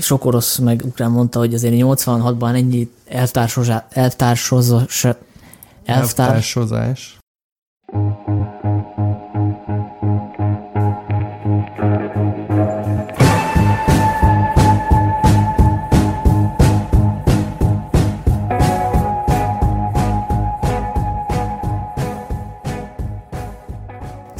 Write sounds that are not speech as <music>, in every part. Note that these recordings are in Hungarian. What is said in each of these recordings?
sok orosz meg ukrán mondta, hogy azért 86-ban ennyi elvtársozás, elvtársozás, elvtársozás.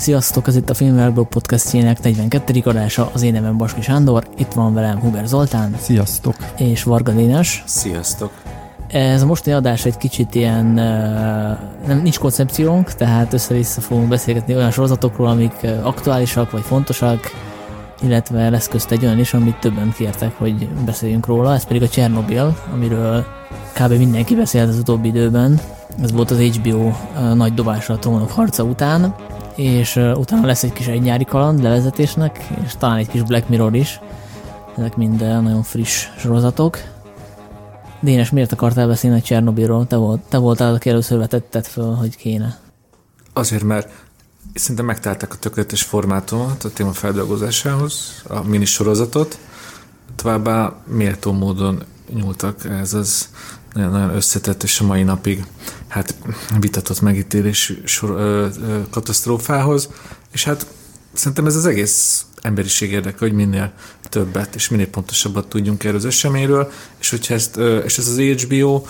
Sziasztok, ez itt a Filmvelből podcastjének 42. adása, az én nevem Baski Sándor, itt van velem Huber Zoltán. Sziasztok. És Varga Dénes. Sziasztok. Ez a mostani adás egy kicsit ilyen, nem, nincs koncepciónk, tehát össze-vissza fogunk beszélgetni olyan sorozatokról, amik aktuálisak vagy fontosak, illetve lesz közt egy olyan is, amit többen kértek, hogy beszéljünk róla, ez pedig a Chernobyl, amiről kb. mindenki beszélt az utóbbi időben. Ez volt az HBO nagy dobásra a trónok harca után, és utána lesz egy kis egy nyári kaland levezetésnek, és talán egy kis Black Mirror is. Ezek mind nagyon friss sorozatok. Dénes, miért akartál beszélni a Csernobilról? Te, volt, te voltál, aki először vetetted föl, hogy kéne. Azért, mert szerintem megtalálták a tökéletes formátumot a téma feldolgozásához, a mini sorozatot, továbbá méltó módon nyúltak ez az nagyon összetett, és a mai napig hát vitatott megítélés sor, ö, ö, katasztrófához, és hát szerintem ez az egész emberiség érdeke, hogy minél többet és minél pontosabbat tudjunk erről az eseményről, és hogyha ezt, és ez az HBO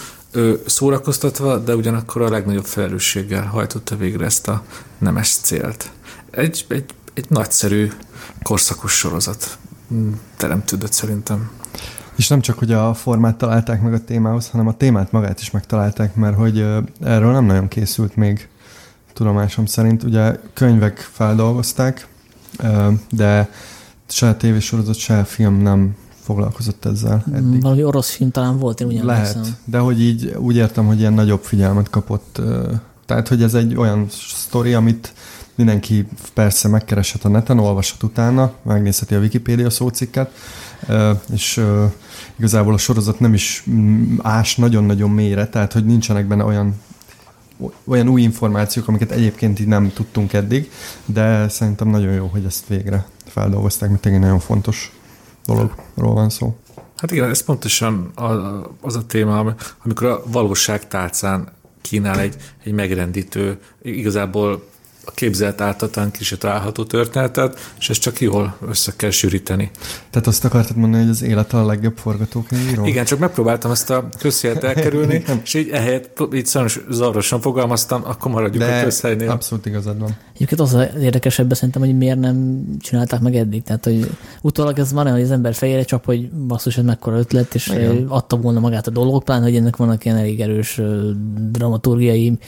szórakoztatva, de ugyanakkor a legnagyobb felelősséggel hajtotta végre ezt a nemes célt. Egy, egy, egy nagyszerű korszakos sorozat teremtődött szerintem. És nem csak, hogy a formát találták meg a témához, hanem a témát magát is megtalálták, mert hogy erről nem nagyon készült még tudomásom szerint. Ugye könyvek feldolgozták, de se a tévésorozat, se a film nem foglalkozott ezzel eddig. Valami orosz film talán volt, én ugyan Lehet, hiszem. de hogy így úgy értem, hogy ilyen nagyobb figyelmet kapott. Tehát, hogy ez egy olyan sztori, amit mindenki persze megkereshet a neten, olvashat utána, megnézheti a Wikipédia szócikket, és igazából a sorozat nem is mm, ás nagyon-nagyon mélyre, tehát hogy nincsenek benne olyan olyan új információk, amiket egyébként így nem tudtunk eddig, de szerintem nagyon jó, hogy ezt végre feldolgozták, mert tényleg nagyon fontos dologról van szó. Hát igen, ez pontosan az a téma, amikor a valóság tálcán kínál egy, egy megrendítő, igazából a képzelt ártatlan kicsit található történetet, és ezt csak jól össze kell sűríteni. Tehát azt akartad mondani, hogy az élet a legjobb forgatókönyvíró? Igen, csak megpróbáltam ezt a közszélet elkerülni, <laughs> és így ehelyett így sajnos zavarosan fogalmaztam, akkor maradjuk De a közhelynél. abszolút igazad van. Egyébként az az érdekesebb szerintem, hogy miért nem csinálták meg eddig. Tehát, hogy utólag ez van, hogy az ember fejére csap, hogy basszus, ez mekkora ötlet, és Igen. adta volna magát a dolog, pláne, hogy ennek vannak ilyen elég erős dramaturgiai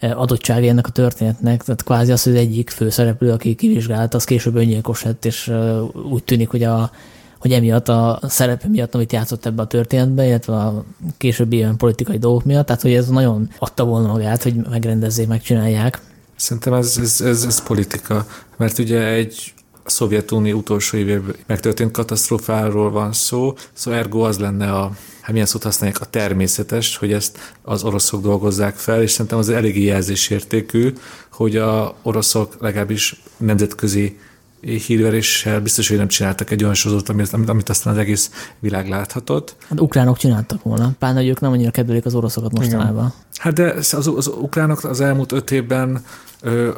adottsága ennek a történetnek, tehát kvázi az, hogy az egyik főszereplő, aki kivizsgált, az később öngyilkos lett, és úgy tűnik, hogy a hogy emiatt a szerepe miatt, amit játszott ebbe a történetbe, illetve a későbbi ilyen politikai dolgok miatt, tehát hogy ez nagyon adta volna magát, hogy megrendezzék, megcsinálják. Szerintem ez, ez, ez, ez politika, mert ugye egy Szovjetunió utolsó évében megtörtént katasztrófáról van szó, szóval ergo az lenne a hát milyen szót használják, a természetes, hogy ezt az oroszok dolgozzák fel, és szerintem az eléggé jelzésértékű, hogy a oroszok legalábbis nemzetközi hírveréssel biztos, hogy nem csináltak egy olyan sorozatot, amit, amit aztán az egész világ láthatott. Hát ukránok csináltak volna, pláne, hogy ők nem annyira kedvelik az oroszokat mostanában. Igen. Hát de az, az ukránok az elmúlt öt évben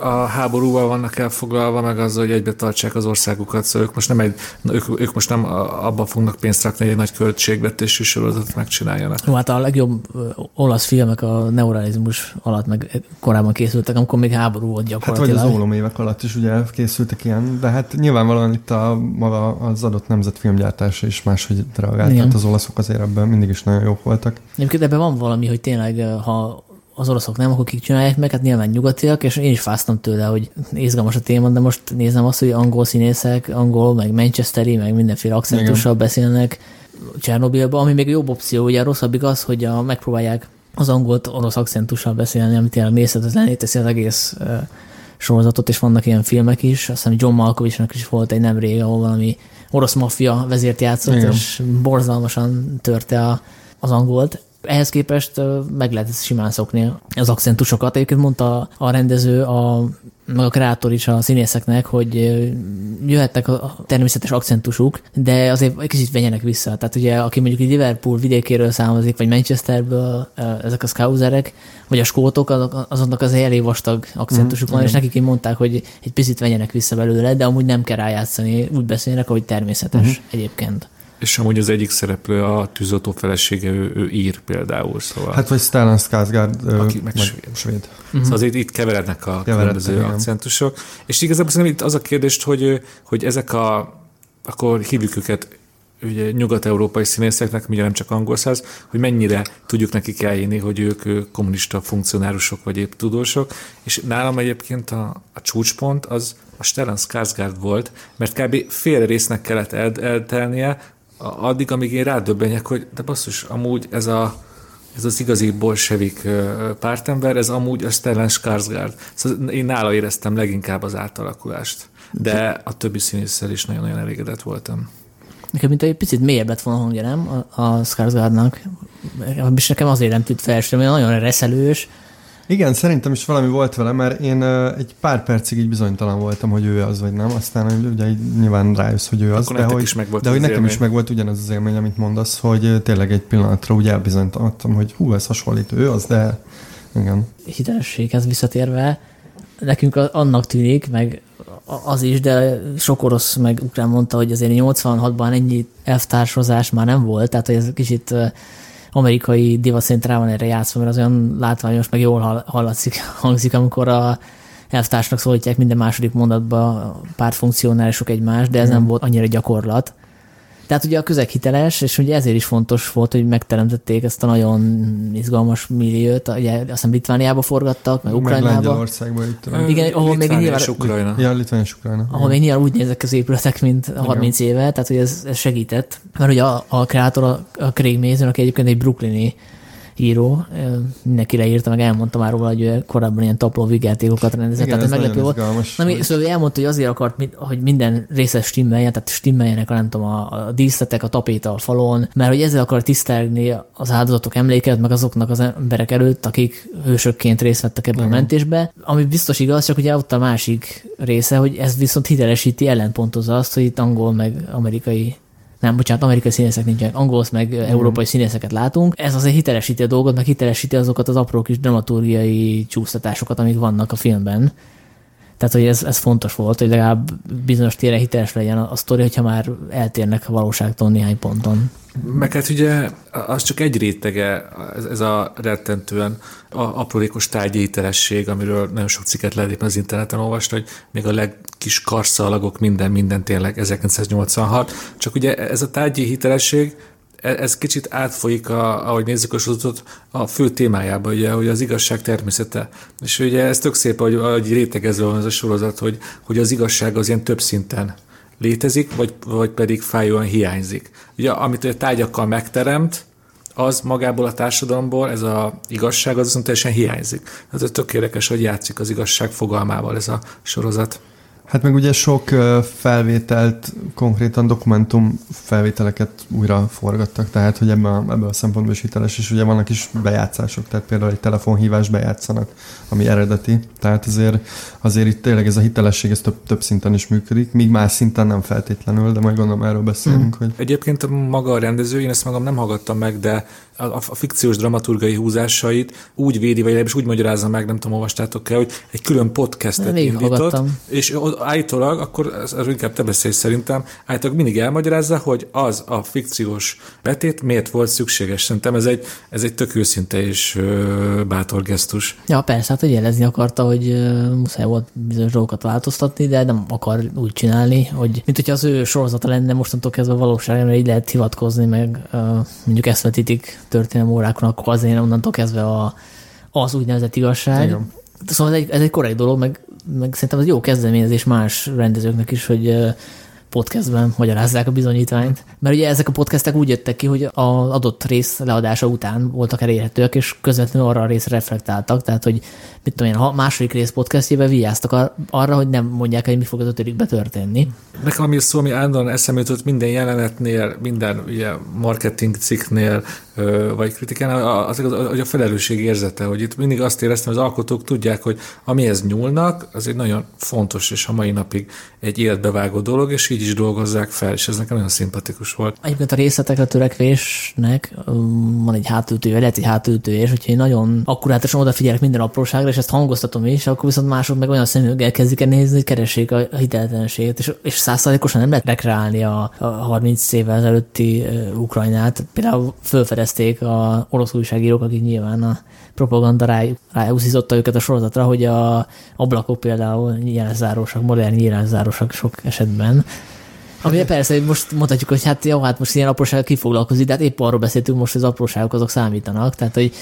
a háborúval vannak elfoglalva, meg azzal, hogy egybe tartsák az országukat, szóval ők most nem, egy, ők, ők most nem abba fognak pénzt rakni, hogy egy nagy költségvetésű sorozatot megcsináljanak. Jó, hát a legjobb olasz filmek a neuralizmus alatt meg korábban készültek, amikor még háború volt gyakorlatilag. Hát vagy az ólom évek alatt is ugye készültek ilyen, de hát nyilvánvalóan itt a maga az adott nemzet filmgyártása is máshogy reagált. Hát az olaszok azért ebben mindig is nagyon jók voltak. Egyébként ebben van valami, hogy tényleg, ha az oroszok nem, akkor kik csinálják meg, hát nyilván nyugatiak, és én is fáztam tőle, hogy izgalmas a téma, de most nézem azt, hogy angol színészek, angol, meg manchesteri, meg mindenféle akcentussal beszélnek Csernobilba, ami még jobb opció, ugye a rosszabbik az, hogy a, megpróbálják az angolt orosz akcentussal beszélni, amit tényleg mészhetetlené teszi az egész uh, sorozatot, és vannak ilyen filmek is. Azt hiszem John Malkovichnak is volt egy nemrég, ahol valami orosz maffia vezért játszott, Igen. és borzalmasan törte a, az angolt Ehhez képest meg lehet simán szokni az akcentusokat. Egyébként mondta a rendező a meg a kreátor is a színészeknek, hogy jöhettek a természetes akcentusuk, de azért egy kicsit venjenek vissza. Tehát ugye, aki mondjuk Liverpool vidékéről származik, vagy Manchesterből, ezek a scouserek, vagy a skótok, azoknak az elég vastag akcentusuk van, mm, és nekik így mondták, hogy egy picit venjenek vissza belőle, de amúgy nem kell rájátszani, úgy beszélnek, ahogy természetes uh-huh. egyébként. És amúgy az egyik szereplő a tűzoltó felesége, ő, ő ír például, szóval. Hát vagy Stellan Skarsgård, aki meg svéd. svéd. Uh-huh. Szóval azért itt keverednek a különböző igen. akcentusok. És igazából szerintem itt az a kérdés, hogy, hogy ezek a, akkor hívjuk őket ugye nyugat-európai színészeknek, ugye nem csak angol száz, hogy mennyire tudjuk nekik elhinni, hogy ők kommunista funkcionárusok vagy épp tudósok, és nálam egyébként a, a csúcspont az a Stellan Skarsgård volt, mert kb. fél résznek kellett el, eltelnie, addig, amíg én rádöbbenjek, hogy de basszus, amúgy ez a ez az igazi bolsevik pártember, ez amúgy a Stellan Skarsgård. Szóval én nála éreztem leginkább az átalakulást. De a többi színésszel is nagyon-nagyon elégedett voltam. Nekem mint egy picit mélyebb lett volna hangja, nem? A, a Skarsgårdnak. És nekem azért nem tűnt fel, mert nagyon reszelős, igen, szerintem is valami volt vele, mert én uh, egy pár percig így bizonytalan voltam, hogy ő az vagy nem, aztán ugye így nyilván rájössz, hogy ő az, Akkor de hogy, is de hogy nekem élmény. is megvolt ugyanaz az élmény, amit mondasz, hogy tényleg egy pillanatra úgy elbizonytalanodtam, hogy hú, ez hasonlít, ő az, de igen. Hitelességhez visszatérve, nekünk annak tűnik, meg az is, de sok orosz meg ukrán mondta, hogy azért 86-ban ennyi elvtársozás már nem volt, tehát hogy ez kicsit amerikai van erre játszva, mert az olyan látványos, meg jól hallatszik, <laughs> hangzik, amikor a elvtársnak szólítják minden második mondatba pár funkcionálisok egymást, de ez mm. nem volt annyira gyakorlat. Tehát ugye a közeg hiteles, és ugye ezért is fontos volt, hogy megteremtették ezt a nagyon izgalmas milliót, ugye azt hiszem Litvániába forgattak, meg Ukrajnába. Meg Lengyelországban itt. Igen, ahol még nyilván... Ukrajna. Ja, Litvánia és Ukrajna. Ahol még nyilván úgy nézek az épületek, mint a 30 Igen. éve, tehát hogy ez, ez segített. Mert ugye a, a kreátor, a, a Craig Mason, aki egyébként egy brooklyni író, mindenki leírta, meg elmondta már róla, hogy korábban ilyen tapló vigyátékokat rendezett, Igen, tehát ez meglepő volt. Na, mi, szóval elmondta, hogy azért akart, hogy minden részes stimmeljen, tehát stimmeljenek a, nem tudom, a, a díszletek, a tapéta a falon, mert hogy ezzel akar tisztelni az áldozatok emléket, meg azoknak az emberek előtt, akik hősökként részt vettek ebben Igen. a mentésbe. Ami biztos igaz, csak ugye ott a másik része, hogy ez viszont hitelesíti, ellenpontozza azt, hogy itt angol meg amerikai nem, bocsánat, amerikai színészek nincsenek, angol meg mm. európai színészeket látunk. Ez azért hitelesíti a dolgot, meg hitelesíti azokat az apró kis dramaturgiai csúsztatásokat, amik vannak a filmben. Tehát, hogy ez, ez fontos volt, hogy legalább bizonyos tére hiteles legyen a, a sztori, hogyha már eltérnek a valóságtól néhány ponton. Meg hát ugye az csak egy rétege, ez, ez a rettentően a aprólékos tárgyi hitelesség, amiről nagyon sok cikket lehet az interneten olvasni, hogy még a legkis karszalagok, minden, minden tényleg 1986. Csak ugye ez a tárgyi hitelesség, ez kicsit átfolyik, a, ahogy nézzük a sorozatot, a fő témájába, ugye, hogy az igazság természete. És ugye ez tök szép, hogy, hogy rétegezve van ez a sorozat, hogy, hogy az igazság az ilyen több szinten létezik, vagy, vagy pedig fájóan hiányzik. Ugye, amit a tárgyakkal megteremt, az magából a társadalomból, ez a igazság, az viszont teljesen hiányzik. Ez tök érdekes, hogy játszik az igazság fogalmával ez a sorozat. Hát meg ugye sok felvételt, konkrétan dokumentum felvételeket újra forgattak, tehát hogy ebben a, ebben a szempontból is hiteles, és ugye vannak is bejátszások, tehát például egy telefonhívás bejátszanak, ami eredeti, tehát azért, azért itt tényleg ez a hitelesség ez több, több szinten is működik, míg más szinten nem feltétlenül, de majd gondolom erről beszélünk. Hmm. Hogy... Egyébként maga a rendező, én ezt magam nem hallgattam meg, de a, a, fikciós dramaturgai húzásait úgy védi, vagy legalábbis úgy magyarázza meg, nem tudom, olvastátok el, hogy egy külön podcastet indított, és állítólag, akkor ez inkább te beszélj szerintem, állítólag mindig elmagyarázza, hogy az a fikciós betét miért volt szükséges. Szerintem ez egy, ez egy tök őszinte és ö, bátor gesztus. Ja, persze, hát hogy jelezni akarta, hogy ö, muszáj volt bizonyos dolgokat változtatni, de nem akar úgy csinálni, hogy mint hogyha az ő sorozata lenne mostantól kezdve a valóságra, így lehet hivatkozni, meg ö, mondjuk ezt vetítik történelmi órákon, akkor azért onnantól kezdve a, az úgynevezett igazság. Igen. Szóval ez egy, ez egy korrekt dolog, meg, meg szerintem ez jó kezdeményezés más rendezőknek is, hogy podcastben magyarázzák a bizonyítványt. Mert ugye ezek a podcastek úgy jöttek ki, hogy az adott rész leadása után voltak elérhetőek, és közvetlenül arra a részre reflektáltak, tehát hogy mit tudom én, a második rész podcastjében vigyáztak arra, hogy nem mondják hogy mi fog az ötödikbe történni. Nekem ami szó, ami állandóan eszembe jutott minden jelenetnél, minden ugye, marketing cikknél, vagy kritikánál, az, az, az a felelősség érzete, hogy itt mindig azt éreztem, hogy az alkotók tudják, hogy amihez nyúlnak, az egy nagyon fontos és a mai napig egy életbevágó dolog, és így is dolgozzák fel, és ez nekem nagyon szimpatikus volt. Egyébként a részletekre törekvésnek van egy hátültője, lehet egy hátültője, és hogyha én nagyon akkurátosan odafigyelek minden apróságra, és ezt hangoztatom is, akkor viszont mások meg olyan szemüveggel kezdik el nézni, hogy keressék a hiteltelenséget, és, és százszázalékosan nem lehet rekreálni a, a 30 évvel ezelőtti Ukrajnát. Például fölfedezték a orosz újságírók, akik nyilván a propaganda rá, ráhúzította őket a sorozatra, hogy a ablakok például nyílászárosak, modern nyílászárosak sok esetben. Ami persze, most mondhatjuk, hogy hát jó, hát most ilyen apróságok kifoglalkozik, de hát épp arról beszéltünk most, hogy az apróságok azok számítanak, tehát hogy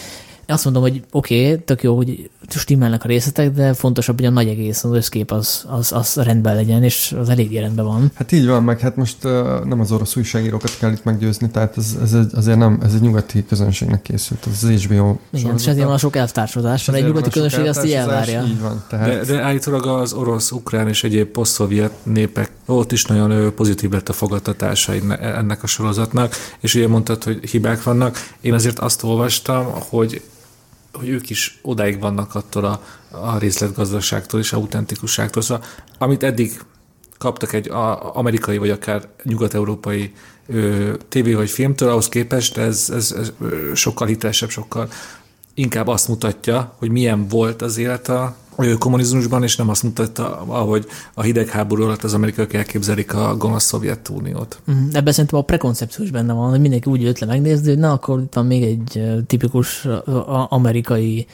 azt mondom, hogy oké, okay, tök jó, hogy stimmelnek a részletek, de fontosabb, hogy a nagy egész, az összkép az, az, az rendben legyen, és az elég rendben van. Hát így van, meg hát most uh, nem az orosz újságírókat kell itt meggyőzni, tehát ez, ez egy, azért nem, ez egy nyugati közönségnek készült, az, az HBO Igen, és ezért van a sok elvtársodás, mert egy nyugati közönség azt így elvárja. Így van, tehát... de, de állítólag az orosz, ukrán és egyéb posztszovjet népek, ott is nagyon pozitív lett a fogadtatása ennek a sorozatnak, és ugye mondtad, hogy hibák vannak. Én azért azt olvastam, hogy hogy ők is odáig vannak attól a, a részletgazdaságtól és autentikusságtól. Szóval, amit eddig kaptak egy a, amerikai vagy akár nyugat-európai ö, tévé vagy filmtől, ahhoz képest ez, ez, ez sokkal hitelesebb, sokkal inkább azt mutatja, hogy milyen volt az élet a kommunizmusban, és nem azt mutatta, ahogy a hidegháború alatt az amerikaiak elképzelik a gonosz Szovjetuniót. Uh-huh. Ebben szerintem a prekoncepció is benne van, hogy mindenki úgy jött le megnézni, hogy na, akkor itt van még egy tipikus amerikai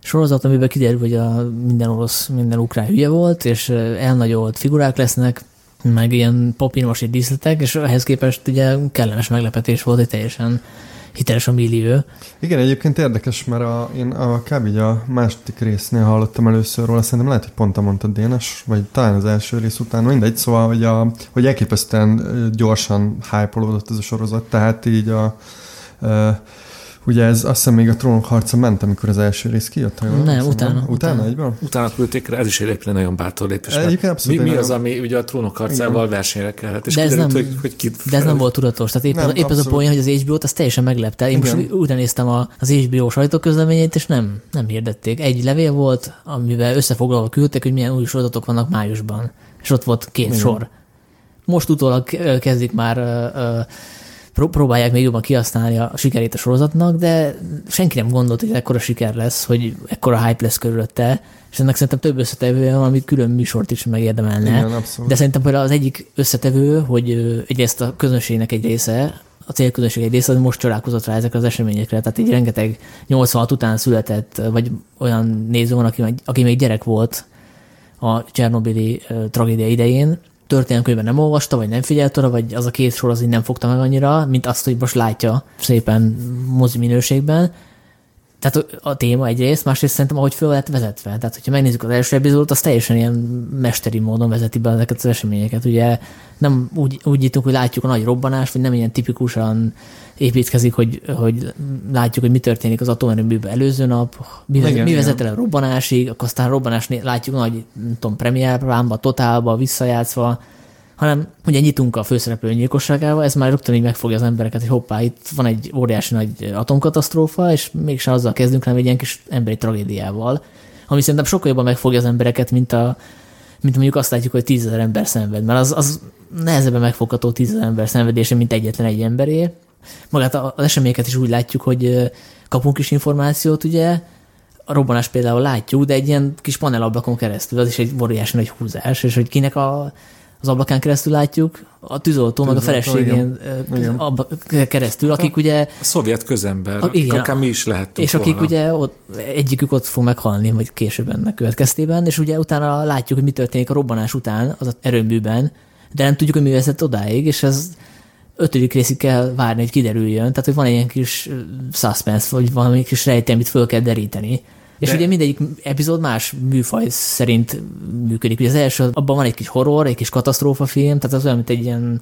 sorozat, amiben kiderül, hogy a minden orosz, minden ukrán hülye volt, és elnagyolt figurák lesznek, meg ilyen papírmasi díszletek, és ehhez képest ugye kellemes meglepetés volt, hogy teljesen hiteles a millió. Igen, egyébként érdekes, mert a, én a kb. a második résznél hallottam először róla, szerintem lehet, hogy pont a mondtad Dénes, vagy talán az első rész után, mindegy, szóval, hogy, a, hogy elképesztően gyorsan hype ez a sorozat, tehát így a, a Ugye ez azt hiszem még a trónok harca ment, amikor az első rész kijött? Nem, utána, utána. Utána, egyből? Utána küldték rá, ez is egy nagyon bátor lépés. mi, mi az, ami ugye a trónok harcával Igen. versenyre kellett, és de ez kiderült, nem, hogy, hogy kit De ez nem volt tudatos. Tehát épp, nem, az, épp az a poén, hogy az HBO-t az teljesen meglepte. Én Igen. most utána néztem a, az HBO sajtóközleményét, és nem, nem hirdették. Egy levél volt, amivel összefoglalva küldték, hogy milyen új sorozatok vannak májusban. És ott volt két Igen. sor. Most utólag kezdik már uh, próbálják még jobban kihasználni a sikerét a sorozatnak, de senki nem gondolt, hogy ekkora siker lesz, hogy ekkora hype lesz körülötte, és ennek szerintem több összetevője van, ami külön műsort is megérdemelne. Igen, de szerintem például az egyik összetevő, hogy egyrészt a közönségnek egy része, a célközönség egy része, az most csodálkozott rá ezekre az eseményekre. Tehát így rengeteg 86 után született, vagy olyan néző van, aki, aki még gyerek volt a Csernobili tragédia idején, történelmkönyvben nem olvasta, vagy nem figyelt oda, vagy az a két sor az így nem fogta meg annyira, mint azt, hogy most látja szépen mozi minőségben. Tehát a téma egyrészt, másrészt szerintem, ahogy föl lett vezetve. Tehát, hogyha megnézzük az első epizódot, az teljesen ilyen mesteri módon vezeti be ezeket az eseményeket. Ugye nem úgy, úgy jutunk, hogy látjuk a nagy robbanást, vagy nem ilyen tipikusan építkezik, hogy, hogy látjuk, hogy mi történik az atomerőműben előző nap, mi, igen, mi vezet el a robbanásig, akkor aztán a robbanásnél látjuk nagy, nem tudom, premierplámba, totálba, visszajátszva, hanem ugye nyitunk a főszereplő nyilkosságával, ez már rögtön így megfogja az embereket, hogy hoppá, itt van egy óriási nagy atomkatasztrófa, és mégsem azzal kezdünk, hanem egy ilyen kis emberi tragédiával, ami szerintem sokkal jobban megfogja az embereket, mint a mint mondjuk azt látjuk, hogy tízezer ember szenved, mert az, az nehezebben megfogható tízezer ember szenvedése, mint egyetlen egy emberé. Magát az eseményeket is úgy látjuk, hogy kapunk is információt, ugye, a robbanás például látjuk, de egy ilyen kis panelablakon keresztül, az is egy óriási nagy húzás, és hogy kinek a az ablakán keresztül látjuk, a tűzoltó, meg a feleségén keresztül, akik ugye... A szovjet közember, a, igen, akár mi is lehetünk És akik volna. ugye ott, egyikük ott fog meghalni, vagy később ennek következtében, és ugye utána látjuk, hogy mi történik a robbanás után az erőműben, de nem tudjuk, hogy mi vezet odáig, és ez ötödik részig kell várni, hogy kiderüljön. Tehát, hogy van egy ilyen kis suspense, vagy valami kis rejtély, amit föl kell deríteni. És De- ugye mindegyik epizód más műfaj szerint működik. Ugye az első, abban van egy kis horror, egy kis katasztrófa film, tehát az olyan, mint egy ilyen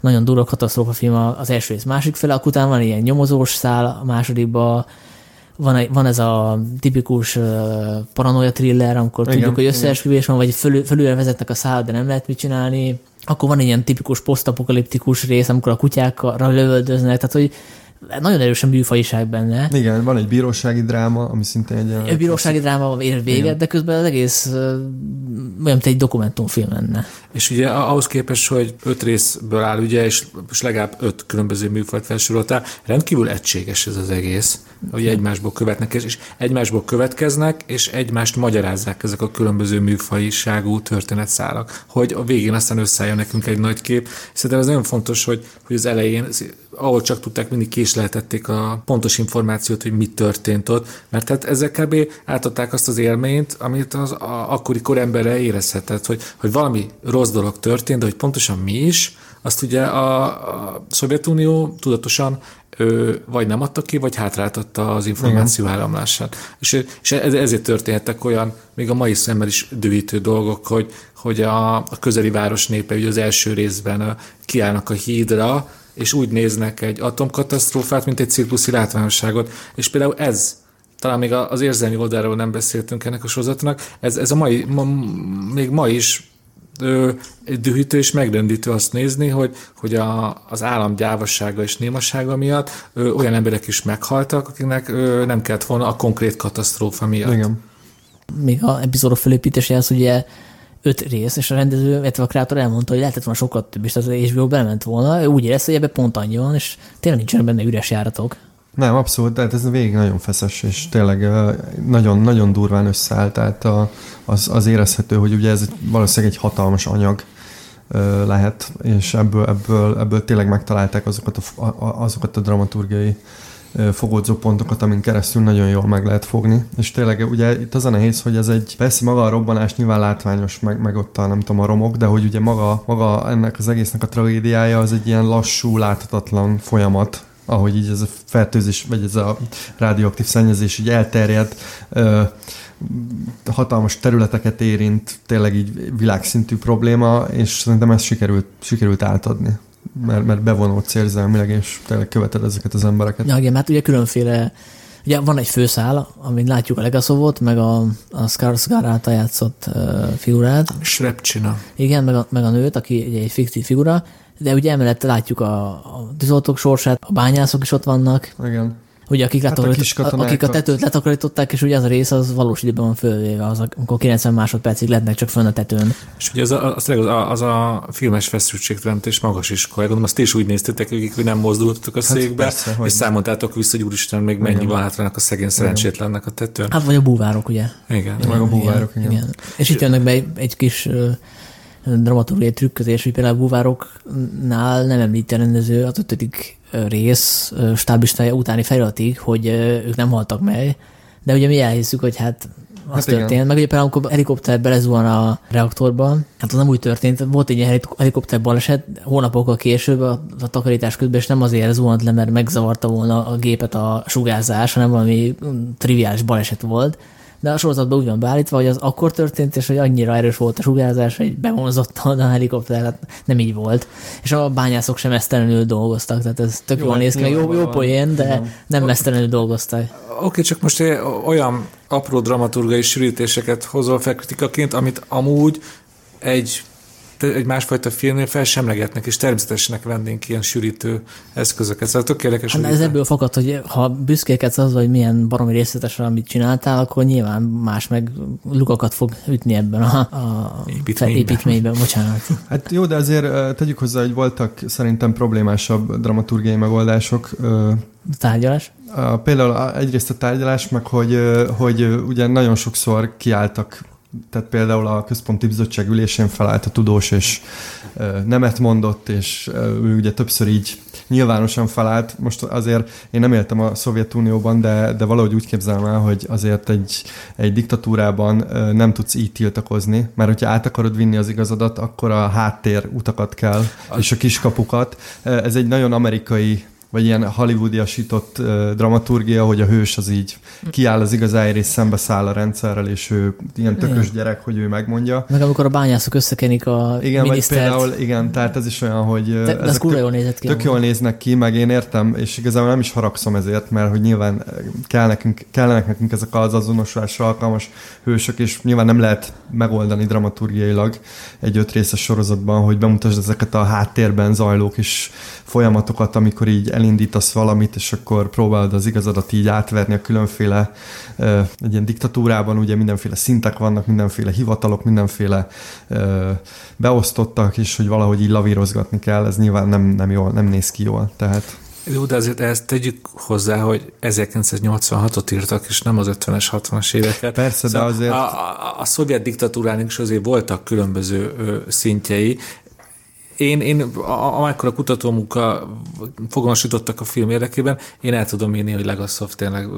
nagyon durva katasztrófa film az első rész másik fele, akkor utána van ilyen nyomozós szál a másodikban, van, egy- van ez a tipikus uh, paranoia thriller, amikor Igen, tudjuk, hogy összeesküvés van, vagy felülre vezetnek a szállat, de nem lehet mit csinálni. Akkor van egy ilyen tipikus posztapokaliptikus rész, amikor a kutyákra lövöldöznek, tehát hogy nagyon erősen műfajiság benne. Igen, van egy bírósági dráma, ami szintén egy. A bírósági dráma ér véget, Igen. de közben az egész olyan, mint egy dokumentumfilm lenne. És ugye ahhoz képest, hogy öt részből áll, ugye, és, és legalább öt különböző műfajt felsoroltál, rendkívül egységes ez az egész, hogy egymásból követnek, és, és egymásból következnek, és egymást magyarázzák ezek a különböző műfajiságú történetszálak, hogy a végén aztán összeálljon nekünk egy nagy kép. Szerintem ez nagyon fontos, hogy, hogy az elején, ahol csak tudták, mindig késleltették a pontos információt, hogy mi történt ott, mert hát ezzel kb. átadták azt az élményt, amit az akkori koremberre érezhetett, hogy, hogy valami rossz dolog történt, de hogy pontosan mi is, azt ugye a, a Szovjetunió tudatosan ö, vagy nem adta ki, vagy hátráltatta az információ áramlását. És, és ez- ezért történhettek olyan, még a mai szemmel is dühítő dolgok, hogy, hogy a, a közeli város népe ugye az első részben kiállnak a hídra, és úgy néznek egy atomkatasztrófát, mint egy cirkuszi látványosságot. És például ez talán még az érzelmi oldalról nem beszéltünk ennek a sorozatnak, ez, ez a mai, ma, még ma is ö, dühítő és megrendítő azt nézni, hogy, hogy a, az állam gyávassága és némasága miatt ö, olyan emberek is meghaltak, akiknek ö, nem kellett volna a konkrét katasztrófa miatt. Igen. Még a epizódok felépítéséhez ugye öt rész, és a rendező, illetve a kreátor elmondta, hogy lehetett volna sokkal több, és tehát az HBO belement volna, ő úgy érezte, hogy ebbe pont annyi van, és tényleg nincsenek benne üres járatok. Nem, abszolút, tehát ez végig nagyon feszes, és tényleg ö, nagyon, nagyon durván összeáll, tehát a, az, az érezhető, hogy ugye ez egy, valószínűleg egy hatalmas anyag lehet, és ebből, ebből, ebből tényleg megtalálták azokat a, a, azokat a dramaturgiai fogódzó pontokat, amin keresztül nagyon jól meg lehet fogni. És tényleg ugye itt az a nehéz, hogy ez egy, persze maga a robbanás nyilván látványos, meg, meg ott a nem tudom, a romok, de hogy ugye maga, maga ennek az egésznek a tragédiája az egy ilyen lassú, láthatatlan folyamat, ahogy így ez a fertőzés, vagy ez a radioaktív szennyezés így elterjed, hatalmas területeket érint, tényleg így világszintű probléma, és szerintem ezt sikerült, sikerült átadni. Mert, mert bevonódsz érzelmileg, és tényleg követed ezeket az embereket. Ja, igen, hát ugye különféle, ugye van egy főszál, amit látjuk a Legaszovot, meg a, a Skarsgård által játszott uh, figurát, Srepcsina. igen, meg a, meg a nőt, aki ugye egy fiktív figura, de ugye emellett látjuk a, a tűzoltók sorsát, a bányászok is ott vannak, Igen. ugye akik, Hát a katonákat. akik a tetőt letakarították, és ugye az a rész az valós időben van fölvéve, az, amikor 90 másodpercig lehetnek csak fönn a tetőn. És ugye az a, az, az, a, az a filmes feszültségteremtés magas iskola. Gondolom, azt is úgy néztétek végig, hogy nem mozdultatok a székbe, persze, és hogy számoltátok vissza, hogy úristen, még mennyi Igen. van hátranak a szegény szerencsétlennek a tetőn. Hát vagy a búvárok, ugye? Igen. Meg a búvárok, igen. igen. És itt jönnek be egy, egy kis dramaturgiai trükközés, hogy például a búvároknál nem említi a rendező az ötödik rész stábistája utáni feliratig, hogy ők nem haltak meg, de ugye mi elhiszük, hogy hát az Hát hát igen. történt. Meg ugye például, amikor helikopter belezuhan a reaktorba, hát az nem úgy történt, volt egy ilyen helik- helikopter baleset, hónapokkal később a, a takarítás közben, és nem azért zuhant le, mert megzavarta volna a gépet a sugárzás, hanem valami triviális baleset volt. De a sorozatban úgy van beállítva, hogy az akkor történt, és hogy annyira erős volt a sugárzás, hogy bevonzott a helikopter, hát nem így volt. És a bányászok sem mesztelenül dolgoztak, tehát ez tök Jó, jól néz ki, jó, jó nyilvánvalóan. poén, de Igen. nem mesztelenül dolgoztak. Oké, csak most eh, olyan apró dramaturgai sűrítéseket hozol fel kritikaként, amit amúgy egy, egy másfajta filmnél felsemlegetnek, és természetesnek vennénk ilyen sűrítő eszközöket. Szóval tök érdekes, Hát ez ebből fakad, hogy ha büszkékedsz az, hogy milyen baromi részletes, amit csináltál, akkor nyilván más meg lukakat fog ütni ebben a, a Építményben. építményben. Bocsánat. Hát jó, de azért tegyük hozzá, hogy voltak szerintem problémásabb dramaturgiai megoldások. Ö, Tárgyalás. A, például a- egyrészt a tárgyalás, meg hogy, hogy ugye nagyon sokszor kiálltak, tehát például a központi bizottság ülésén felállt a tudós, és nemet mondott, és ő ugye többször így nyilvánosan felállt. Most azért én nem éltem a Szovjetunióban, de, de valahogy úgy képzelem el, hogy azért egy, egy diktatúrában nem tudsz így tiltakozni, mert hogyha át akarod vinni az igazadat, akkor a háttér utakat kell, és a kiskapukat. Ez egy nagyon amerikai vagy ilyen hollywoodiasított uh, dramaturgia, hogy a hős az így kiáll az igazáért és szembeszáll a rendszerrel, és ő ilyen tökös Igen. gyerek, hogy ő megmondja. Meg amikor a bányászok összekenik a Igen, vagy minisztert. például, igen, tehát ez is olyan, hogy de, ezek kurva tök, jól nézett ki. tök jól néznek ki, meg én értem, és igazából nem is haragszom ezért, mert hogy nyilván kell nekünk, kellenek nekünk ezek az azonosulásra alkalmas hősök, és nyilván nem lehet megoldani dramaturgiailag egy öt részes sorozatban, hogy bemutasd ezeket a háttérben zajló kis folyamatokat, amikor így elindítasz valamit, és akkor próbálod az igazadat így átverni a különféle egy ilyen diktatúrában, ugye mindenféle szintek vannak, mindenféle hivatalok, mindenféle beosztottak, és hogy valahogy így lavírozgatni kell, ez nyilván nem, nem jól, nem néz ki jól. Tehát Jó, de azért ezt tegyük hozzá, hogy 1986-ot írtak, és nem az 50-es, 60-as éveket. Persze, de azért- A, a, a szovjet diktatúrának is azért voltak különböző ö, szintjei. Én, én a- amikor a kutatómunka fogalmasítottak a film érdekében, én el tudom írni, hogy Legasov tényleg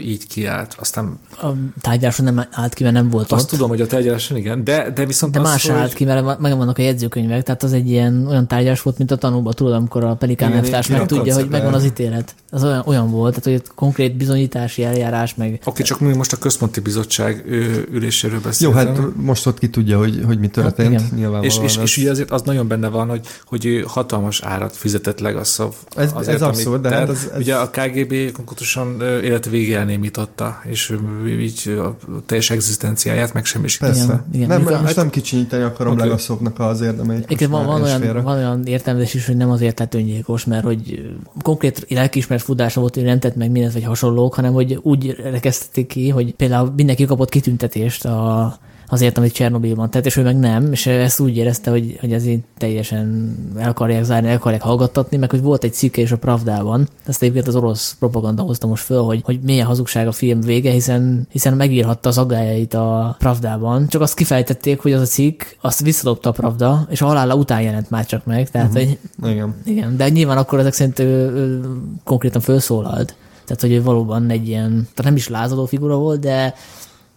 így kiállt. Aztán A tárgyaláson nem állt ki, mert nem volt azt ott. tudom, hogy a tárgyaláson igen, de, de viszont De az, más hogy... állt ki, mert meg vannak a jegyzőkönyvek, tehát az egy ilyen olyan tárgyalás volt, mint a tanúba, tudod, amikor a Pelikán Igen, elvtárs igen, meg tudja, hogy megvan az ítélet. Az olyan, olyan volt, tehát hogy konkrét bizonyítási eljárás, meg Oké, csak mi most a központi bizottság üléséről jó, beszélünk. hát most ott ki tudja, hogy, hogy mi történt. igen. nyilvánvalóan És, és, és ugye azért az nagyon benne van, hogy, hogy ő hatalmas árat fizetett Legasszov. Ez- ez abszolút, de hát ez- ez- Ugye a KGB konkrétusan ö, élete végig elnémította, és így a teljes egzisztenciáját megsemmisítette. Igen, Persze. igen. Nem, Mikor- most nem kicsinyíteni akarom okay. Legaszoknak az érdemeit. Igen, van, van, olyan, elsőre. van olyan értelmezés is, hogy nem azért lett öngyilkos, mert hogy konkrét lelkiismeret fudása volt, hogy nem tett meg mindent, vagy hasonlók, hanem hogy úgy rekesztették ki, hogy például mindenki kapott kitüntetést a, azért, amit Csernobilban tett, és ő meg nem, és ezt úgy érezte, hogy, hogy ezért teljesen el akarják zárni, el akarják hallgattatni, meg hogy volt egy cikke is a Pravdában, ezt egyébként az orosz propaganda hozta most föl, hogy, hogy milyen hazugság a film vége, hiszen, hiszen megírhatta az aggájait a Pravdában, csak azt kifejtették, hogy az a cikk, azt visszadobta a Pravda, és a halála után jelent már csak meg, tehát uh-huh. hogy Igen. igen, de nyilván akkor ezek szerint ő, ő konkrétan felszólalt. Tehát, hogy ő valóban egy ilyen, tehát nem is lázadó figura volt, de,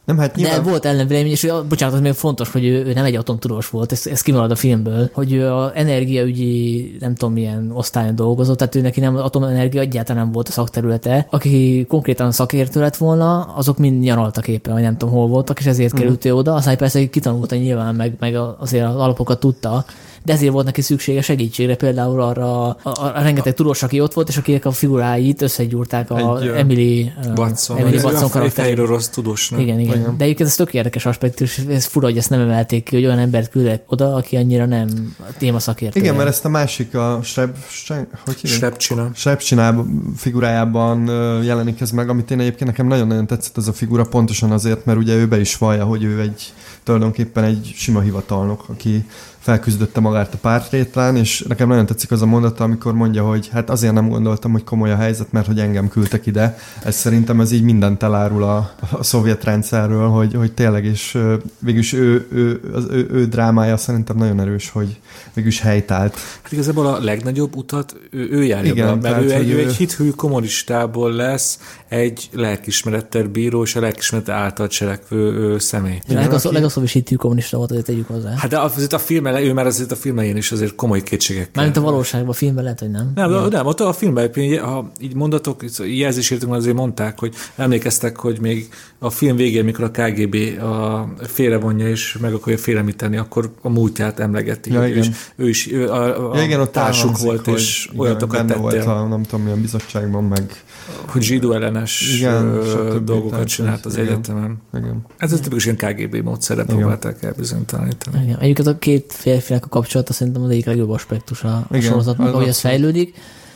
Nem, hát de nyilván... volt ellenvélemény, és ő- bocsánat, az még fontos, hogy ő, ő nem egy atomtudós volt, ez, ez kimarad a filmből, hogy ő a energiaügyi, nem tudom milyen osztályon dolgozott, tehát ő neki nem atomenergia egyáltalán nem volt a szakterülete. Aki konkrétan szakértő lett volna, azok mind nyaraltak éppen, vagy nem tudom hol voltak, és ezért került ő oda. Aztán persze kitanulta nyilván, meg, meg azért az alapokat tudta, de ezért volt neki szüksége segítségre, például arra a, a, a rengeteg tudós, aki ott volt, és akinek a figuráit összegyúrták a Egy, Emily, Watson, Emily Watson olyan karakterét. fehér orosz tudós, nem? Igen, igen. Igen. De egyébként ez tök érdekes aspektus, ez fura, hogy ezt nem emelték ki, hogy olyan embert küldek oda, aki annyira nem téma szakértő. Igen, mert ezt a másik, a Shreb, Shreb, hogy? Srebcsina. Srebcsinál figurájában jelenik ez meg, amit én egyébként nekem nagyon-nagyon tetszett ez a figura, pontosan azért, mert ugye ő be is vallja, hogy ő egy tulajdonképpen egy sima hivatalnok, aki felküzdötte magát a pártrétlen, és nekem nagyon tetszik az a mondata, amikor mondja, hogy hát azért nem gondoltam, hogy komoly a helyzet, mert hogy engem küldtek ide. Ez szerintem ez így mindent elárul a, a szovjet rendszerről, hogy, hogy tényleg, és végülis ő, ő, az ő, ő drámája szerintem nagyon erős, hogy végülis helytált. Hát igazából a legnagyobb utat ő, ő járja Igen, be, mert tehát, ő, egy, ő ő- egy hithű kommunistából lesz egy lelkismerettel bíró és a lelkismeret által cselekvő személy. Legaszó, legaszóbb is hitű kommunista volt, azért tegyük hozzá. Hát de azért a film, ele- ő már azért a film elején is azért komoly kétségekkel. Mármint a valóságban, a filmben lehet, hogy nem. Nem, nem, ott a filmben, ha így mondatok, jelzésértünk azért mondták, hogy emlékeztek, hogy még a film végén, mikor a KGB a félrevonja és meg akarja félremíteni, akkor a múltját emlegeti. Ja, igen. is, ő is ő a, a Ja, igen, ott társuk volt, hogy és olyatokat benne volt a nem tudom milyen bizottságban, meg hogy zsidó ellenes Igen, dolgokat csinált az igen. egyetemen. igen. Ez egy tipikus ilyen KGB módszerre Igen. próbálták elbizonytalanítani. Igen. Egyébként a két férfinek a kapcsolata szerintem az egyik legjobb aspektus a, a Igen, sorozatnak, az ahogy ez abszolút. fejlődik.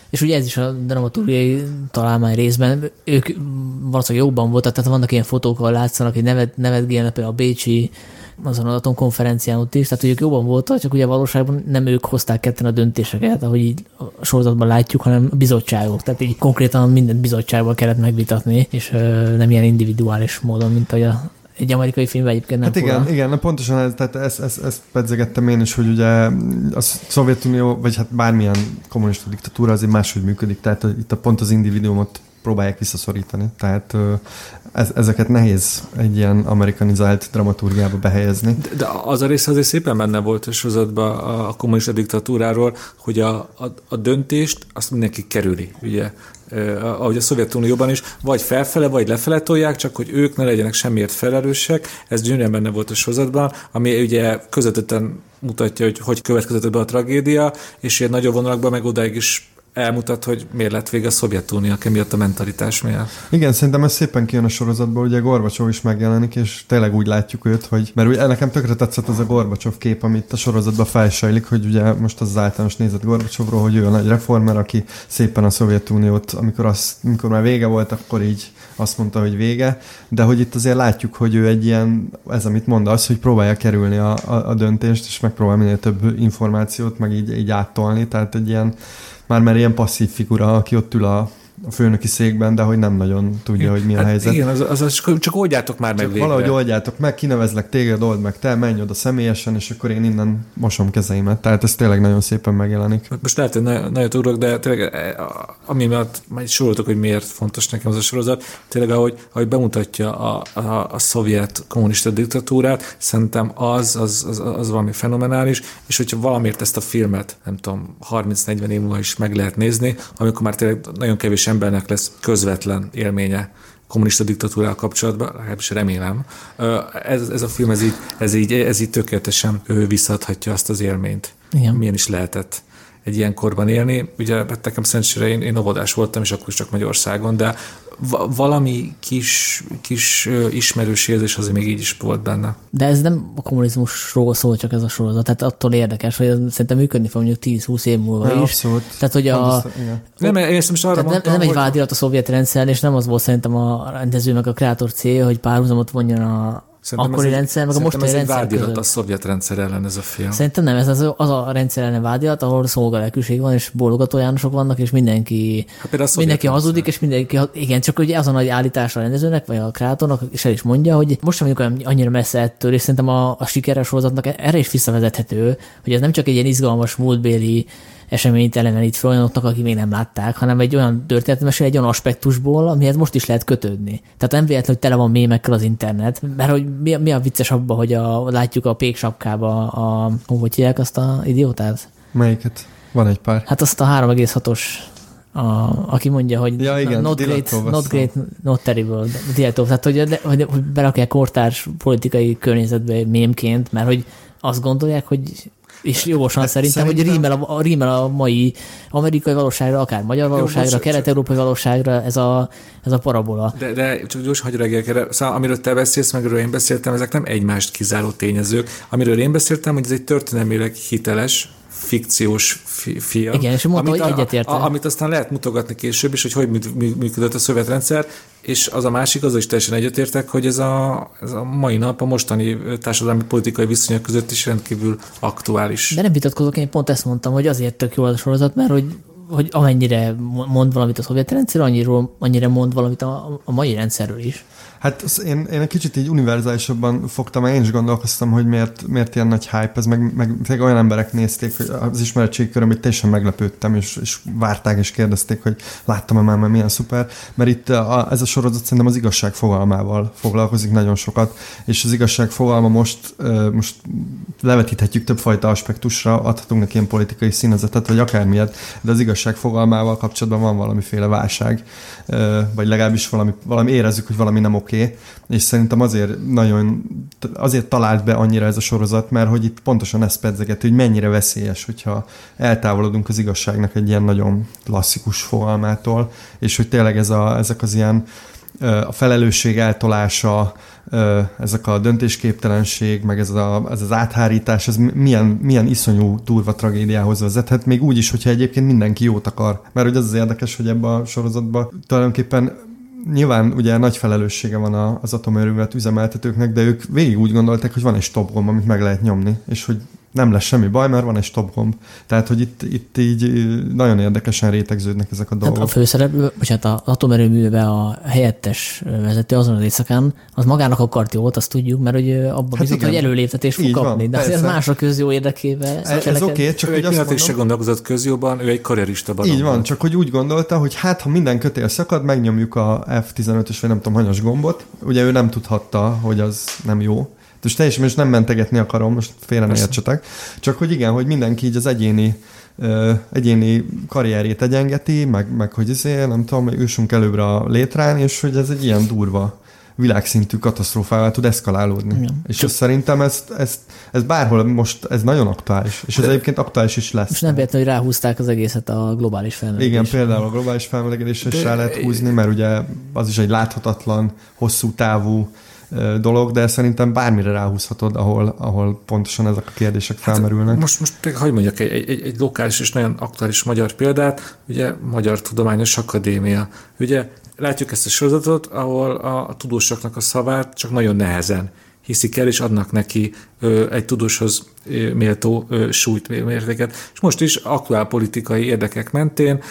És ugye ez is a dramaturgiai találmány részben, ők valószínűleg jobban voltak, tehát vannak ilyen fotók, ahol látszanak, hogy nevet, nevetgélnek például a Bécsi azon az atomkonferencián ott is, tehát hogy ők jobban voltak, csak ugye valóságban nem ők hozták ketten a döntéseket, ahogy így a sorozatban látjuk, hanem a bizottságok. Tehát így konkrétan mindent bizottságban kellett megvitatni, és ö, nem ilyen individuális módon, mint ahogy a, egy amerikai filmben egyébként nem Hát igen, fura. igen, na pontosan ez, tehát ezt, ezt, ezt pedzegettem én is, hogy ugye a Szovjetunió, vagy hát bármilyen kommunista diktatúra azért máshogy működik, tehát itt a pont az individuumot próbálják visszaszorítani. Tehát ez, ezeket nehéz egy ilyen amerikanizált dramaturgiába behelyezni. De, de az a része azért szépen benne volt a sorozatban a kommunista diktatúráról, hogy a, a, a döntést azt mindenki kerüli, ugye ahogy a Szovjetunióban is, vagy felfele, vagy lefele tolják, csak hogy ők ne legyenek semmiért felelősek. Ez gyönyörűen benne volt a sorozatban, ami ugye közvetetten mutatja, hogy hogy következett be a tragédia, és ilyen nagyobb vonalakban meg odáig is elmutat, hogy miért lett vége a Szovjetunió, miatt a mentalitás miatt. Igen, szerintem ez szépen kijön a sorozatból, ugye Gorbacsov is megjelenik, és tényleg úgy látjuk őt, hogy, mert ugye nekem tökre tetszett az a Gorbacsov kép, amit a sorozatban felsejlik, hogy ugye most az, az általános nézet Gorbacsovról, hogy ő a nagy reformer, aki szépen a Szovjetuniót, amikor, az, amikor már vége volt, akkor így azt mondta, hogy vége, de hogy itt azért látjuk, hogy ő egy ilyen, ez amit mond, az, hogy próbálja kerülni a, a, a döntést, és megpróbál minél több információt, meg így, így áttolni, tehát egy ilyen már már ilyen passzív figura, aki ott ül a, a főnöki székben, de hogy nem nagyon tudja, hogy mi a hát helyzet. Igen, az, az, az, csak oldjátok már meg csak végre. Valahogy oldjátok meg, kinevezlek téged, old meg te, menj oda személyesen, és akkor én innen mosom kezeimet. Tehát ez tényleg nagyon szépen megjelenik. Most lehet, hogy nagyon tudok, de tényleg eh, ami miatt majd soroltok, hogy miért fontos nekem az a sorozat, tényleg ahogy, ahogy bemutatja a, a, a szovjet kommunista diktatúrát, szerintem az, az, az, az valami fenomenális, és hogyha valamiért ezt a filmet, nem tudom, 30-40 év múlva is meg lehet nézni, amikor már tényleg nagyon kevés embernek lesz közvetlen élménye kommunista diktatúrával kapcsolatban, legalábbis remélem. Ez, ez a film, ez így, ez így, ez így tökéletesen visszaadhatja azt az élményt. Igen. Milyen is lehetett egy ilyen korban élni. Ugye hát nekem szerencsére én, én óvodás voltam, és akkor is csak Magyarországon, de valami kis, kis ismerős érzés azért még így is volt benne. De ez nem a kommunizmusról szól csak ez a sorozat, tehát attól érdekes, hogy ez szerintem működni fog mondjuk 10-20 év múlva ja, is. Abszolút. Tehát, hogy a... Nem, én ezt most arra tehát mondtam, nem, nem egy vádirat a szovjet rendszer, és nem az volt szerintem a rendező meg a kreator célja, hogy párhuzamot vonjon a Szerintem akkori rendszer, meg a mostani ez rendszer vádirat között. a szovjet rendszer ellen ez a film. Szerintem nem, ez az, az a rendszer ellen vádirat, ahol szolgalelkűség van, és bólogató Jánosok vannak, és mindenki, hát mindenki hazudik, és mindenki, igen, csak ugye az a nagy állítás a rendezőnek, vagy a kreatornak, és el is mondja, hogy most sem mondjuk annyira messze ettől, és szerintem a, a sikeres sorozatnak erre is visszavezethető, hogy ez nem csak egy ilyen izgalmas múltbéli eseményt elevenít fel olyanoknak, akik még nem látták, hanem egy olyan történet egy olyan aspektusból, amihez most is lehet kötődni. Tehát nem véletlen, hogy tele van mémekkel az internet, mert hogy mi, mi a vicces abban, hogy a, látjuk a péksapkába a, hogy hívják azt a idiótát? Melyiket? Van egy pár. Hát azt a 3,6-os a, aki mondja, hogy ja, igen, not, great, not great, not terrible, Dilatov, tehát hogy, hogy, hogy berakják kortárs politikai környezetbe mémként, mert hogy azt gondolják, hogy és jogosan hát szerintem, szerintem, hogy rímel a, rímel a mai amerikai valóságra, akár magyar valóságra, kelet-európai valóságra ez a, ez a parabola. De, de csak gyors hagyj erre. Szóval, amiről te beszélsz, meg amiről én beszéltem, ezek nem egymást kizáró tényezők. Amiről én beszéltem, hogy ez egy történelmileg hiteles, fikciós fi- film. Igen, és mondta, amit, hogy egyetérte. A, amit aztán lehet mutogatni később is, hogy hogy működött a szovjet rendszer, és az a másik, az is teljesen egyetértek, hogy ez a, ez a mai nap a mostani társadalmi politikai viszonyok között is rendkívül aktuális. De nem vitatkozok, én pont ezt mondtam, hogy azért tök jó a sorozat, mert hogy hogy amennyire mond valamit a szovjet rendszer, annyira, annyira mond valamit a, a mai rendszerről is. Hát én, én egy kicsit így univerzálisabban fogtam, én is gondolkoztam, hogy miért, miért ilyen nagy hype ez, meg, meg olyan emberek nézték, hogy az ismeretségi köröm, hogy teljesen meglepődtem, és, és várták, és kérdezték, hogy láttam-e már, mert milyen szuper, mert itt a, ez a sorozat szerintem az igazság fogalmával foglalkozik nagyon sokat, és az igazság fogalma most, most levetíthetjük többfajta aspektusra, adhatunk neki ilyen politikai színezetet, vagy akármilyet, de az igazság fogalmával kapcsolatban van valamiféle válság, vagy legalábbis valami, valami érezzük, hogy valami nem oké, okay, és szerintem azért nagyon, azért talált be annyira ez a sorozat, mert hogy itt pontosan ezt pedzeget, hogy mennyire veszélyes, hogyha eltávolodunk az igazságnak egy ilyen nagyon klasszikus fogalmától, és hogy tényleg ez a, ezek az ilyen a felelősség eltolása, ezek a döntésképtelenség, meg ez, a, ez az áthárítás, ez milyen, milyen iszonyú durva tragédiához vezethet, még úgy is, hogyha egyébként mindenki jót akar. Mert hogy az az érdekes, hogy ebben a sorozatban tulajdonképpen nyilván ugye nagy felelőssége van az atomerővet üzemeltetőknek, de ők végig úgy gondolták, hogy van egy stop gomb, amit meg lehet nyomni, és hogy nem lesz semmi baj, mert van egy stop gomb. Tehát, hogy itt, itt így nagyon érdekesen rétegződnek ezek a dolgok. Hát a főszereplő, hát az atomerőműve a helyettes vezető azon az éjszakán, az magának akart jót, azt tudjuk, mert hogy abban hát bizony, hogy előléptetés fog kapni. Van, de azért mások közjó érdekében. Ez, ez oké, okay, csak ő hogy azt mondom, se gondolkozott közjóban, ő egy karrierista barom. Így van, csak hogy úgy gondolta, hogy hát, ha minden kötél szakad, megnyomjuk a F15-ös, vagy nem tudom, hanyas gombot. Ugye ő nem tudhatta, hogy az nem jó most teljesen most nem mentegetni akarom, most félre ne értsetek. Csak hogy igen, hogy mindenki így az egyéni ö, egyéni karrierét egyengeti, meg, meg hogy izé, nem tudom, ősünk előbbre a létrán, és hogy ez egy ilyen durva világszintű katasztrófával tud eszkalálódni. Igen. És Csak... szerintem ezt, ezt, ez bárhol most, ez nagyon aktuális. És ez egyébként aktuális is lesz. És nem véletlenül, hogy ráhúzták az egészet a globális felmelegedésre. Igen, például a globális felmelegedésre is rá lehet húzni, mert ugye az is egy láthatatlan, hosszú távú dolog, de szerintem bármire ráhúzhatod, ahol, ahol pontosan ezek a kérdések hát felmerülnek. Hát most, most hogy mondjak egy, egy, egy lokális és nagyon aktuális magyar példát, ugye Magyar Tudományos Akadémia. Ugye látjuk ezt a sorozatot, ahol a, a tudósoknak a szavát csak nagyon nehezen hiszik el, és adnak neki egy tudóshoz méltó súlyt, mértéket. És most is aktuál politikai érdekek mentén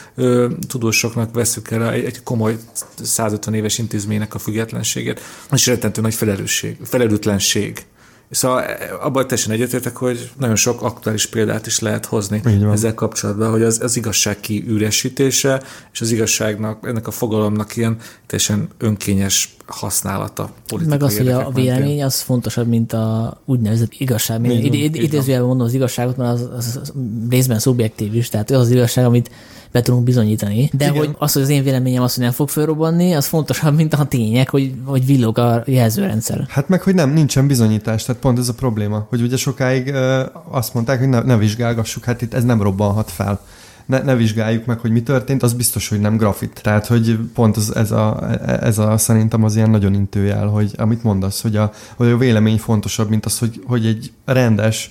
tudósoknak veszük el egy, komoly 150 éves intézménynek a függetlenségét, és rettentő nagy felelősség, felelőtlenség Szóval eh, abban teljesen egyetértek, hogy nagyon sok aktuális példát is lehet hozni ezzel kapcsolatban, hogy az, az igazság kiüresítése, és az igazságnak, ennek a fogalomnak ilyen teljesen önkényes használata. Meg az, hogy a vélemény az fontosabb, mint a úgynevezett igazság. Idézőjelben mondom az igazságot, mert az, az, az részben szubjektív is, tehát az az igazság, amit be tudunk bizonyítani. De Igen. hogy az, hogy az én véleményem az, hogy nem fog felrobbanni, az fontosabb, mint a tények, hogy, hogy villog a jelzőrendszer. Hát meg, hogy nem, nincsen bizonyítás, tehát pont ez a probléma, hogy ugye sokáig ö, azt mondták, hogy ne, ne vizsgálgassuk, hát itt ez nem robbanhat fel ne, ne vizsgáljuk meg, hogy mi történt, az biztos, hogy nem grafit. Tehát, hogy pont az, ez, a, ez a szerintem az ilyen nagyon intőjel, hogy amit mondasz, hogy a, hogy a vélemény fontosabb, mint az, hogy, hogy egy rendes,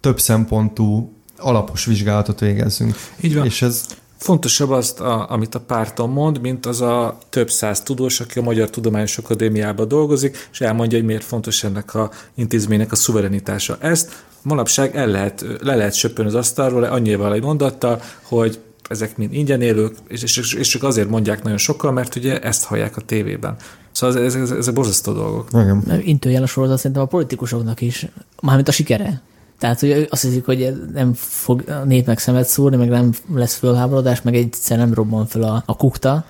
több szempontú alapos vizsgálatot végezzünk. Így van. És ez Fontosabb azt, a, amit a párton mond, mint az a több száz tudós, aki a Magyar Tudományos Akadémiában dolgozik, és elmondja, hogy miért fontos ennek a intézménynek a szuverenitása. Ezt manapság el lehet, le lehet söpölni az asztalról, annyival egy mondattal, hogy ezek mind ingyen élők, és, és, és csak azért mondják nagyon sokkal, mert ugye ezt hallják a tévében. Szóval ez, ez, ez, ez borzasztó dolgok. Igen. Intőjel a sorozat szerintem a politikusoknak is, mármint a sikere. Tehát, hogy azt hiszik, hogy nem fog a népnek szemet szúrni, meg nem lesz fölháborodás, meg egyszer nem robban fel a, a kukta.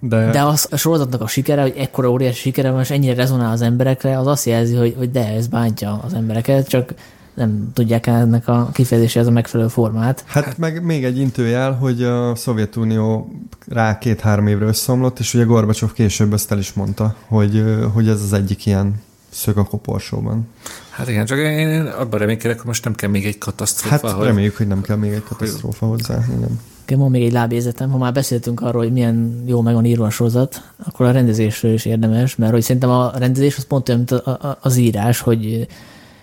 De, de az, a sorozatnak a sikere, hogy ekkora óriási sikere van, és ennyire rezonál az emberekre, az azt jelzi, hogy, hogy de ez bántja az embereket, csak nem tudják ennek a kifejezéséhez a megfelelő formát. Hát meg még egy intőjel, hogy a Szovjetunió rá két-három évre összeomlott, és ugye Gorbacsov később ezt el is mondta, hogy, hogy ez az egyik ilyen szög a koporsóban. Hát igen, csak én abban reménykedek, hogy most nem kell még egy katasztrófa. Hát hogy... reméljük, hogy nem kell még egy katasztrófa hozzá. Igen. Igen, van még egy lábézetem, ha már beszéltünk arról, hogy milyen jó meg van írva a sorozat, akkor a rendezésről is érdemes, mert hogy szerintem a rendezés az pont olyan, mint az írás, hogy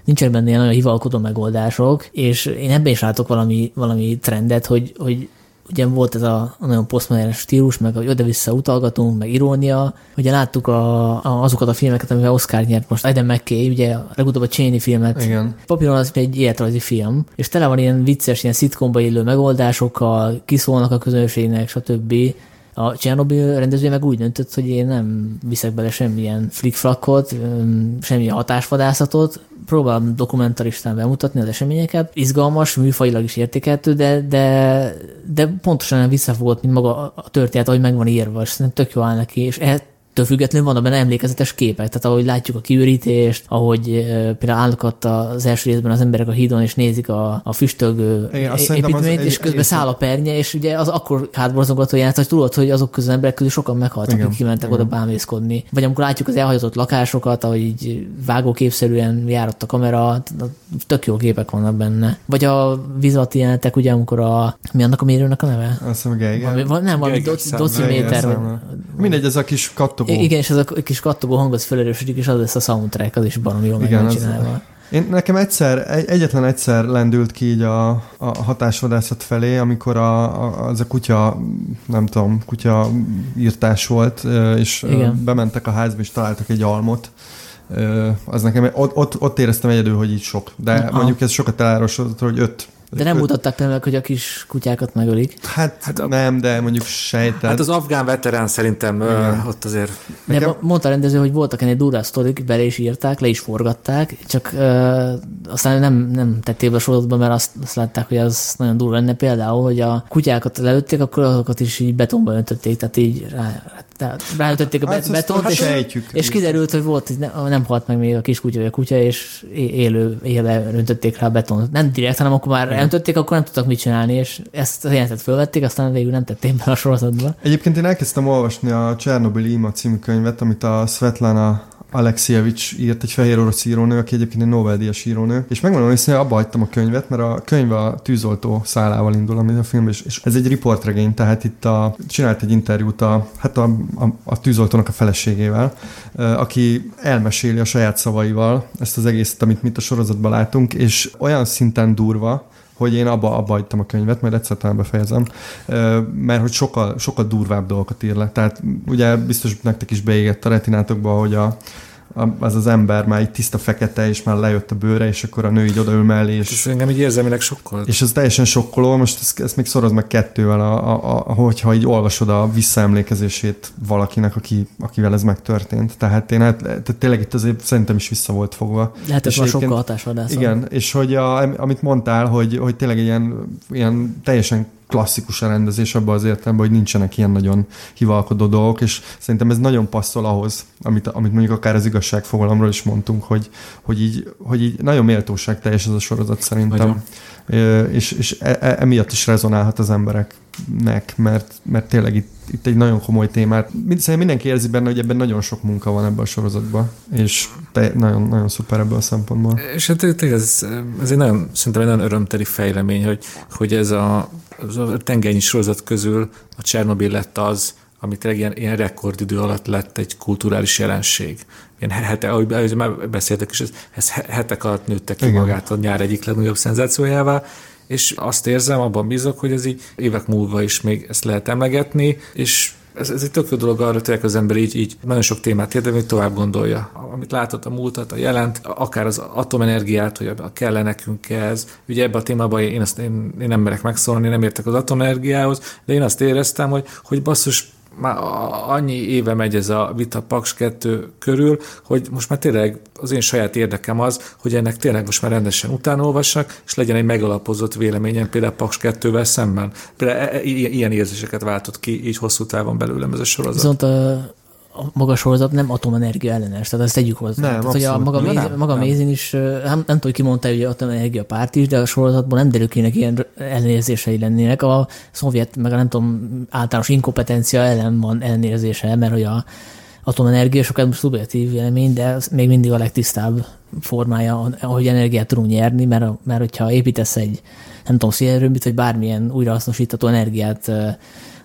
nincsenek benne ilyen nagyon hivalkodó megoldások, és én ebben is látok valami, valami trendet, hogy, hogy ugye volt ez a, a nagyon posztmodern stílus, meg hogy oda-vissza utalgatunk, meg irónia. Ugye láttuk a, a, azokat a filmeket, amivel Oscar nyert most, Eden McKay, ugye a legutóbb a Cheney filmet. Igen. Papíron az egy életrajzi film, és tele van ilyen vicces, ilyen szitkomba illő megoldásokkal, kiszólnak a közönségnek, stb. A Csernobyl rendező meg úgy döntött, hogy én nem viszek bele semmilyen flickflakot, semmilyen hatásvadászatot, próbálom dokumentaristán bemutatni az eseményeket. Izgalmas, műfajilag is értékeltő, de, de, de pontosan nem visszafogott, mint maga a történet, ahogy meg van írva, és szerintem tök jó áll neki, és ehhez Től függetlenül van benne emlékezetes képek, tehát ahogy látjuk a kiürítést, ahogy például állnak ott az első részben az emberek a hídon, és nézik a, a füstölgő Igen, építményt, és közben száll a pernye, és ugye az akkor hátborzongató jelent, hogy tudod, hogy azok közül az emberek közül sokan meghaltak, akik kimentek Igen. oda bámészkodni. Vagy amikor látjuk az elhagyatott lakásokat, ahogy így vágóképszerűen járott a kamera, tök jó képek vannak benne. Vagy a vizati jelentek, ugye, amikor a, mi annak a mérőnek a neve? Azt hiszem, Geiger. Valami, nem, valami dociméter. Mindegy, ez a kis kattogó. Igen, és ez a kis kattogó hang az felerősödik, és az lesz a soundtrack, az is barom jól meg csinálva. Én nekem egyszer, egy, egyetlen egyszer lendült ki így a, a hatásvadászat felé, amikor a, a, az a kutya, nem tudom, kutya írtás volt, és Igen. bementek a házba, és találtak egy almot, az nekem, ott, ott, ott éreztem egyedül, hogy így sok. De Aha. mondjuk ez sokat elárosodott, hogy öt de nem mutatták például, hogy a kis kutyákat megölik. Hát, hát a, nem, de mondjuk sejtet. Hát az afgán veterán szerintem Igen. ott azért... De Nekem... mondta a rendező, hogy voltak ennél durva sztorik, bele is írták, le is forgatták, csak uh, aztán nem, nem tették be a sorozatba, mert azt, azt látták, hogy az nagyon durva lenne. Például, hogy a kutyákat lelőtték, akkor azokat is így betonba öntötték, tehát így rá, tehát ráütötték a hát betont, és, sejtjük, és kiderült, hogy volt, hogy ne, nem halt meg még a kis kutya, vagy a kutya, és élő éve öntötték rá a betont. Nem direkt, hanem akkor már elöntötték, akkor nem tudtak mit csinálni, és ezt a jelentet fölvették, aztán végül nem tették be a sorozatba. Egyébként én elkezdtem olvasni a Csernobyl Ima című könyvet, amit a Svetlana Alexievics írt, egy fehér orosz írónő, aki egyébként egy Nobel-díjas írónő, és megmondom hogy abba hagytam a könyvet, mert a könyv a tűzoltó szálával indul, amit a film, és, és ez egy riportregény, tehát itt a, csinált egy interjút a, hát a, a, a tűzoltónak a feleségével, aki elmeséli a saját szavaival ezt az egészet, amit mit a sorozatban látunk, és olyan szinten durva, hogy én abba, abba hagytam a könyvet, majd egyszer talán befejezem, mert hogy sokkal, sokkal durvább dolgokat ír le. Tehát ugye biztos nektek is beégett a retinátokba, hogy a, az az ember már egy tiszta fekete, és már lejött a bőre, és akkor a nő így odaül mellé. És, és engem így érzelmileg sokkal. És ez teljesen sokkoló, most ezt, ezt még szoroz meg kettővel, a, a, a, hogyha így olvasod a visszaemlékezését valakinek, aki, akivel ez megtörtént. Tehát én hát, tehát tényleg itt azért szerintem is vissza volt fogva. Lehet, hogy sokkal hatásvadász. Igen, és hogy a, amit mondtál, hogy, hogy tényleg ilyen, ilyen teljesen klasszikus a rendezés abban az értelemben, hogy nincsenek ilyen nagyon hivalkodó dolgok, és szerintem ez nagyon passzol ahhoz, amit, amit mondjuk akár az igazságfogalomról is mondtunk, hogy, hogy, így, hogy így nagyon méltóság teljes ez a sorozat szerintem. Nagyon. És, és e, e, emiatt is rezonálhat az embereknek, mert, mert tényleg itt, itt egy nagyon komoly témát. Szerintem mindenki érzi benne, hogy ebben nagyon sok munka van ebben a sorozatban, és te, nagyon, nagyon szuper ebből a szempontból. És hát ez, ez egy nagyon, szerintem egy nagyon örömteli fejlemény, hogy, hogy ez a a tengernyi sorozat közül a Csernobil lett az, amit ilyen, ilyen rekordidő alatt lett egy kulturális jelenség. Ilyen hete, ahogy már beszéltek is, ez, ez hetek alatt nőtte ki Igen. magát a nyár egyik legnagyobb szenzációjává, és azt érzem, abban bízok, hogy ez így évek múlva is még ezt lehet emlegetni, és ez, ez egy tök jó dolog arra, hogy az ember így, így nagyon sok témát érdekel, hogy tovább gondolja. Amit látott, a múltat, a jelent, akár az atomenergiát, hogy kell nekünk ez. Ugye ebben a témában én, azt, én, én nem merek megszólni, nem értek az atomenergiához, de én azt éreztem, hogy, hogy basszus, már annyi éve megy ez a vita Paks 2 körül, hogy most már tényleg az én saját érdekem az, hogy ennek tényleg most már rendesen utánolvassak, és legyen egy megalapozott véleményem például Paks 2-vel szemben. Például e, e, ilyen érzéseket váltott ki így hosszú távon belőlem ez a sorozat. Viszont a a maga sorozat nem atomenergia ellenes, tehát ezt tegyük hozzá. Nem, tehát, hogy a maga, méz, nem, maga nem. mézin is, nem, nem tudom, hogy ki mondta, hogy atomenergia párt is, de a sorozatban nem derül ki ilyen ellenérzései lennének. A szovjet, meg a nem tudom, általános inkompetencia ellen van ellenérzése, mert hogy a atomenergia sokat szubjektív vélemény, de még mindig a legtisztább formája, ahogy energiát tudunk nyerni, mert, mert hogyha építesz egy, nem tudom, szélerőműt, vagy bármilyen újrahasznosítható energiát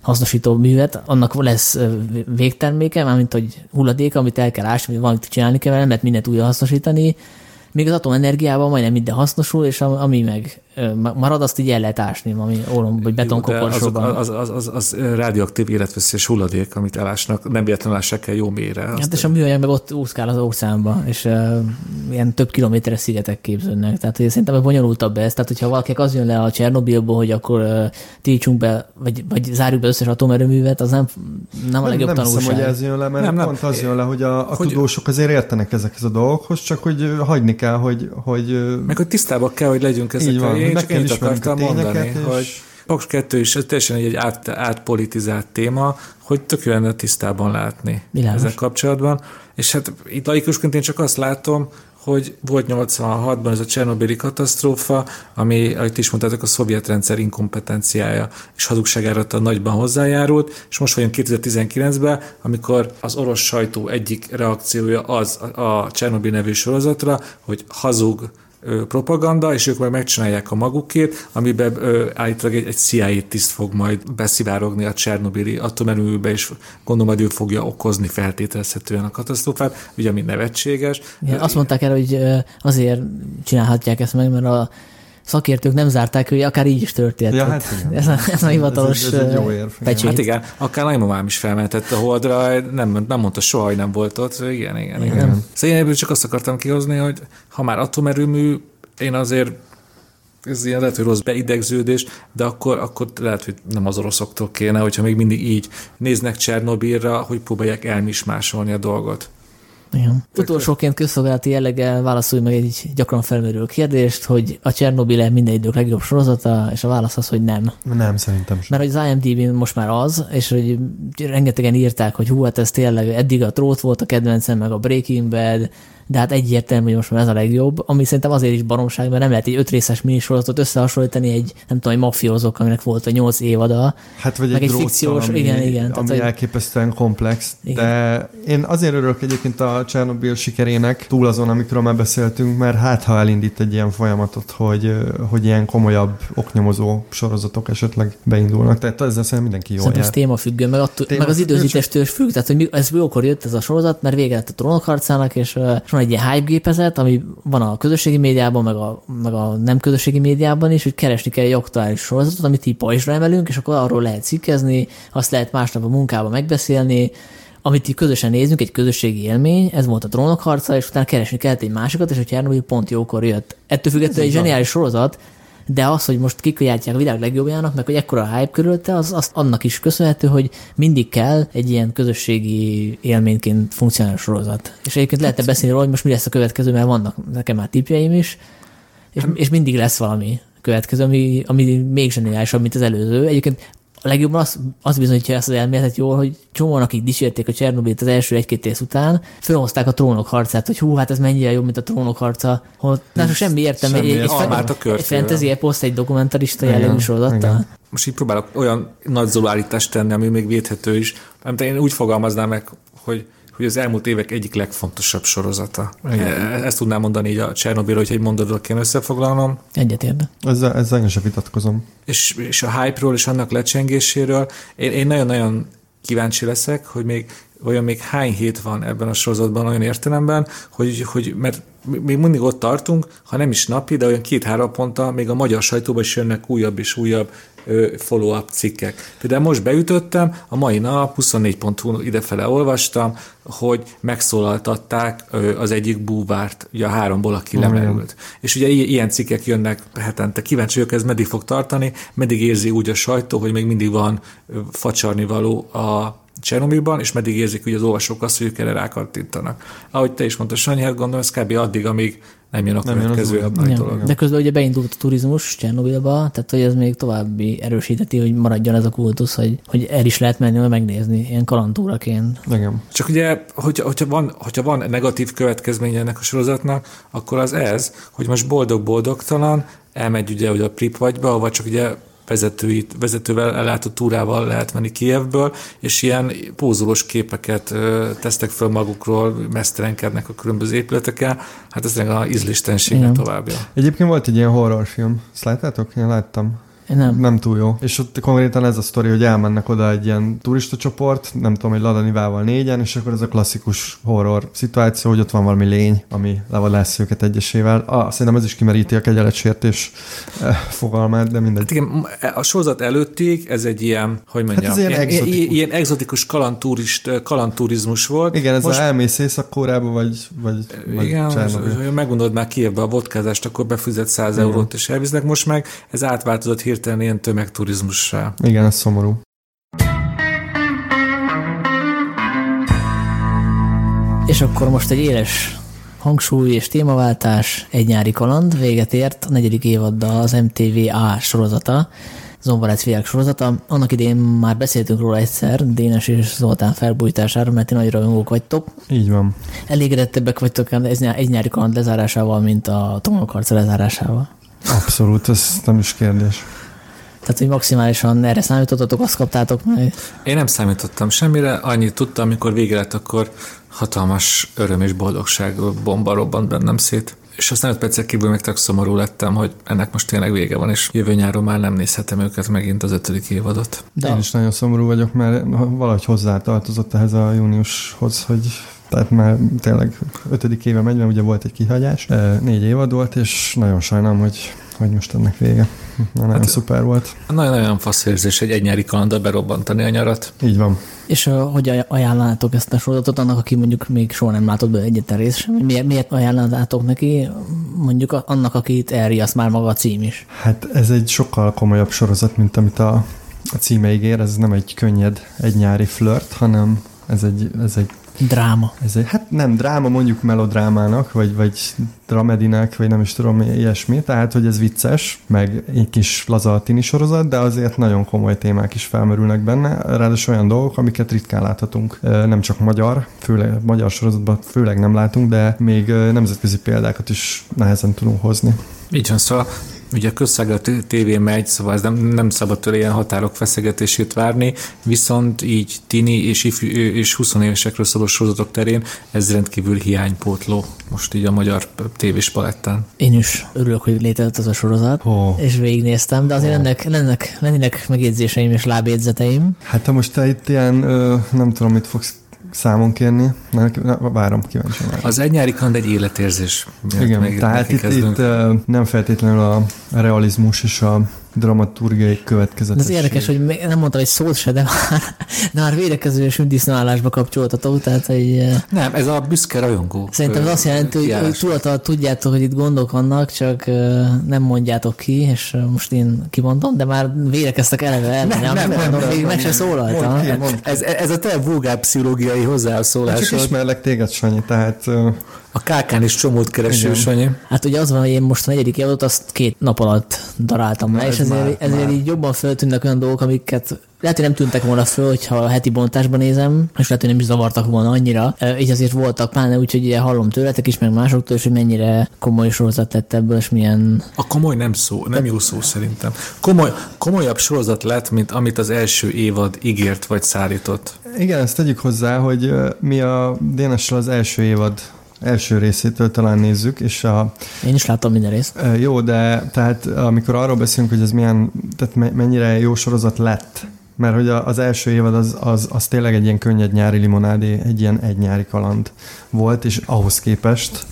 hasznosító művet, annak lesz végterméke, mármint hogy hulladék, amit el kell ásni, vagy valamit csinálni kell vele, mert mindent újra hasznosítani, még az atomenergiában majdnem minden hasznosul, és ami meg marad, azt így el lehet ásni, ami ólom vagy betonkoporsóban. Az, az, az, az, az, radioaktív életveszélyes hulladék, amit elásnak, nem véletlenül ássák el jó mélyre. Hát és a műanyag meg ott úszkál az óceánba, és uh, ilyen több kilométeres szigetek képződnek. Tehát hogy szerintem bonyolultabb ez. Tehát, hogyha valaki az jön le a Csernobilból, hogy akkor uh, tiltsunk be, vagy, vagy zárjuk be összes atomerőművet, az nem, nem a legjobb nem tanulság. Nem hiszem, hogy ez jön le, mert nem, nem. pont az jön le, hogy a, a hogy, tudósok azért értenek ezekhez a dolgokhoz, csak hogy hagyni kell, hogy... hogy meg hogy tisztában kell, hogy legyünk ezekkel én csak ennyit akartam mondani, és... hogy Paks 2 is ez teljesen egy át, átpolitizált téma, hogy tök jó lenne tisztában látni Bilános. ezzel kapcsolatban. És hát itt laikusként én csak azt látom, hogy volt 86-ban ez a Csernobili katasztrófa, ami, ahogy is mondtátok, a szovjet rendszer inkompetenciája és hazugságára a nagyban hozzájárult, és most vagyunk 2019-ben, amikor az orosz sajtó egyik reakciója az a Csernobil nevű sorozatra, hogy hazug, propaganda, és ők meg megcsinálják a magukét, amiben állítólag egy, egy CIA tiszt fog majd beszivárogni a Csernobili atomerőműbe, és gondolom, hogy ő fogja okozni feltételezhetően a katasztrófát, ugye ami nevetséges. Igen, azt mondták el, hogy azért csinálhatják ezt meg, mert a szakértők nem zárták, hogy akár így is történt. Ja, hát igen. ez, a, ez a hivatalos ez egy, ez egy jó érv, pecsét. Hát igen, akár nagymamám is felmentett a holdra, nem, nem mondta soha, hogy nem volt ott. Igen, igen, igen. igen. Szóval én ebből csak azt akartam kihozni, hogy ha már atomerőmű, én azért ez ilyen lehet, hogy rossz beidegződés, de akkor, akkor lehet, hogy nem az oroszoktól kéne, hogyha még mindig így néznek Csernobilra, hogy próbálják elmismásolni a dolgot. Igen. Utolsóként közszolgálati jelleggel válaszolj meg egy gyakran felmerülő kérdést, hogy a Csernobil minden idők legjobb sorozata, és a válasz az, hogy nem. Nem, szerintem sem. Mert hogy az IMDb most már az, és hogy rengetegen írták, hogy hú, hát ez tényleg eddig a trót volt a kedvencem, meg a Breaking Bad, de hát egyértelmű, hogy most már ez a legjobb, ami szerintem azért is baromság, mert nem lehet egy öt részes minisorozatot összehasonlítani egy, nem tudom, egy mafiózók, aminek volt a nyolc évada. Hát vagy meg egy, egy fikciós, ami, igen, igen. Ami Tehát, elképesztően komplex. Igen. De én azért örülök egyébként a Csernobyl sikerének, túl azon, amikről már beszéltünk, mert hát ha elindít egy ilyen folyamatot, hogy, hogy ilyen komolyabb oknyomozó sorozatok esetleg beindulnak. Tehát ezzel szerintem mindenki jól Szerintem ez jár. témafüggő, meg, attól, Téma- meg az időzítéstől is függ, tehát hogy mi, ez jókor jött ez a sorozat, mert vége lett a trónok harcának, és, uh, és van egy ilyen hype gépezet, ami van a közösségi médiában, meg a, meg a nem közösségi médiában is, hogy keresni kell egy aktuális sorozatot, amit így pajzsra emelünk, és akkor arról lehet cikkezni, azt lehet másnap a munkában megbeszélni, amit így közösen nézünk, egy közösségi élmény, ez volt a trónok harca, és utána keresni kellett egy másikat, és a Csernobyl pont jókor jött. Ettől függetlenül egy zseniális sorozat, de az, hogy most kikajátják a világ legjobbjának, meg hogy ekkora a hype körülte, az, az annak is köszönhető, hogy mindig kell egy ilyen közösségi élményként funkcionáló sorozat. És egyébként lehetne beszélni róla, hogy most mi lesz a következő, mert vannak nekem már tippjeim is, és, és mindig lesz valami következő, ami, ami még zseniálisabb, mint az előző. Egyébként a legjobban az, az bizonyítja ezt az elméletet jól, hogy csomóan, akik dicsérték a Csernobilt az első egy-két rész után, felhozták a trónok harcát, hogy hú, hát ez mennyire jobb, mint a trónok harca. Hol, nem, semmi értelme, semmi egy, egy, a egy fantasy eposzt, egy dokumentarista Igen, jellegű sorozattal. Most így próbálok olyan nagy állítást tenni, ami még védhető is. Nem, én úgy fogalmaznám meg, hogy hogy az elmúlt évek egyik legfontosabb sorozata. Igen. E- Ezt tudnám mondani így a Csernobyl, hogy egy mondatról kéne összefoglalnom. Egyetértek. Ezzel, ezzel én sem vitatkozom. és, és a hype-ról és annak lecsengéséről én, én nagyon-nagyon kíváncsi leszek, hogy még olyan még hány hét van ebben a sorozatban olyan értelemben, hogy, hogy mert még mindig ott tartunk, ha nem is napi, de olyan két-három ponttal még a magyar sajtóban is jönnek újabb és újabb follow-up cikkek. Például most beütöttem, a mai nap 24.hu idefele olvastam, hogy megszólaltatták az egyik búvárt, ugye a háromból, aki lemerült. És ugye ilyen cikkek jönnek hetente. Kíváncsi vagyok, ez meddig fog tartani, meddig érzi úgy a sajtó, hogy még mindig van ö, facsarni való a Csernobilban, és meddig érzik hogy az olvasók azt, hogy ők erre rákattintanak. Ahogy te is mondtad, Sanyi, hát gondolom, ez kb. addig, amíg nem jön a Nem jön következő dolog. De közben ugye beindult a turizmus Csernobilba, tehát hogy ez még további erősíteti, hogy maradjon ez a kultusz, hogy, hogy el is lehet menni, meg megnézni, ilyen kalandúraként. Igen. Csak ugye, hogyha, hogyha, van, hogyha van negatív következménye ennek a sorozatnak, akkor az ez, hogy most boldog-boldogtalan elmegy ugye, ugye a Pripyatba, vagy csak ugye vezetői, vezetővel ellátott túrával lehet menni Kievből, és ilyen pózolós képeket ö, tesztek föl magukról, mesztelenkednek a különböző épületekkel. Hát ez tényleg a ízléstenségnek Igen. továbbja. Egyébként volt egy ilyen horrorfilm. Ezt láttátok? Én láttam. Nem. Nem túl jó. És ott konkrétan ez a sztori, hogy elmennek oda egy ilyen turista csoport, nem tudom, egy ladanivával négyen, és akkor ez a klasszikus horror szituáció, hogy ott van valami lény, ami levadász őket egyesével. Ah, szerintem ez is kimeríti a kegyeletsértés eh, fogalmát, de mindegy. Hát igen, a sorozat előttig ez egy ilyen, hogy mondjam, ez ilyen ilyen, egzotikus. ilyen, ilyen egzotikus kalandturist, kalandturizmus volt. Igen, ez Most- elmész Észak-Kóreába, vagy, vagy, vagy Igen, Csernobyl. hogy megmondod már Kievbe a vodkázást, akkor befizet 100 Igen. eurót, és elvisznek. Most meg ez átváltozott hirtelen ilyen tömegturizmussá. Igen, ez szomorú. És akkor most egy éles hangsúly és témaváltás, egy nyári kaland, véget ért a negyedik évaddal az MTVA sorozata, Zombarec fiák sorozata. Annak idén már beszéltünk róla egyszer, Dénes és Zoltán felbújtására, mert ti nagy rajongók vagytok. Így van. Elégedettebbek vagytok ez egy nyári kaland lezárásával, mint a trónokharca lezárásával. Abszolút, ez nem is kérdés. Tehát, hogy maximálisan erre számítottatok, azt kaptátok meg. Én nem számítottam semmire, annyit tudtam, amikor vége lett, akkor hatalmas öröm és boldogság bomba robbant bennem szét. És aztán 5 percek kívül meg tök szomorú lettem, hogy ennek most tényleg vége van, és jövő nyáron már nem nézhetem őket megint az ötödik évadot. De Én is nagyon szomorú vagyok, mert valahogy hozzátartozott ehhez a júniushoz, hogy tehát már tényleg ötödik éve megy, mert ugye volt egy kihagyás. Eh, Négy évad volt, és nagyon sajnálom, hogy, hogy most ennek vége. Na, nagyon hát, szuper volt. Nagyon-nagyon fasz érzés egy nyári kalandra berobbantani a nyarat. Így van. És uh, hogy ajánlanátok ezt a sorozatot annak, aki mondjuk még soha nem látott be egyetlen részt sem? Miért, miért ajánlanátok neki mondjuk annak, akit elriaszt már maga a cím is? Hát ez egy sokkal komolyabb sorozat, mint amit a, a címe ígér. Ez nem egy könnyed, egy nyári flirt, hanem ez egy, ez egy Dráma. Ez egy, hát nem dráma, mondjuk melodrámának, vagy, vagy dramedinek, vagy nem is tudom, ilyesmi. Tehát, hogy ez vicces, meg egy kis laza tini sorozat, de azért nagyon komoly témák is felmerülnek benne. Ráadásul olyan dolgok, amiket ritkán láthatunk. Nem csak magyar, főleg magyar sorozatban főleg nem látunk, de még nemzetközi példákat is nehezen tudunk hozni. Így van, szóval Ugye a közszága tévé megy, szóval ez nem, nem szabad tőle ilyen határok feszegetését várni, viszont így tini és, ifjú, és 20 évesekről szóló sorozatok terén ez rendkívül hiánypótló most így a magyar tévés palettán. Én is örülök, hogy létezett az a sorozat, oh. és végignéztem, de azért oh. ennek, lennek, lennének megjegyzéseim és lábjegyzeteim. Hát ha most te itt ilyen, nem tudom, mit fogsz számon kérni. Na, várom, kíváncsi már. Az egy nyári egy életérzés. Igen, tehát itt, itt nem feltétlenül a realizmus és a dramaturgiai következetesség. Ez érdekes, hogy nem mondtam egy szót se, de már, de már védekező és ündisználásba kapcsoltatok, tehát egy... Nem, ez a büszke rajongó. Szerintem ez azt jelenti, hogy, hogy tudjátok, hogy itt gondok vannak, csak nem mondjátok ki, és most én kimondom, de már védekeztek eleve el, nem, nem, nem, nem, mondom, még meg se szólaltam. Ez, ez a te vulgár pszichológiai hozzászólásod. Csak ismerlek téged, Sanyi, tehát a kákán is csomót kereső, Sanyi. Hát ugye az van, hogy én most a negyedik évadot azt két nap alatt daráltam le, és ezért, már, ezért már. így jobban föltűnnek olyan dolgok, amiket lehet, hogy nem tűntek volna föl, hogyha a heti bontásban nézem, és lehet, hogy nem is zavartak volna annyira. Így azért voltak, pláne úgy, hogy ugye hallom tőletek is, meg másoktól is, hogy mennyire komoly sorozat lett ebből, és milyen... A komoly nem szó, nem jó szó szerintem. Komoly, komolyabb sorozat lett, mint amit az első évad ígért vagy szállított. Igen, ezt tegyük hozzá, hogy mi a dns az első évad első részétől talán nézzük, és a... Én is láttam minden részt. Jó, de tehát amikor arról beszélünk, hogy ez milyen, tehát mennyire jó sorozat lett, mert hogy az első évad az, az, az tényleg egy ilyen könnyed nyári limonádé, egy ilyen egy nyári kaland volt, és ahhoz képest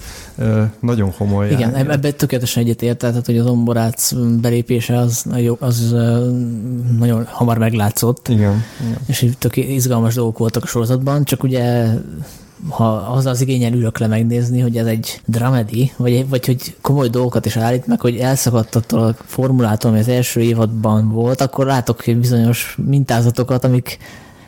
nagyon komoly. Igen, ebben tökéletesen egyetért, tehát hogy az omborác belépése az, az nagyon hamar meglátszott. Igen. igen. És tök izgalmas dolgok voltak a sorozatban, csak ugye ha az az igényen ülök le megnézni, hogy ez egy dramedi, vagy, vagy hogy komoly dolgokat is állít meg, hogy elszakadt attól a formulától, ami az első évadban volt, akkor látok bizonyos mintázatokat, amik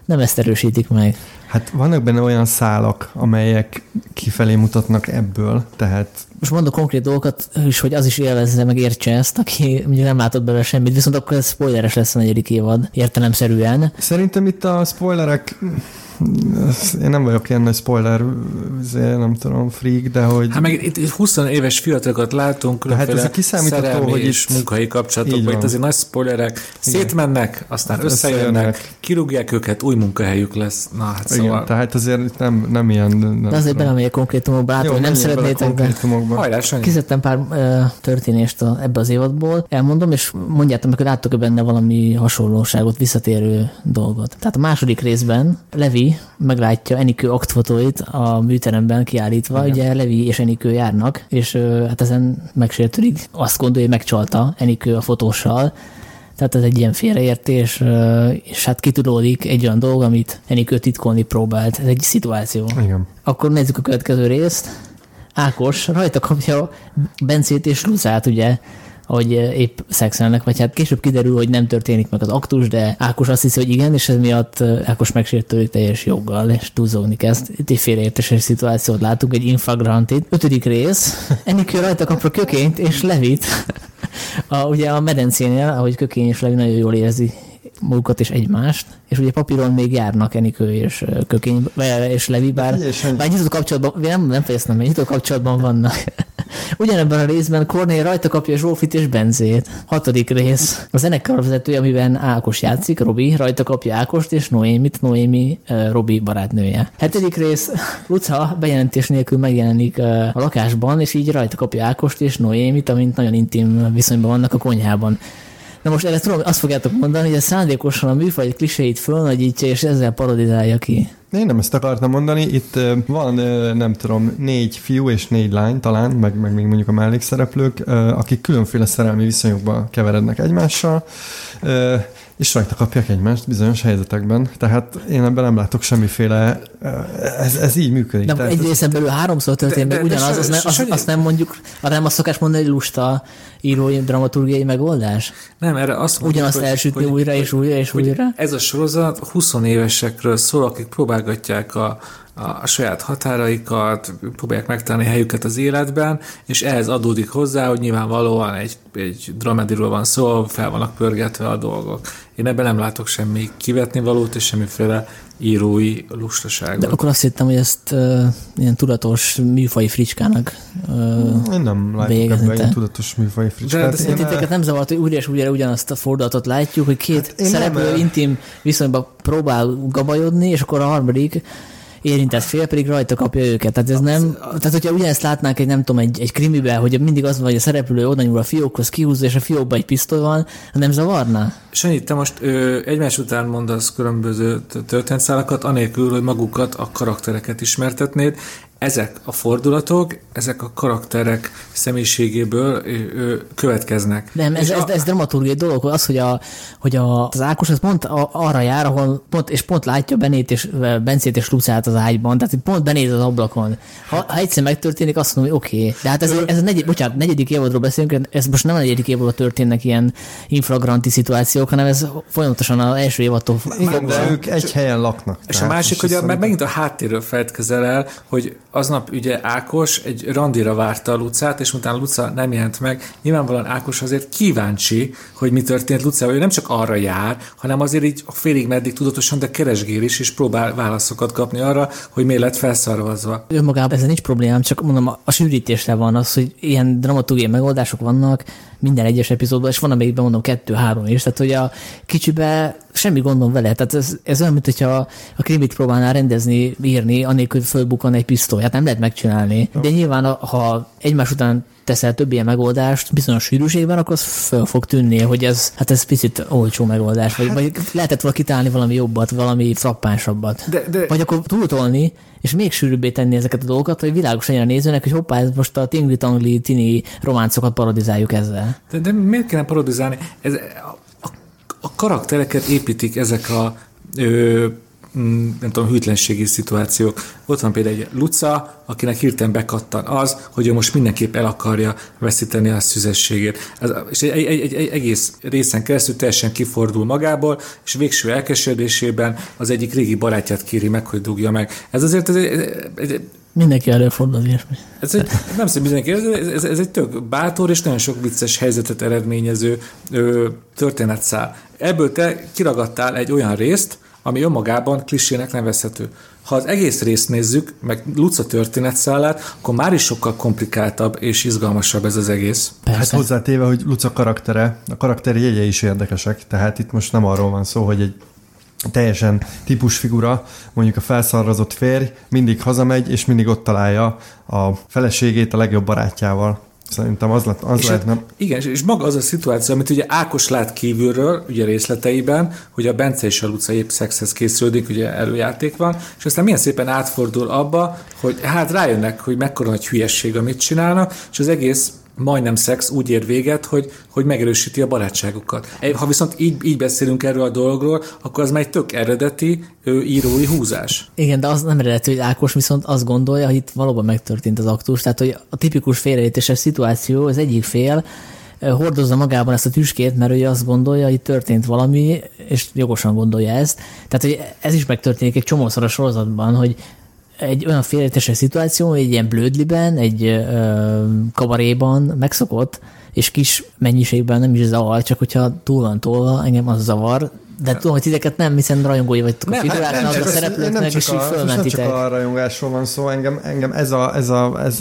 nem ezt erősítik meg. Hát vannak benne olyan szálak, amelyek kifelé mutatnak ebből, tehát... Most mondok konkrét dolgokat is, hogy az is élvezze, meg értse ezt, aki ugye nem látott belőle semmit, viszont akkor ez spoileres lesz a negyedik évad, értelemszerűen. Szerintem itt a spoilerek én nem vagyok ilyen nagy spoiler, nem tudom, freak, de hogy... Hát meg itt 20 éves fiatalokat látunk, hát ez a kiszámítható, hogy és itt... munkai kapcsolatokban, itt azért nagy spoilerek, Igen. szétmennek, aztán hát összejönnek, kirúgják őket, új munkahelyük lesz. Na, hát Igen, szóval... tehát azért itt nem, nem ilyen... Nem de azért belemegyek konkrétumokba, látom, hogy nem szeretnétek, de kizettem pár uh, történést a, ebbe az évadból, elmondom, és mondjátok meg, hogy láttok benne valami hasonlóságot, visszatérő dolgot. Tehát a második részben Levi meglátja Enikő aktfotóit a műteremben kiállítva, Igen. ugye Levi és Enikő járnak, és hát ezen megsértődik. Azt gondolja, hogy megcsalta Enikő a fotóssal, tehát ez egy ilyen félreértés, és hát kitudódik egy olyan dolog, amit Enikő titkolni próbált. Ez egy szituáció. Igen. Akkor nézzük a következő részt. Ákos rajta kapja Bencét és Luzát, ugye, hogy eh, épp szexelnek, vagy hát később kiderül, hogy nem történik meg az aktus, de Ákos azt hiszi, hogy igen, és ez miatt eh, Ákos megsértődik teljes joggal, és túlzógni kezd. Itt egy félreértéses szituációt látunk, egy infragrantit. Ötödik rész, Enikő rajta kapra kökényt és levit. <laughs> A, ugye a medencénél, ahogy kökény és Levi nagyon jól érzi magukat és egymást, és ugye papíron még járnak Enikő és Kökény és Levi, bár, bár nyitott kapcsolatban, nem, nem fejeztem, nyitott kapcsolatban vannak. Ugyanebben a részben Kornél rajta kapja Zsófit és Benzét. Hatodik rész. A zenekarvezető, amiben Ákos játszik, Robi, rajta kapja Ákost és Noémit, Noémi Robi barátnője. Hetedik rész. Luca bejelentés nélkül megjelenik a lakásban, és így rajta kapja Ákost és Noémit, amint nagyon intim viszonyban vannak a konyhában. Na most erre tudom, azt fogjátok mondani, hogy a szándékosan a műfaj kliséit fölnagyítja, és ezzel parodizálja ki. Én nem ezt akartam mondani, itt van, nem tudom, négy fiú és négy lány talán, meg, meg még mondjuk a mellékszereplők, akik különféle szerelmi viszonyokba keverednek egymással, és rajta kapják egymást bizonyos helyzetekben. Tehát én ebben nem látok semmiféle, ö, ez, ez így működik. De Tehát egy részen belül háromszor történik De- meg de- de ugyanaz, azt, Sanyi- azt nem mondjuk, arra nem azt szokás mondani, hogy lusta írói dramaturgiai megoldás? Nem, erre azt mondjuk, Ugyanazt elsütni újra és újra és hogy újra? Ez a sorozat 20 évesekről szól, akik próbálgatják a, a saját határaikat, próbálják megtalálni helyüket az életben, és ehhez adódik hozzá, hogy nyilvánvalóan egy, egy dramediről van szó, fel vannak pörgetve a dolgok. Én ebben nem látok semmi kivetni valót, és semmiféle írói lustaságot. De akkor azt hittem, hogy ezt uh, ilyen tudatos műfai fricskának uh, Én nem látok Végezni ebben tudatos műfaj fricskát. De- de Én, Titeket nem zavart, hogy újra és újra ugyanazt a fordulatot látjuk, hogy két én szereplő nem, intim viszonyban próbál gabajodni, és akkor a harmadik érintett fél pedig rajta kapja őket. Tehát ez nem, tehát hogyha ugyanezt látnánk egy, nem tudom, egy, egy krimiben, hogy mindig az van, hogy a szereplő oda nyúl a fiókhoz, kihúzza, és a fiókban egy pisztoly van, nem zavarná? Sanyi, te most ö, egymás után mondasz különböző történetszálakat, anélkül, hogy magukat, a karaktereket ismertetnéd. Ezek a fordulatok, ezek a karakterek személyiségéből ö, következnek. Nem, ez, ez, a- ez dramaturgiai dolog, az, hogy, a, hogy a, az Ákos az pont a, arra jár, ahol pont, és pont látja Benét és, Bencét és Lucát az ágyban, tehát pont benéz az ablakon. Ha, ha egyszer megtörténik, azt mondom, hogy oké. Okay. De hát ez, ez a negyedik, bocsánat, negyedik évadról beszélünk, ez most nem a negyedik évadról történnek ilyen infragranti szituációk, hanem ez folyamatosan az első évadtól igen, de ők egy helyen laknak. És a másik, hogy a, mert megint a háttérről feltkezel el, hogy aznap ugye Ákos egy randira várta a Lucát, és utána Luca nem jelent meg. Nyilvánvalóan Ákos azért kíváncsi, hogy mi történt Lucával. Ő nem csak arra jár, hanem azért így félig meddig tudatosan, de keresgél is, és próbál válaszokat kapni arra, hogy miért lett felszarvazva. önmagában ezzel nincs problémám, csak mondom, a sűrítésre van az, hogy ilyen dramaturgiai megoldások vannak minden egyes epizódban, és van, amelyikben mondom kettő-három is, tehát hogy a kicsibe semmi gondom vele, tehát ez, ez olyan, mint hogyha a krimit próbálnál rendezni, írni, anélkül hogy fölbukkan egy pisztoly, hát nem lehet megcsinálni. De nyilván, ha egymás után teszel több ilyen megoldást bizonyos sűrűségben, akkor az föl fog tűnni, hogy ez, hát ez picit olcsó megoldás, vagy, vagy lehetett volna kitálni valami jobbat, valami frappánsabbat. De, de Vagy akkor túltolni, és még sűrűbbé tenni ezeket a dolgokat, hogy világos legyen a nézőnek, hogy hoppá, ez most a tingli-tangli tini románcokat parodizáljuk ezzel. De, de miért kéne parodizálni? Ez, a, a, a karaktereket építik ezek a ö, nem tudom, hűtlenségi szituációk. Ott van például egy Luca, akinek hirtelen bekattan az, hogy ő most mindenképp el akarja veszíteni a szüzességét. Ez, és egy, egy, egy, egy egész részen keresztül teljesen kifordul magából, és végső elkeseredésében az egyik régi barátját kéri meg, hogy dugja meg. Ez azért ez egy, egy, egy Mindenki előfordul az ilyesmi. ez egy, nem szép mindenki, ez, ez, ez egy tök bátor és nagyon sok vicces helyzetet eredményező ö, történetszál. Ebből te kiragadtál egy olyan részt, ami önmagában klisének nevezhető. Ha az egész részt nézzük, meg Luca történetszálát, akkor már is sokkal komplikáltabb és izgalmasabb ez az egész. Persze. Hát hozzátéve, hogy Luca karaktere, a karakteri jegyei is érdekesek, tehát itt most nem arról van szó, hogy egy teljesen típusfigura, mondjuk a felszarrazott férj, mindig hazamegy, és mindig ott találja a feleségét a legjobb barátjával. Szerintem az, lett, az És lehetne... hát, igen, és- és maga az a szituáció, amit ugye Ákos lát kívülről, ugye részleteiben, hogy a Bence és a Luca épp szexhez készülődik, ugye előjáték van, és aztán milyen szépen átfordul abba, hogy hát rájönnek, hogy mekkora nagy hülyesség, amit csinálnak, és az egész majdnem szex úgy ér véget, hogy, hogy megerősíti a barátságukat. Ha viszont így, így beszélünk erről a dologról, akkor az már egy tök eredeti ö, írói húzás. Igen, de az nem eredető, hogy Ákos viszont azt gondolja, hogy itt valóban megtörtént az aktus, tehát hogy a tipikus félreértéses szituáció, az egyik fél hordozza magában ezt a tüskét, mert ő azt gondolja, hogy történt valami, és jogosan gondolja ezt. Tehát, hogy ez is megtörténik egy csomószor a sorozatban, hogy egy olyan félreértéses szituáció, egy ilyen blödliben, egy ö, kabaréban megszokott, és kis mennyiségben nem is zavar, csak hogyha túl van tolva, engem az zavar, de tudom, hogy titeket nem, hiszen rajongói vagytok a Nem, hát figuráknak, nem, a szereplőknek, és így a, most nem fölmentitek. csak a rajongásról van szó, engem, engem ez a, ez a ez,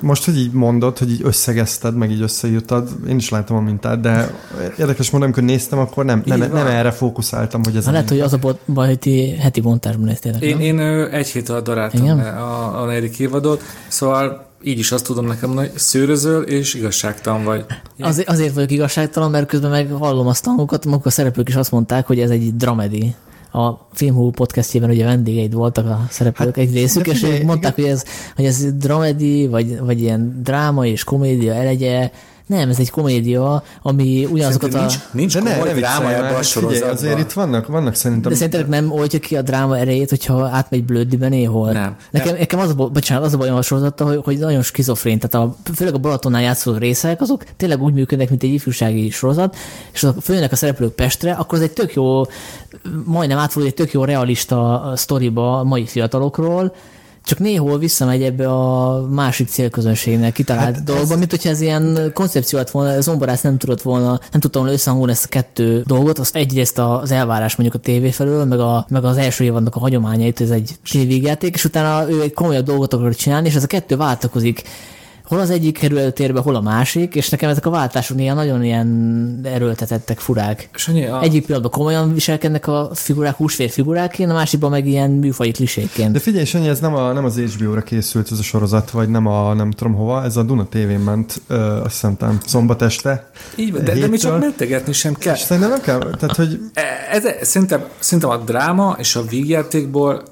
most, hogy így mondod, hogy így összegezted, meg így összeírtad, én is látom a mintát, de érdekes mondom, amikor néztem, akkor nem, nem, nem erre fókuszáltam, hogy ez Ha a lehet, hogy az a baj, hogy ti heti bontásban néztétek, Én, én egy hét alatt daráltam a, a negyedik évadot, szóval így is azt tudom nekem hogy szőrözöl és igazságtalan vagy. <laughs> Azért, azért vagyok igazságtalan, mert közben meg hallom azt a hangokat, maguk a szereplők is azt mondták, hogy ez egy dramedi. a Filmhú podcastjében ugye vendégeid voltak a szereplők hát, egy részük, és figyelj, mondták, igen. hogy ez, hogy ez dramedi, vagy, vagy ilyen dráma és komédia elegye, nem, ez egy komédia, ami ugyanazokat a... Nincs, nincs de ne, dráma ebben a sorozatban. Azért itt vannak, vannak szerintem... De szerinted nem oldja ki a dráma erejét, hogyha átmegy blöddibe néhol? Nem. Nekem, nekem az, a, bocsánat, az a bajom a sorozattal, hogy, hogy nagyon skizofrén, tehát a, főleg a Balatonnál játszó részek, azok tényleg úgy működnek, mint egy ifjúsági sorozat, és a főnek a szereplők Pestre, akkor ez egy tök jó, majdnem átfordul egy tök jó realista sztoriba a mai fiatalokról, csak néhol visszamegy ebbe a másik célközönségnek kitalált hát dolgokba, ez... mint hogyha ez ilyen koncepció lett volna, zomborász nem tudott volna, nem tudtam volna összehangolni ezt a kettő dolgot, azt egyrészt az elvárás mondjuk a tévé felől, meg, a, meg az első évadnak a hagyományait, ez egy tévéjáték, és utána ő egy komolyabb dolgot akar csinálni, és ez a kettő váltakozik hol az egyik kerül előtérbe, hol a másik, és nekem ezek a váltások ilyen nagyon ilyen erőltetettek, furák. Sanyi, a... Egyik pillanatban komolyan viselkednek a figurák, húsvér figuráként, a másikban meg ilyen műfai klisékként. De figyelj, Sanyi, ez nem, a, nem az HBO-ra készült ez a sorozat, vagy nem a nem tudom hova, ez a Duna TV-n ment, ö, azt hiszem, szombat este. Így de, de mi csak mentegetni sem kell. És szerintem nem kell, tehát hogy... E, ez, szerintem, szerintem a dráma és a vígjátékból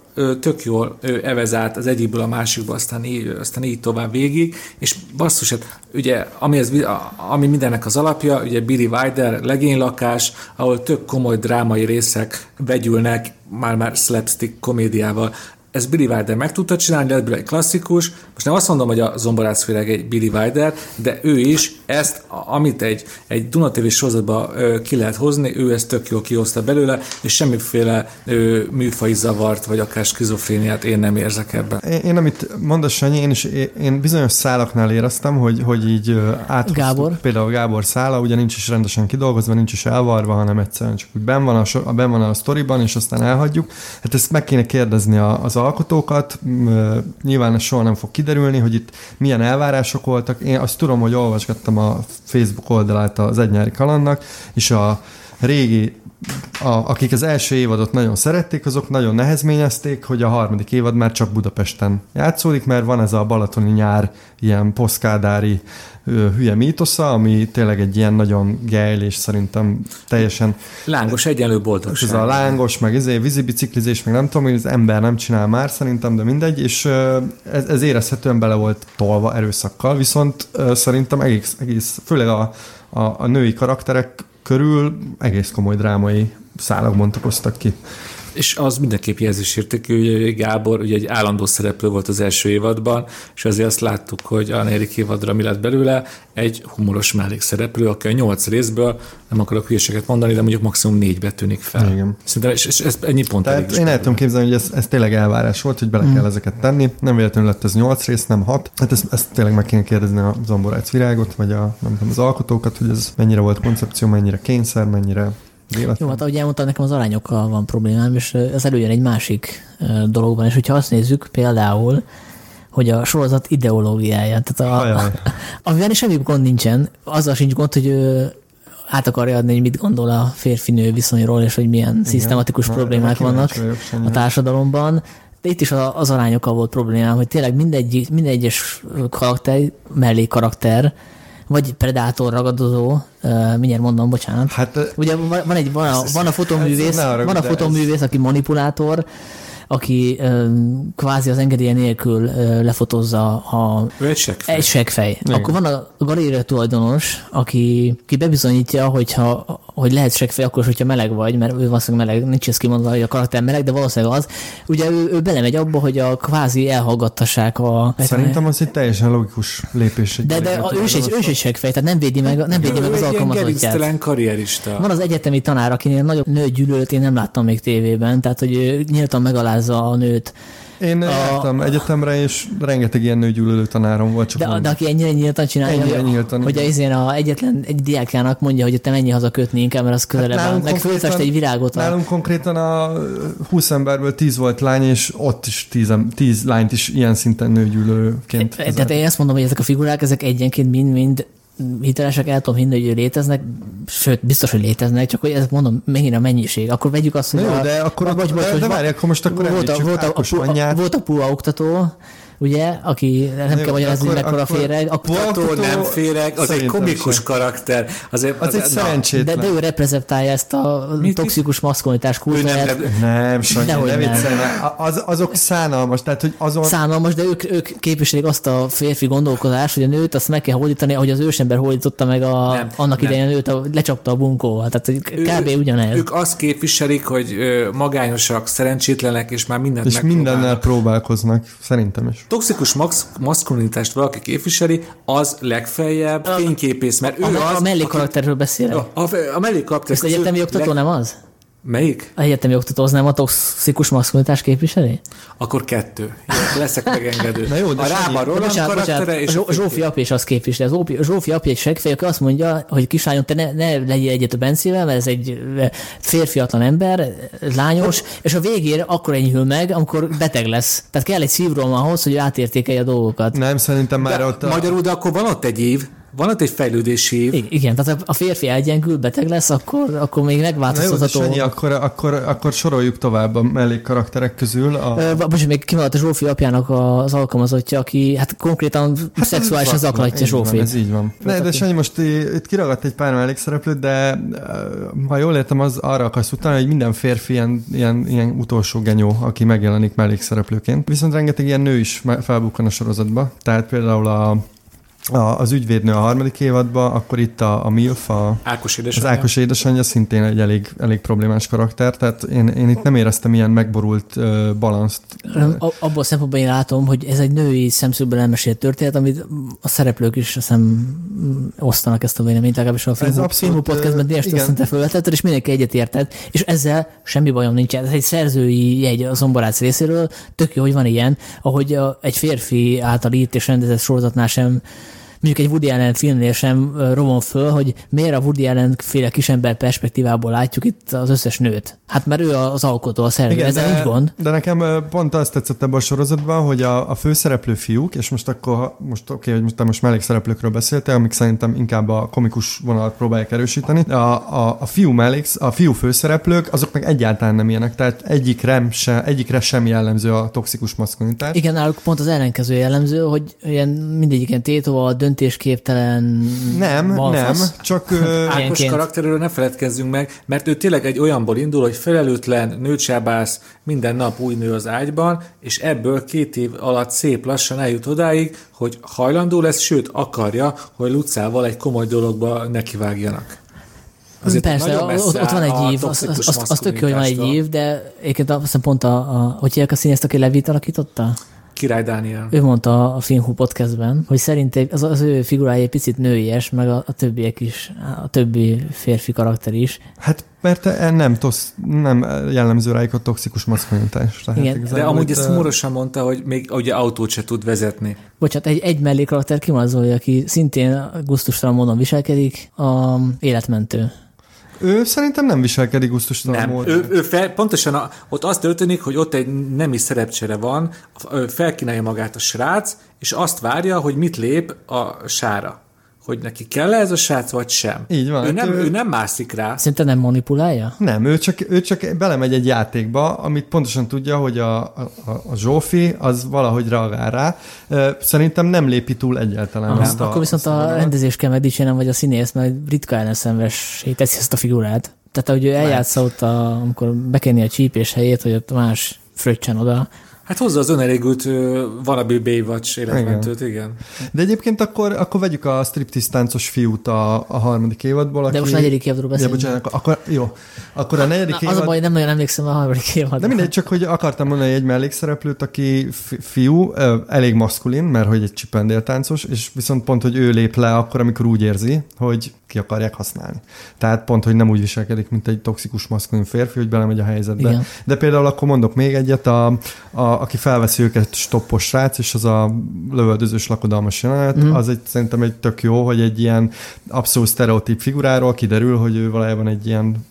tök jól evezált az egyikből a másikba, aztán így, aztán így tovább végig, és basszus, hát ugye, ami, ez, ami mindennek az alapja, ugye Billy Wilder legénylakás, ahol tök komoly drámai részek vegyülnek, már-már slapstick komédiával ez Billy Wilder meg tudta csinálni, lett egy klasszikus. Most nem azt mondom, hogy a zomborász főleg egy Billy Wilder, de ő is ezt, amit egy, egy Duna TV sorozatba ki lehet hozni, ő ezt tök jól kihozta belőle, és semmiféle ö, műfai zavart, vagy akár skizofréniát én nem érzek ebben. Én, én amit mondasz, Sanyi, én is én bizonyos szálaknál éreztem, hogy, hogy így át Gábor. Például Gábor szála, ugye nincs is rendesen kidolgozva, nincs is elvarva, hanem egyszerűen csak úgy ben van a, ben van a sztoriban, és aztán elhagyjuk. Hát ezt meg kéne kérdezni az alkotókat, nyilván ez soha nem fog kiderülni, hogy itt milyen elvárások voltak. Én azt tudom, hogy olvasgattam a Facebook oldalát az Egynyári Kalannak, és a régi a, akik az első évadot nagyon szerették, azok nagyon nehezményezték, hogy a harmadik évad már csak Budapesten játszódik, mert van ez a balatoni nyár ilyen poszkádári hülye mítosza, ami tényleg egy ilyen nagyon gejl, és szerintem teljesen... Lángos egyenlő boldogság. Ez a lángos, meg izé, vízibiciklizés, meg nem tudom, hogy az ember nem csinál már szerintem, de mindegy, és ez, ez érezhetően bele volt tolva erőszakkal, viszont szerintem egész, egész főleg a, a, a női karakterek körül egész komoly drámai szálak bontakoztak ki és az mindenképp jelzésértékű, hogy Gábor ugye egy állandó szereplő volt az első évadban, és azért azt láttuk, hogy a negyedik évadra mi lett belőle, egy humoros mellékszereplő, aki a nyolc részből, nem akarok hülyeséget mondani, de mondjuk maximum négy betűnik fel. Igen. Szerintem és, és ez ennyi pont Tehát én el tudom képzelni, hogy ez, ez tényleg elvárás volt, hogy bele mm. kell ezeket tenni. Nem véletlenül lett ez nyolc rész, nem hat. Hát ezt, ezt tényleg meg kéne kérdezni a Zomborácz Virágot, vagy a, nem tudom, az alkotókat, hogy ez mennyire volt koncepció, mennyire kényszer, mennyire Véletlen. Jó, hát ahogy elmondtam, nekem az arányokkal van problémám, és ez előjön egy másik dologban, és hogyha azt nézzük például, hogy a sorozat ideológiája, tehát a, amivel semmi gond nincsen, azzal sincs gond, hogy ő át akarja adni, hogy mit gondol a férfi-nő viszonyról, és hogy milyen Igen. szisztematikus Na, problémák vannak a társadalomban. De itt is az arányokkal volt problémám, hogy tényleg mindegy, mindegyes karakter, mellé karakter, vagy predátor ragadozó, mindjárt mondom, bocsánat. Hát, Ugye van, egy, van, a, van a fotoművész, van a fotoművész, aki manipulátor, aki ö, kvázi az engedélye nélkül ö, lefotozza a... egy segfej. Egy segfej. Akkor van a galéria tulajdonos, aki, aki bebizonyítja, hogyha, hogy lehet segfej akkor, hogyha meleg vagy, mert ő valószínűleg meleg, nincs ez kimondva, hogy a karakter meleg, de valószínűleg az. Ugye ő, ő belemegy abba, hogy a kvázi elhallgattassák a... Szerintem az egy teljesen logikus lépés. Egy de, de a, ő, is egy, ő is egy segfej, tehát nem védi meg, nem védi meg az alkalmazottját. karrierista. Van az egyetemi tanár, akinél nagyobb nőgyűlölt, én nem láttam még tévében, tehát hogy nyíltan megalá megalázza a nőt. Én jártam egyetemre, és rengeteg ilyen nőgyűlölő tanárom volt. Csak de, de aki ennyire nyíltan csinálja, ennyire nyíltan, hogy az én a egyetlen egy diákjának mondja, hogy te menj haza kötni inkább, mert az közelebb hát meg fölfest egy virágot. A... Nálunk konkrétan a 20 emberből 10 volt lány, és ott is 10, 10 lányt is ilyen szinten nőgyűlölőként. Tehát én azt mondom, hogy ezek a figurák, ezek egyenként mind-mind hitelesek, el tudom hinni, hogy léteznek, sőt, biztos, hogy léteznek, csak hogy ez mondom, megint a mennyiség. Akkor vegyük azt, hogy... Jó, a, de akkor, vagy, vagy, de, de várj, akkor most akkor volt a, volt, a, a, a, volt a PUA oktató, ugye, aki nem jó, kell magyarázni, mekkora akkor- féreg, Attól Attól nem féreg, az egy komikus sem. karakter. Azért, Az egy na, de, szerencsétlen. de ő reprezentálja ezt a Mit- toxikus maszkulinitás Ő nem, kultúrát. Nem, Sanyi, Dehogy ne nem. viccelj már. Az, azok szánalmas, tehát hogy azon... Szánalmas, de ők, ők képviselik azt a férfi gondolkodást, hogy a nőt azt meg kell hódítani, ahogy az ősember hódította meg a, Nem, annak nem. idején a nőt, a, lecsapta a bunkóval. Tehát kb. ugyanez. Ők azt képviselik, hogy magányosak, szerencsétlenek, és már mindent és mindennel próbálkoznak, szerintem is. Toxikus max- maszkulinitást valaki képviseli, az legfeljebb fényképész, mert ő a, az... a mellékkarakterről beszélek. A, a, a mellékkarakter... Ezt egyetemi oktató nem az? Melyik? A egyetemi oktató az nem a toxikus maszkulinitás képviseli? Akkor kettő. Jó, leszek megengedő. Na jó, de a Ráma Roland bocsánat, bocsánat. és a Zsófi apja is azt képviseli. Az Ópi- Zsófi apja egy seggfej, aki azt mondja, hogy kislányom, te ne, ne legyél egyet a Bencével, mert ez egy férfiatlan ember, lányos, és a végére akkor enyhül meg, amikor beteg lesz. Tehát kell egy szívrom ahhoz, hogy átértékelje a dolgokat. Nem, szerintem már De ott a... Magyarul, de akkor van ott egy év, van ott egy fejlődési év. Igen, tehát a férfi elgyengül, beteg lesz, akkor, akkor még Na jó, megváltoztatható. Sanyi, akkor, akkor, akkor soroljuk tovább a mellékkarakterek közül. A... Ö, Bocs, még kimaradt a Zsófi apjának az alkalmazottja, aki hát konkrétan hát szexuálisan Zak- zaklatja így van, Zsófit. Ez így van. Ne, de Sanyi, most itt kiragadt egy pár mellékszereplőt, de ha jól értem, az arra akarsz utalni, hogy minden férfi ilyen, ilyen, ilyen utolsó genyó, aki megjelenik mellékszereplőként. Viszont rengeteg ilyen nő is felbukkan a sorozatba. Tehát például a, a, az ügyvédnő a harmadik évadban, akkor itt a, a MILF, a, Ákos az édesanyja. Ákos édesanyja szintén egy elég, elég problémás karakter, tehát én, én itt nem éreztem ilyen megborult uh, balanszt. Nem, a- Abból a szempontból én látom, hogy ez egy női szemszögből elmesélt történet, amit a szereplők is azt hiszem mm, osztanak ezt a véleményt, legalábbis a film, abszolút, filmú podcastben igen. szinte felvetetted, és mindenki egyetértett, és ezzel semmi bajom nincsen. Ez egy szerzői jegy a Zomborác részéről, tök jó, hogy van ilyen, ahogy a, egy férfi által írt és rendezett sorozatnál sem mondjuk egy Woody Allen filmnél sem ö, rovon föl, hogy miért a Woody Allen féle kisember perspektívából látjuk itt az összes nőt. Hát mert ő az alkotó, a szerző, ez nincs gond. de nekem pont azt tetszett ebben a sorozatban, hogy a, a főszereplő fiúk, és most akkor, most oké, okay, most te most mellékszereplőkről beszéltél, amik szerintem inkább a komikus vonalat próbálják erősíteni. A, a, a fiú mellék, a fiú főszereplők, azok meg egyáltalán nem ilyenek, tehát egyikre, se, egyikre sem jellemző a toxikus maszkulinitás. Igen, náluk pont az ellenkező jellemző, hogy ilyen mindegyik ilyen tétova, döntésképtelen Nem, balfasz. nem, csak ö, Ákos Ilyenként. karakteréről ne feledkezzünk meg, mert ő tényleg egy olyanból indul, hogy felelőtlen, nőcsábász, minden nap új nő az ágyban, és ebből két év alatt szép lassan eljut odáig, hogy hajlandó lesz, sőt akarja, hogy Lucával egy komoly dologba nekivágjanak. Azért Persze, ott, ott van egy év, az, az, az, az tök jó, hogy van egy év, de egyébként azt hiszem pont a, a hogy hívják a színészt, aki Levit alakította? Király Dániel. Ő mondta a Filmhú podcastben, hogy szerint az, az ő figurája egy picit nőies, meg a, a többiek is, a többi férfi karakter is. hát mert e- nem, tosz, nem jellemző rájuk a toxikus maszkulinitás. De amúgy ezt ö, humorosan mondta, hogy még ugye autót se tud vezetni. Bocsánat, egy, egy mellékarakter ki van az, hogy aki szintén gusztustalan módon viselkedik, a életmentő. Ő szerintem nem viselkedik gusztustalan módon. ő, ő fel, pontosan a, ott az történik, hogy ott egy nemi szerepcsere van, felkínálja magát a srác, és azt várja, hogy mit lép a sára. Hogy neki kell ez a srác, vagy sem. Így van, Ő hát nem, ő- ő nem mászik rá. Szerintem nem manipulálja? Nem, ő csak, ő csak belemegy egy játékba, amit pontosan tudja, hogy a, a, a Zsófi az valahogy reagál rá. Szerintem nem lépi túl egyáltalán Aha, azt a, Akkor viszont a vonalat. rendezés kell megdicsérnem, vagy a színész, mert ritka ellenszenvessé teszi ezt a figurát. Tehát, ahogy ő eljátsza ott, a, amikor bekenni a csípés helyét, hogy ott más fröccsen oda. Hát hozza az önelégült uh, Wannabe Baywatch életmentőt, igen. igen. De egyébként akkor, akkor vegyük a striptease táncos fiút a, a harmadik évadból. Aki... De most negyedik évadról Ja, beszélünk. bocsánat, akkor, jó. Akkor a negyedik Na, az évad... a baj, nem nagyon emlékszem a harmadik évadra. De mindegy, csak hogy akartam mondani egy mellékszereplőt, aki fi- fiú, elég maszkulin, mert hogy egy csipendéltáncos, és viszont pont, hogy ő lép le akkor, amikor úgy érzi, hogy ki akarják használni. Tehát pont, hogy nem úgy viselkedik, mint egy toxikus maszkulin férfi, hogy belemegy a helyzetbe. Igen. De például akkor mondok még egyet, a, a, aki felveszi őket stoppos srác, és az a lövöldözős lakodalmas jelenet, mm. az egy, szerintem egy tök jó, hogy egy ilyen abszolút sztereotíp figuráról kiderül, hogy ő valójában egy ilyen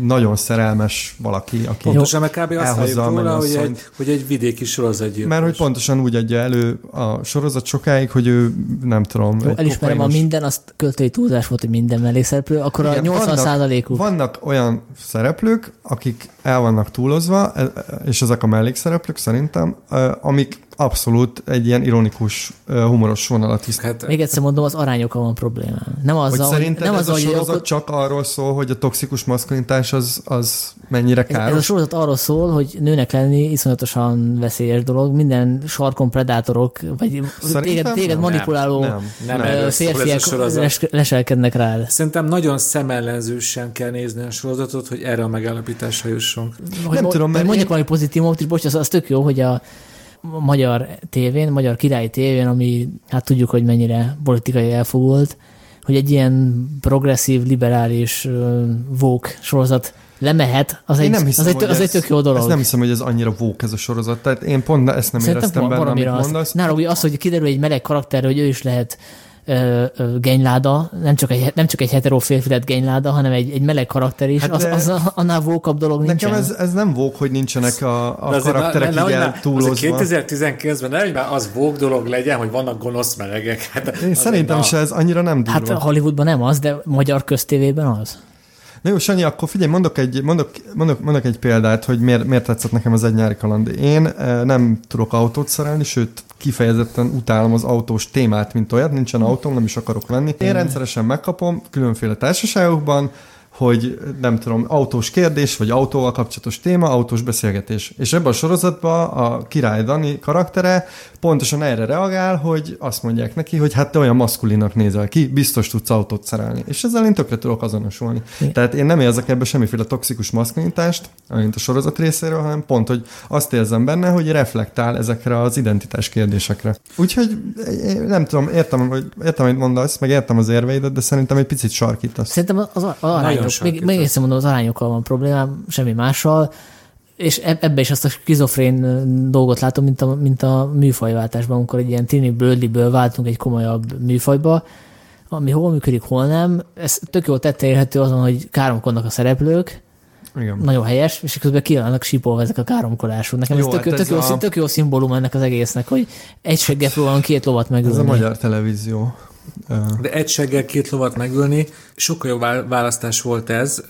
nagyon szerelmes valaki, aki... Pontosan, mert kb. azt Elhozza halljuk a róla, hogy egy, hogy egy vidéki sorozatgyilkos. Mert hogy pontosan úgy adja elő a sorozat sokáig, hogy ő nem tudom. Jó, elismerem, a kokainos- minden, azt költői túlzás volt, hogy minden mellékszereplő, akkor a Igen, 80 vannak- százalékuk. Vannak olyan szereplők, akik el vannak túlozva, e- e- és ezek a mellékszereplők szerintem, amik abszolút egy ilyen ironikus, humoros vonalat visz. Hát, Még egyszer mondom, az arányokkal van probléma. Nem az, hogy hogy szerinted nem ez az, a hogy sorozat okot... csak arról szól, hogy a toxikus maszkulinitás az, az mennyire ez, káros? ez a sorozat arról szól, hogy nőnek lenni iszonyatosan veszélyes dolog. Minden sarkon predátorok, vagy Szerintem téged, téged nem. manipuláló Nem, nem, ez a férfiak leselkednek rád. Szerintem nagyon szemellenzősen kell nézni a sorozatot, hogy erre a megállapításra jussunk. Hogy Nem mo- tudom, mert mondjak én- valami pozitívumot, és bocs, az, az tök jó, hogy a magyar tévén, magyar királyi tévén, ami hát tudjuk, hogy mennyire politikai elfogult, hogy egy ilyen progresszív, liberális vók sorozat lemehet, az Én egy, nem hiszem, az, egy, az egy ez- tök jó dolog. Ezt nem hiszem, hogy ez annyira vók ez a sorozat. Tehát én pont ezt nem Szerintem éreztem benne, amit mondasz. Nála ugye az, hogy kiderül egy meleg karakter, hogy ő is lehet ö, ö, genyláda, nem csak egy, nem csak egy hetero férfi lett genyláda, hanem egy, egy meleg karakter is, Hát de- az, az annál vókabb dolog nincsen. Nekem ez, ez nem vók, hogy nincsenek a, a karakterek ne- így nehogy már- eltúlozva. azért 2019-ben nehogy már az vók dolog legyen, hogy vannak gonosz melegek. Hát Én szerintem se ez annyira nem durva. Hát Hollywoodban nem az, de magyar köztévében az. Na jó, Sanyi, akkor figyelj, mondok egy, mondok, mondok, mondok egy példát, hogy miért, miért tetszett nekem az egy nyári kaland. Én eh, nem tudok autót szerelni, sőt, kifejezetten utálom az autós témát, mint olyat, nincsen autóm, nem is akarok venni. Én rendszeresen megkapom különféle társaságokban, hogy nem tudom, autós kérdés, vagy autóval kapcsolatos téma, autós beszélgetés. És ebben a sorozatban a király Dani karaktere pontosan erre reagál, hogy azt mondják neki, hogy hát te olyan maszkulinak nézel ki, biztos tudsz autót szerelni. És ezzel én tökre tudok azonosulni. Igen. Tehát én nem érzek ebbe semmiféle toxikus maszkulinitást, mint a sorozat részéről, hanem pont, hogy azt érzem benne, hogy reflektál ezekre az identitás kérdésekre. Úgyhogy én nem tudom, értem, hogy értem, amit mondasz, meg értem az érveidet, de szerintem egy picit sarkítasz. Szerintem az, az arányok, még, még egyszer mondom, az arányokkal van problémám, semmi mással, és eb- ebbe is azt a skizofrén dolgot látom, mint a, mint a műfajváltásban, amikor egy ilyen tini blödliből váltunk egy komolyabb műfajba, ami hol működik, hol nem. Ez tök jól tette érhető azon, hogy káromkodnak a szereplők, Igen. nagyon helyes, és közben ki vannak sípolva ezek a káromkodások. Nekem Jó, ez tök, hát tök, ez jó, a- tök jó szimbólum ennek az egésznek, hogy egy seggel próbálunk két lovat megölni. Ez a magyar televízió. De egy seggel két lovat megölni, sokkal jobb vá- választás volt ez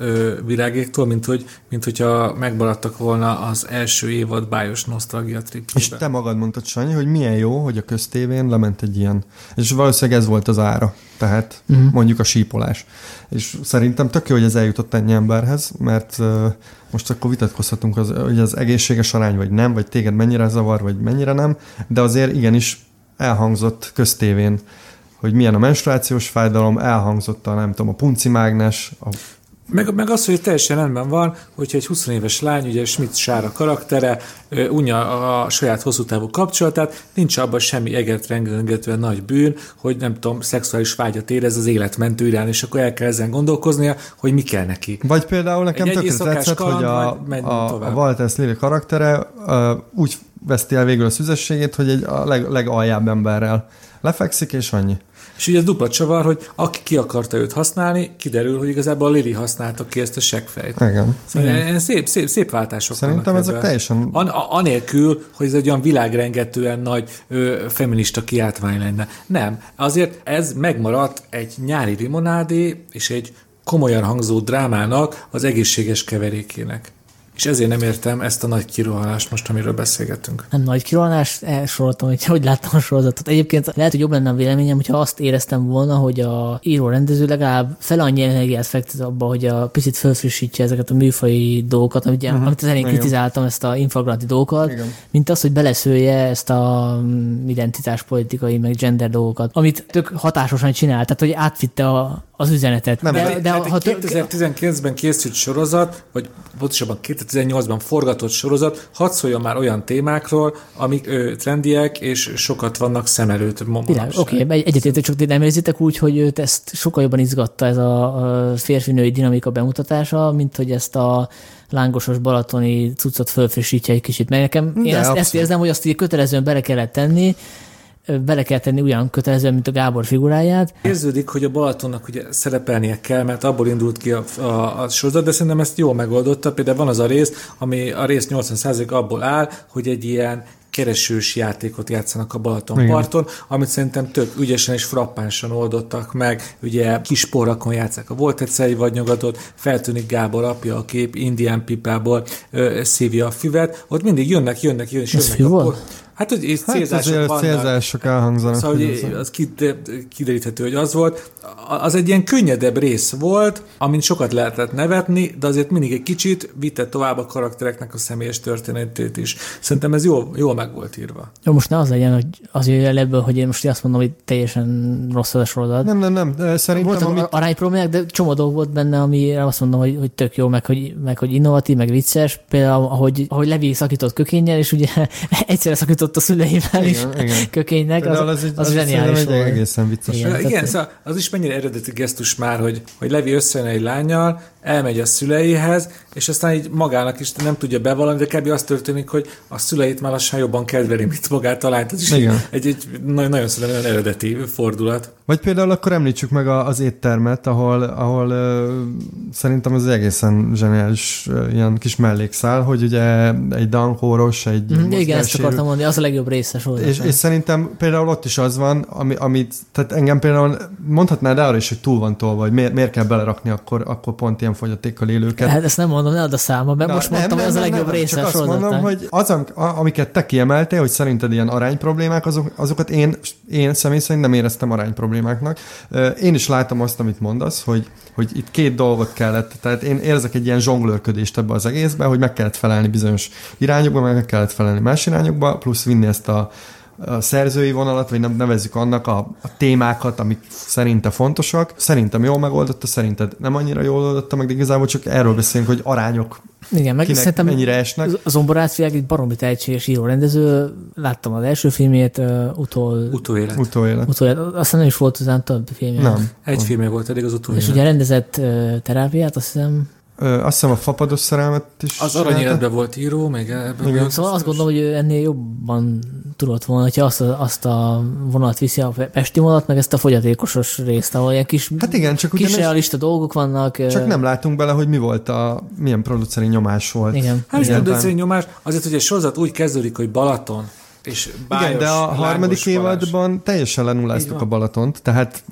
virágéktól, mint, hogy, mint hogyha megmaradtak volna az első évad bájos nosztalgia És tripjébe. te magad mondtad, Sanyi, hogy milyen jó, hogy a köztévén lement egy ilyen. És valószínűleg ez volt az ára. Tehát uh-huh. mondjuk a sípolás. És szerintem tök jó, hogy ez eljutott ennyi emberhez, mert uh, most akkor vitatkozhatunk, az, hogy az egészséges arány, vagy nem, vagy téged mennyire zavar, vagy mennyire nem, de azért igenis elhangzott köztévén, hogy milyen a menstruációs fájdalom, elhangzott a, nem tudom, a punci mágnes, a Meg, meg az, hogy teljesen rendben van, hogyha egy 20 éves lány, ugye Schmidt Sára karaktere, unja a saját hosszú távú kapcsolatát, nincs abban semmi eget rengetően nagy bűn, hogy nem tudom, szexuális vágyat érez az életmentő irány, és akkor el kell ezen gondolkoznia, hogy mi kell neki. Vagy például nekem Egy tökre tetszett, kaland, hogy a, a, a tovább. Walter Lily karaktere uh, úgy veszti el végül a szüzességét, hogy egy a leg, legaljább emberrel lefekszik, és annyi. És ugye ez dupla csavar, hogy aki ki akarta őt használni, kiderül, hogy igazából a Lili használta ki ezt a seggfejt. Igen. Szóval ilyen szép, szép, szép váltások Szerintem ezek ebben. teljesen... An- anélkül, hogy ez egy olyan világrengetően nagy ö, feminista kiáltvány lenne. Nem. Azért ez megmaradt egy nyári limonádé és egy komolyan hangzó drámának az egészséges keverékének. És ezért nem értem ezt a nagy kirohanást most, amiről beszélgetünk. nem nagy kirohanás, elsoroltam, hogy hogy láttam a sorozatot. Egyébként lehet, hogy jobb lenne a véleményem, hogyha azt éreztem volna, hogy a író rendező legalább fel annyi energiát fektet abba, hogy a picit felfrissítse ezeket a műfai dolgokat, amit, uh-huh. amit az elején kritizáltam, ezt a infragranti dolgokat, Igen. mint az, hogy beleszője ezt a mm, identitáspolitikai, meg gender dolgokat, amit tök hatásosan csinál, tehát hogy átvitte a, az üzenetet. Nem, de, De, de, hát ha egy tök, 2019-ben készült sorozat, vagy pontosabban 2018-ban forgatott sorozat, hadd szóljon már olyan témákról, amik ö, trendiek, és sokat vannak szem előtt oké, okay, egyetértek, csak nem érzitek úgy, hogy őt ezt sokkal jobban izgatta ez a férfi-női dinamika bemutatása, mint hogy ezt a lángosos balatoni cuccot fölfrissítje egy kicsit. Mert nekem én De, ezt, ezt érzem, hogy azt így kötelezően bele kellett tenni, bele kell tenni olyan kötelezően, mint a Gábor figuráját. Érződik, hogy a Balatonnak ugye szerepelnie kell, mert abból indult ki a, a, a sorozat, de szerintem ezt jól megoldotta. Például van az a rész, ami a rész 80% abból áll, hogy egy ilyen keresős játékot játszanak a Balatonparton, amit szerintem tök ügyesen és frappánsan oldottak meg. Ugye kis porrakon játszák a volt egyszerű vagy nyugatot, feltűnik Gábor apja a kép, indián pipából ö, szívja a füvet, ott mindig jönnek, jönnek, jönnek, és Ez jönnek a por- Hát, hogy itt Hát célzások azért vannak. célzások elhangzanak. Szóval hogy ez- az kid- kideríthető, hogy az volt. Az egy ilyen könnyedebb rész volt, amin sokat lehetett nevetni, de azért mindig egy kicsit vitte tovább a karaktereknek a személyes történetét is. Szerintem ez jól, jól meg volt írva. Jó, most ne az legyen, hogy az jöjjön el ebből, hogy én most azt mondom, hogy teljesen rossz az a sorozat. Nem, nem, nem, szerintem Voltak amit... arányproblémák, de csomó dolg volt benne, amire azt mondom, hogy, hogy tök jó, meg hogy, meg hogy innovatív, meg vicces. Például, ahogy, ahogy Levi szakított kökénnyel, és ugye <laughs> egyszerre szakított a szüleivel is Igen, igen. kökénynek, az, az, egy, az, az zseniális volt. egészen vicces. Igen. Igen szóval az is mennyire eredeti gesztus már, hogy, hogy Levi összejön egy lányjal, elmegy a szüleihez, és aztán így magának is nem tudja bevallani, de kb. az történik, hogy a szüleit már lassan jobban kedveli, mint magát a lányt. Ez is Igen. egy, egy nagyon, nagyon szerintem olyan eredeti fordulat. Vagy például akkor említsük meg a, az éttermet, ahol, ahol szerintem az egészen zseniális ilyen kis mellékszál, hogy ugye egy dankóros, egy Mhm, Igen, ezt akartam mondani, az a legjobb része sorozat. és, és szerintem például ott is az van, ami, amit, tehát engem például mondhatnád arra is, hogy túl van tolva, hogy miért, miért kell belerakni akkor, akkor pont ilyen fogyatékkal élőket. Hát ezt nem mondom, ne add a számba, mert Na, most nem, mondtam, nem, hogy az a legjobb nem, része Csak azt mondom, hogy az, amiket te kiemeltél, hogy szerinted ilyen arány problémák, azok, azokat én, én személy szerint nem éreztem arány problémáknak. Én is látom azt, amit mondasz, hogy, hogy itt két dolgot kellett, tehát én érzek egy ilyen zsonglőrködést ebbe az egészbe, hogy meg kellett felelni bizonyos irányokba, meg meg kellett felelni más irányokba, plusz vinni ezt a a szerzői vonalat, vagy nem nevezzük annak a, a témákat, amik szerinte fontosak. Szerintem jól megoldotta, szerinted nem annyira jól oldotta meg, de igazából csak erről beszélünk, hogy arányok Igen, meg kinek szerintem mennyire esnek. az Zomborácfiák egy baromi tehetséges író rendező. Láttam az első filmjét, uh, utol, Utóélet. Utóélet. utol, aztán nem is volt aztán több filmje. Nem. Egy filmje volt eddig az És utóélet. ugye rendezett uh, terápiát, azt hiszem. Ö, azt hiszem a fapados szerelmet is. Az aranyéletben volt író, még ebben Igen. Szóval azt gondolom, hogy ő ennél jobban tudott volna, hogyha azt a, azt a vonalat viszi, a pesti vonalat, meg ezt a fogyatékosos részt, ahol ilyen kis, Hát igen, csak kis ugyanis, realista dolgok vannak. csak nem látunk bele, hogy mi volt a, milyen produceri nyomás volt. Igen. Hát Igen. döntő nyomás, azért, hogy egy sorozat úgy kezdődik, hogy Balaton, és bájos, Igen, de a harmadik évadban teljesen lenulláztuk a Balatont, tehát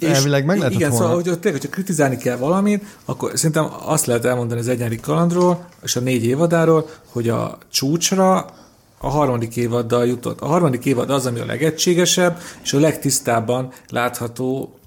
elvileg meg lehetett Igen, volna. szóval, hogy ott tényleg, hogyha kritizálni kell valamit, akkor szerintem azt lehet elmondani az egynyári kalandról, és a négy évadáról, hogy a csúcsra a harmadik évaddal jutott. A harmadik évad az, ami a legegységesebb, és a legtisztábban látható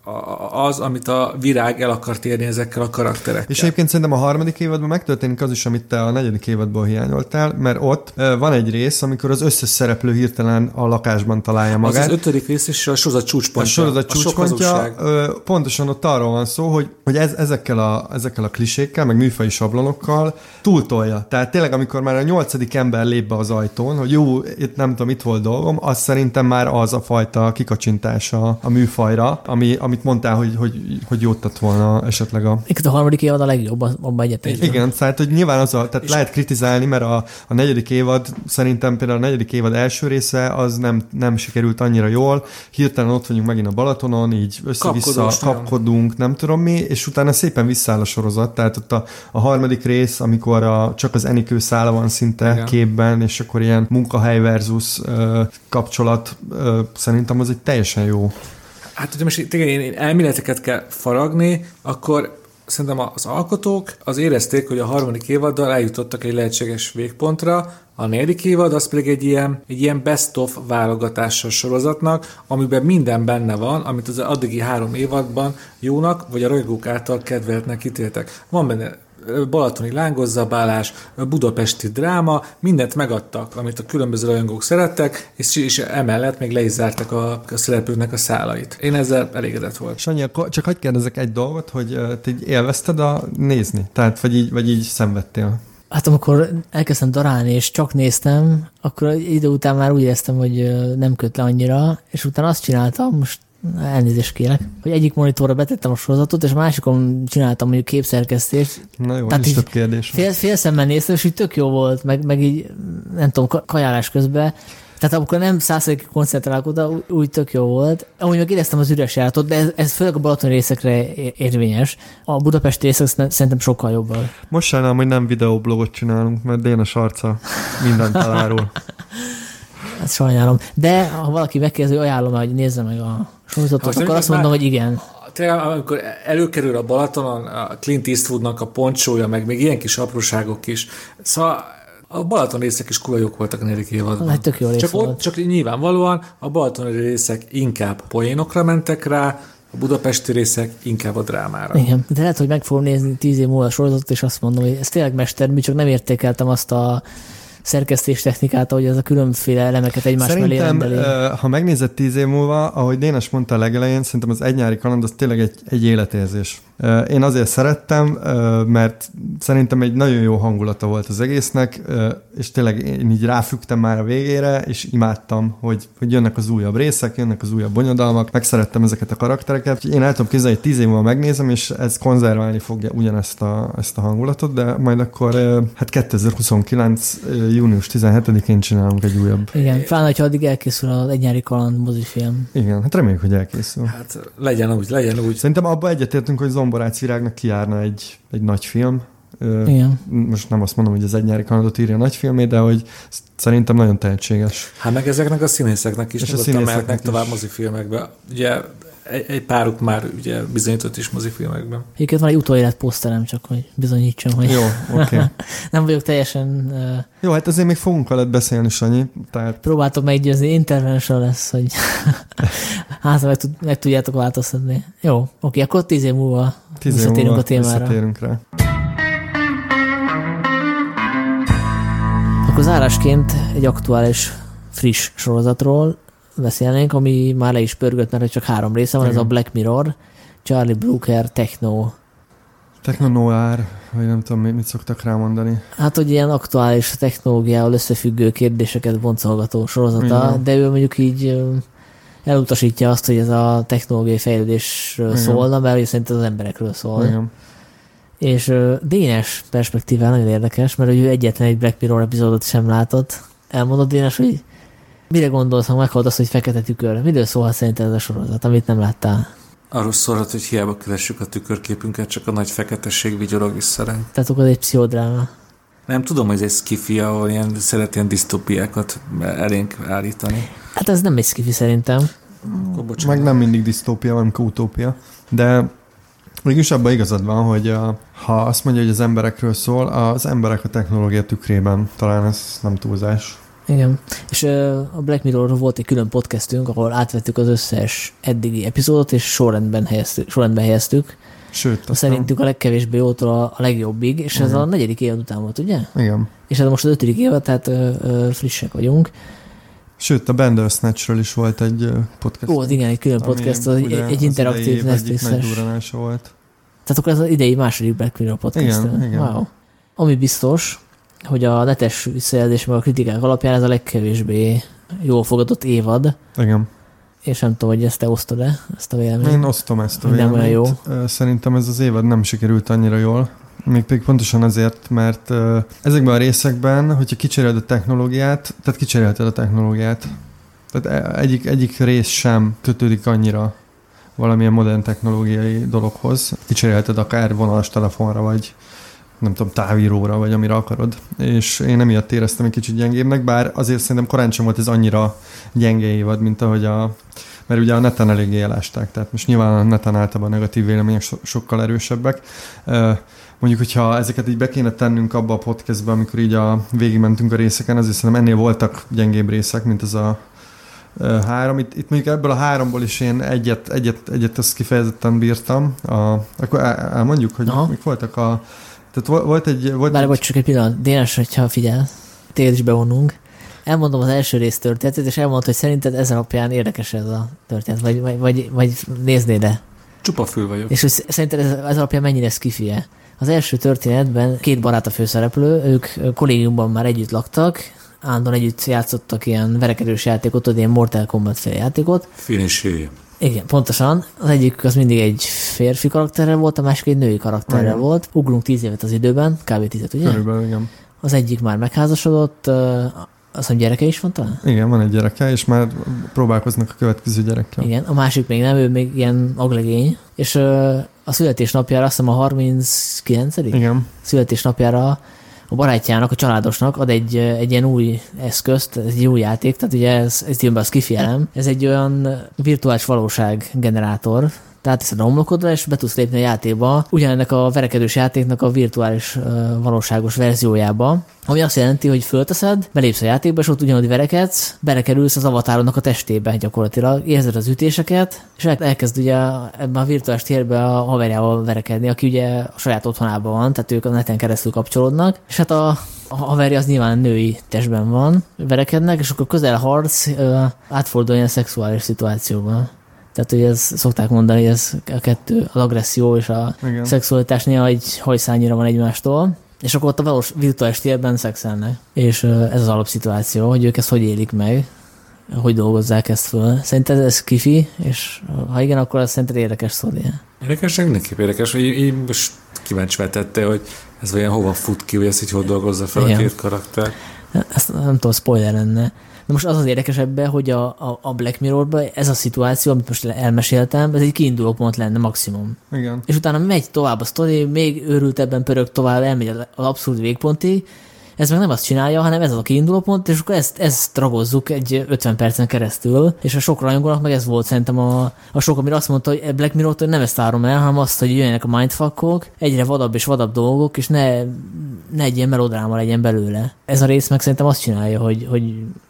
az, amit a virág el akart érni ezekkel a karakterekkel. És egyébként szerintem a harmadik évadban megtörténik az is, amit te a negyedik évadból hiányoltál, mert ott van egy rész, amikor az összes szereplő hirtelen a lakásban találja az magát. az ötödik rész is a sorozat a csúcspontja. sorozat a sok csúcspontja, ö, pontosan ott arról van szó, hogy, hogy ez, ezekkel, a, ezekkel a klisékkel, meg műfai sablonokkal túltolja. Tehát tényleg, amikor már a nyolcadik ember lép be az ajtón, hogy jó, itt nem tudom, itt volt dolgom, az szerintem már az a fajta kikacsintása a műfajra, ami, amit mondtál, hogy, hogy, hogy jót tett volna esetleg a Itt a harmadik évad a legjobb, abban egyetértek. igen, tehát hogy nyilván az a, tehát És- lehet kritizálni, mert a, a negyedik évad, szerintem például a negyedik évad első része az nem, nem sikerült annyira jól, hirtelen ott vagyunk megint a Balatonon, így össze-vissza kapkodunk, nem tudom mi, és utána szépen visszáll a sorozat, tehát ott a, a harmadik rész, amikor a, csak az Enikő szála van szinte Igen. képben, és akkor ilyen munkahely versus ö, kapcsolat, ö, szerintem az egy teljesen jó. Hát, hogyha most igen, én elméleteket kell faragni, akkor szerintem az alkotók az érezték, hogy a harmadik évaddal eljutottak egy lehetséges végpontra, a negyedik évad az pedig egy ilyen, egy ilyen best-of válogatása a sorozatnak, amiben minden benne van, amit az addigi három évadban jónak, vagy a rajongók által kedveltnek ítéltek. Van benne balatoni lángozzabálás, budapesti dráma, mindent megadtak, amit a különböző rajongók szerettek, és, és emellett még le is zártak a, a szereplőknek a szálait. Én ezzel elégedett volt. Sanyi, akkor csak hagyd kérdezek egy dolgot, hogy te így élvezted a nézni? Tehát, vagy így, vagy így szenvedtél? Hát amikor elkezdtem darálni, és csak néztem, akkor idő után már úgy éreztem, hogy nem köt le annyira, és utána azt csináltam, most elnézést kérek, hogy egyik monitorra betettem a sorozatot, és másikon csináltam mondjuk képszerkesztést. Na jó, Tehát is több kérdés. Fél, fél szemmel néztem, és így tök jó volt, meg, meg így, nem tudom, ka- kajálás közben. Tehát amikor nem százszerűen koncentrálok oda, úgy, tök jó volt. Amúgy meg éreztem az üres járatot, de ez, ez főleg a Balatoni részekre érvényes. A budapesti részek szerint- szerintem sokkal jobb. Most sajnálom, hogy nem videóblogot csinálunk, mert Déna Sarca mindent elárul. <laughs> Hát sajnálom. De ha valaki megkérdezi, hogy ajánlom hogy nézze meg a sorozatot, akkor azt mondom, már- hogy igen. Tényleg, amikor előkerül a Balatonon a Clint Eastwoodnak a poncsója, meg még ilyen kis apróságok is. Szóval A Balaton részek is kurva jók voltak a negyedik évadban. Hát tök jó csak, volt. ott, csak nyilvánvalóan a Balatoni részek inkább poénokra mentek rá, a budapesti részek inkább a drámára. Igen, de lehet, hogy meg fogom nézni tíz év múlva a sorozatot, és azt mondom, hogy ez tényleg mestermű, csak nem értékeltem azt a szerkesztés technikát, ahogy ez a különféle elemeket egymás mellé Szerintem, rendeli. ö, ha megnézed tíz év múlva, ahogy Dénes mondta a legelején, szerintem az egy nyári kaland az tényleg egy, egy életérzés. Én azért szerettem, mert szerintem egy nagyon jó hangulata volt az egésznek, és tényleg én így ráfügtem már a végére, és imádtam, hogy, hogy jönnek az újabb részek, jönnek az újabb bonyodalmak, megszerettem ezeket a karaktereket. Én el tudom képzelni, hogy tíz év múlva megnézem, és ez konzerválni fogja ugyanezt a, ezt a hangulatot, de majd akkor hát 2029. ö, június 17-én csinálunk egy újabb Igen, pláne, hogyha addig elkészül az egy nyári kaland mozifilm. igen, hát reméljük, hogy elkészül. Hát legyen úgy, legyen úgy. Szerintem abba egyetértünk, hogy Zomborác virágnak kijárna egy, egy nagy film. Igen. Most nem azt mondom, hogy az egy nyári kanadot írja a nagy filmé, de hogy szerintem nagyon tehetséges. Hát meg ezeknek a színészeknek is És a színészeknek is. tovább mozifilmekbe. Ugye egy, egy páruk már ugye bizonyított is mozifilmekben. Egyébként van egy utóélet poszterem, csak hogy bizonyítsam, hogy Jó, oké. Okay. <laughs> nem vagyok teljesen... Uh, Jó, hát azért még fogunk veled beszélni, Sanyi. Tehát próbáltok meggyőzni, intervention lesz, hogy <laughs> hát meg, tud, meg tudjátok változtatni. Jó, oké, akkor tíz év múlva tíz év visszatérünk múlva a témára. Visszatérünk rá. Akkor zárásként egy aktuális, friss sorozatról beszélnénk, ami már le is pörgött, mert csak három része van, ez a Igen. Black Mirror, Charlie Brooker, Techno. Techno noir, vagy nem tudom, mit szoktak rámondani. Hát, hogy ilyen aktuális technológiával összefüggő kérdéseket boncolgató sorozata, Igen. de ő mondjuk így elutasítja azt, hogy ez a technológiai fejlődésről Igen. szólna, mert szerint ez az emberekről szól. Igen. És Dénes perspektíván nagyon érdekes, mert ő egyetlen egy Black Mirror epizódot sem látott. Elmondod Dénes, hogy mire gondolsz, ha meghallod azt, hogy fekete tükör? Miről szólhat szerinted ez a sorozat, amit nem láttál? Arról szólhat, hogy hiába keressük a tükörképünket, csak a nagy feketesség vigyorog vissza ránk. Tehát akkor egy pszichodráma. Nem tudom, hogy ez egy skifi, ahol ilyen, szeret ilyen disztópiákat elénk állítani. Hát ez nem egy skifi szerintem. Akkor bocsánat. Meg nem mindig disztópia, van utópia. De mégis abban igazad van, hogy a, ha azt mondja, hogy az emberekről szól, az emberek a technológia tükrében. Talán ez nem túlzás. Igen. És a Black Mirrorról volt egy külön podcastünk, ahol átvettük az összes eddigi epizódot, és sorrendben helyeztük. Sorrendben helyeztük. Sőt, aztán, Szerintünk a legkevésbé jótól a, legjobbig, és ez Igen. a negyedik évad után volt, ugye? Igen. És ez most az ötödik évad, tehát ö, ö, frissek vagyunk. Sőt, a Bandersnatchről is volt egy podcast. Ó, igen, egy külön podcast, az egy, egy interaktív Netflixes. volt. Tehát akkor ez az idei második Black Mirror podcast. Igen, igen. Wow. Ami biztos, hogy a netes visszajelzés meg a kritikák alapján ez a legkevésbé jól fogadott évad, Igen. és nem tudom, hogy ezt te osztod-e, ezt a véleményt. Én osztom ezt a Nem olyan véleményt. Ö, Szerintem ez az évad nem sikerült annyira jól. Mégpedig pontosan azért, mert ezekben a részekben, hogyha kicseréled a technológiát, tehát kicserélted a technológiát, tehát e- egyik, egyik rész sem kötődik annyira valamilyen modern technológiai dologhoz. Kicserélted akár vonalas telefonra, vagy nem tudom, távíróra, vagy amire akarod. És én emiatt éreztem egy kicsit gyengébbnek, bár azért szerintem korán sem volt ez annyira gyenge évad, mint ahogy a mert ugye a neten eléggé elásták, tehát most nyilván a neten általában a negatív vélemények so- sokkal erősebbek. Mondjuk, hogyha ezeket így be kéne tennünk abba a podcastbe, amikor így a végigmentünk a részeken, azért szerintem ennél voltak gyengébb részek, mint ez a három. Itt, itt mondjuk ebből a háromból is én egyet, egyet, egyet azt kifejezetten bírtam. A, akkor el- elmondjuk, hogy Aha. mik voltak a... Tehát vo- volt egy... Volt Bár egy vagy csak egy pillanat, Dénes, hogyha figyel, téged is bevonunk. Elmondom az első rész történetét, és elmondod, hogy szerinted ez alapján érdekes ez a történet, vagy, vagy, vagy, vagy néznéd -e. Csupa fül vagyok. És hogy szerinted ez, ez alapján mennyire skifie? Az első történetben két barát a főszereplő, ők kollégiumban már együtt laktak, állandóan együtt játszottak ilyen verekedős játékot, tudod, ilyen Mortal Kombat fél játékot. Finish Igen, pontosan. Az egyik az mindig egy férfi karakterrel volt, a másik egy női karakterrel Igen. volt. Ugrunk tíz évet az időben, kb. tízet, ugye? Körülbelül, igen. Az egyik már megházasodott, azt hiszem gyereke is van talán? Igen, van egy gyereke, és már próbálkoznak a következő gyerekkel. Igen, a másik még nem, ő még ilyen aglegény, és a születésnapjára, azt hiszem a 39 Igen. születésnapjára a barátjának, a családosnak ad egy, ö, egy ilyen új eszközt, egy új játék, tehát ugye ez, ez jön be a skifi elem. Ez egy olyan virtuális valóság generátor, Tehát a homlokodra, és be tudsz lépni a játékba, ugyanennek a verekedős játéknak a virtuális valóságos verziójába, ami azt jelenti, hogy fölteszed, belépsz a játékba, és ott ugyanúgy verekedsz, belekerülsz az avatárodnak a testébe gyakorlatilag, érzed az ütéseket, és elkezd ugye ebben a virtuális térbe a haverjával verekedni, aki ugye a saját otthonában van, tehát ők a neten keresztül kapcsolódnak, és hát a, a haverja az nyilván női testben van, verekednek, és akkor közel harc átfordul ilyen szexuális szituációban. Tehát, hogy ez szokták mondani, hogy ez a kettő, az agresszió és a Igen. szexualitás néha egy hajszányira van egymástól, és akkor ott a valós virtuális térben szexelnek. És ez az alapszituáció, hogy ők ezt hogy élik meg, hogy dolgozzák ezt föl. Szerinted ez kifi, és ha igen, akkor ez szerinted érdekes sztori. Érdekes, mindenképp érdekes, hogy én most kíváncsi vetette, hogy ez olyan hova fut ki, hogy ezt így hogy dolgozza fel igen. a két karakter. Ezt nem tudom, spoiler lenne. Na most az az érdekes ebben, hogy a, a, a Black Mirrorban ez a szituáció, amit most elmeséltem, ez egy kiinduló pont lenne maximum. Igen. És utána megy tovább a sztori, még őrültebben pörög tovább, elmegy az abszolút végpontig, ez meg nem azt csinálja, hanem ez az a kiinduló pont, és akkor ezt, ezt ragozzuk egy 50 percen keresztül, és a sok rajongónak meg ez volt szerintem a, a sok, amire azt mondta, hogy Black Mirror hogy nem ezt árom el, hanem azt, hogy jöjjenek a mindfuckok, egyre vadabb és vadabb dolgok, és ne, ne egy ilyen melodráma legyen belőle. Ez a rész meg szerintem azt csinálja, hogy, hogy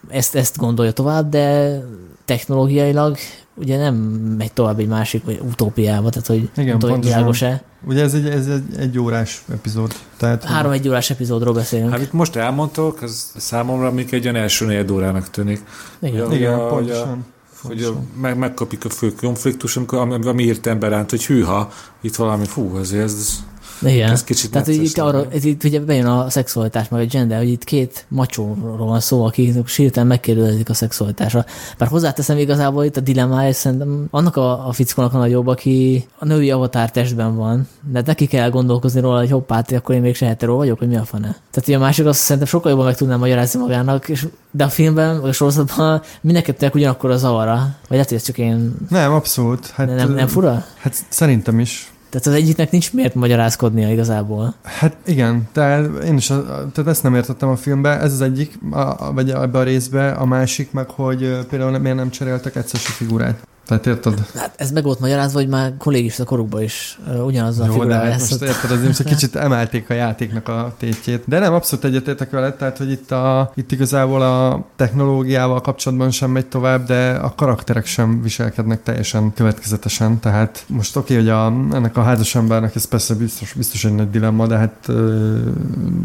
ezt, ezt gondolja tovább, de technológiailag ugye nem megy tovább egy másik vagy utópiába, tehát hogy Igen, tudom, világos-e. Ugye ez egy, ez egy, egy órás epizód. Tehát, Három egy órás epizódról beszélünk. Hát itt most elmondtok, ez számomra még egy olyan első négy órának tűnik. Igen, Igen a, pontosan. Hogy a, meg, megkapjuk a fő konfliktus, amikor, ami, ami írt ránt, hogy hűha, itt valami, fú, ezért ez, igen. Ez kicsit Tehát itt, arra, ez itt ugye bejön a szexualitás, meg a gender, hogy itt két macsóról van szó, akik sírtán megkérdőzik a szexualitásra. Bár hozzáteszem igazából itt a dilemmája, szerintem annak a, a fickónak a nagyobb, aki a női avatár testben van, de neki kell gondolkozni róla, hogy hoppát, akkor én még se hetero vagyok, hogy mi a fane. Tehát ugye a másik azt szerintem sokkal jobban meg tudnám magyarázni magának, és, de a filmben, vagy a sorozatban mindenkettőnek ugyanakkor a zavara. Vagy lehet, hogy ez csak én... Nem, abszolút. Hát, nem, nem fura? Hát szerintem is. Tehát az egyiknek nincs miért magyarázkodnia igazából. Hát igen, tehát én is tehát ezt nem értettem a filmbe, ez az egyik, a, vagy ebbe a részbe, a másik meg, hogy például miért nem cseréltek egyszerűs figurát. Tehát érted? Hát ez meg volt magyarázva, hogy már kollégista korukban is uh, ugyanaz a figura hát most érted, azért most <laughs> kicsit emelték a játéknak a tétjét. De nem, abszolút egyetértek veled, tehát hogy itt, a, itt igazából a technológiával kapcsolatban sem megy tovább, de a karakterek sem viselkednek teljesen következetesen. Tehát most oké, okay, hogy a, ennek a házas embernek ez persze biztos, biztos egy nagy dilemma, de hát uh,